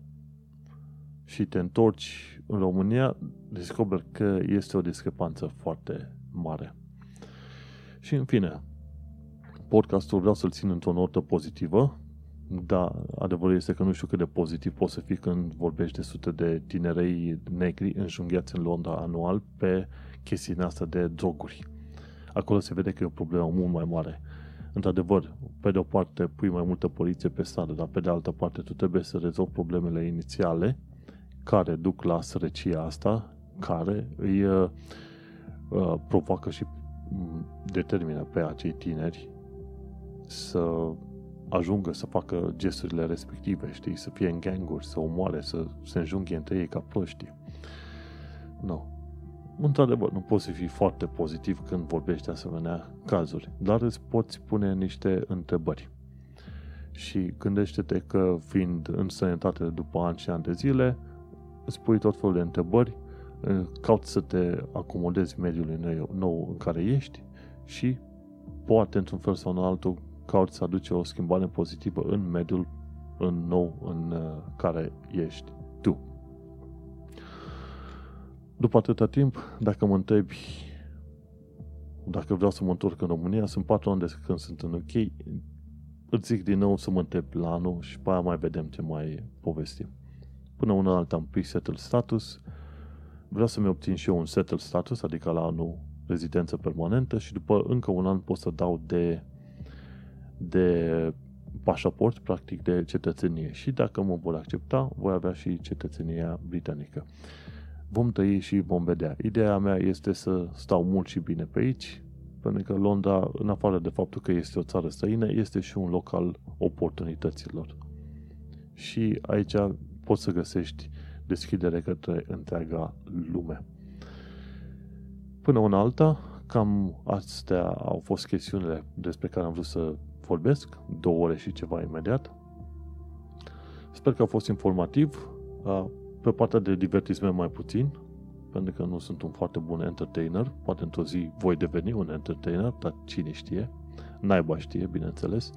și te întorci în România, descoperi că este o discrepanță foarte mare. Și în fine, podcastul vreau să-l țin într-o notă pozitivă, da, adevărul este că nu știu cât de pozitiv poți să fii când vorbești de sute de tinerei negri înjunghiați în Londra anual pe chestiunea asta de droguri. Acolo se vede că e o problemă mult mai mare. Într-adevăr, pe de o parte pui mai multă poliție pe stradă, dar pe de altă parte tu trebuie să rezolvi problemele inițiale care duc la sărăcia asta, care îi uh, uh provoacă și mm, determină pe acei tineri să ajungă să facă gesturile respective, știi, să fie în ganguri, să omoare, să se înjunghe între ei ca proști. Nu. No. Într-adevăr, nu poți să fii foarte pozitiv când vorbești de asemenea cazuri, dar îți poți pune niște întrebări. Și gândește-te că fiind în sănătate după ani și ani de zile, îți pui tot felul de întrebări, cauți să te acomodezi mediului nou în care ești și poate într-un fel sau în altul cauți să aduci o schimbare pozitivă în mediul în nou în uh, care ești După atâta timp, dacă mă întrebi dacă vreau să mă întorc în România, sunt patru ani de când sunt în UK, îți zic din nou să mă întreb la anul și pe aia mai vedem ce mai povestim. Până una alta am pre-settled status, vreau să-mi obțin și eu un settled status, adică la anul rezidență permanentă și după încă un an pot să dau de de pașaport, practic de cetățenie. Și dacă mă vor accepta, voi avea și cetățenia britanică. Vom tăi și vom vedea. Ideea mea este să stau mult și bine pe aici, pentru că Londra, în afară de faptul că este o țară străină, este și un loc al oportunităților. Și aici poți să găsești deschidere către întreaga lume. Până una alta, cam astea au fost chestiunile despre care am vrut să vorbesc, două ore și ceva imediat. Sper că a fost informativ. Pe partea de divertisment mai puțin, pentru că nu sunt un foarte bun entertainer. Poate într-o zi voi deveni un entertainer, dar cine știe. Naiba știe, bineînțeles.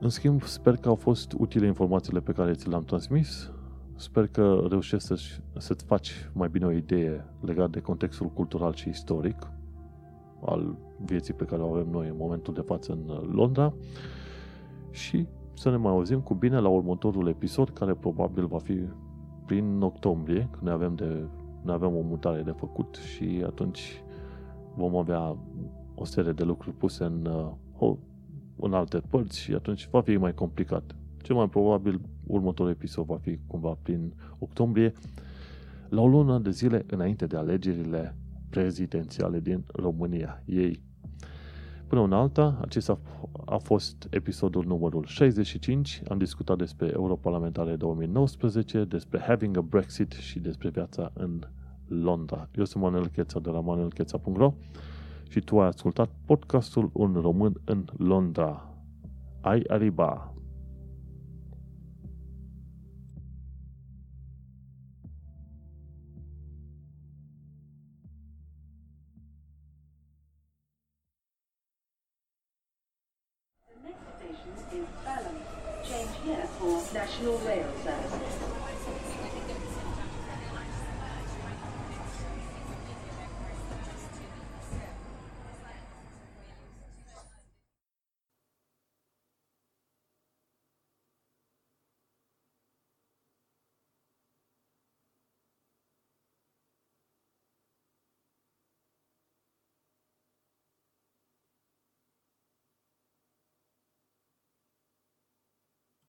În schimb, sper că au fost utile informațiile pe care ți le-am transmis. Sper că reușești să să-ți faci mai bine o idee legat de contextul cultural și istoric al vieții pe care o avem noi în momentul de față în Londra și să ne mai auzim cu bine la următorul episod care probabil va fi prin octombrie, când ne avem, de, ne avem o mutare de făcut și atunci vom avea o serie de lucruri puse în, uh, în alte părți și atunci va fi mai complicat. Cel mai probabil următorul episod va fi cumva prin octombrie, la o lună de zile înainte de alegerile prezidențiale din România. Ei. Până în alta, acesta a fost episodul numărul 65. Am discutat despre Europarlamentare 2019, despre Having a Brexit și despre viața în Londra. Eu sunt Manuel Cheța de la manuelcheța.ro și tu ai ascultat podcastul Un român în Londra. Ai arriba! The next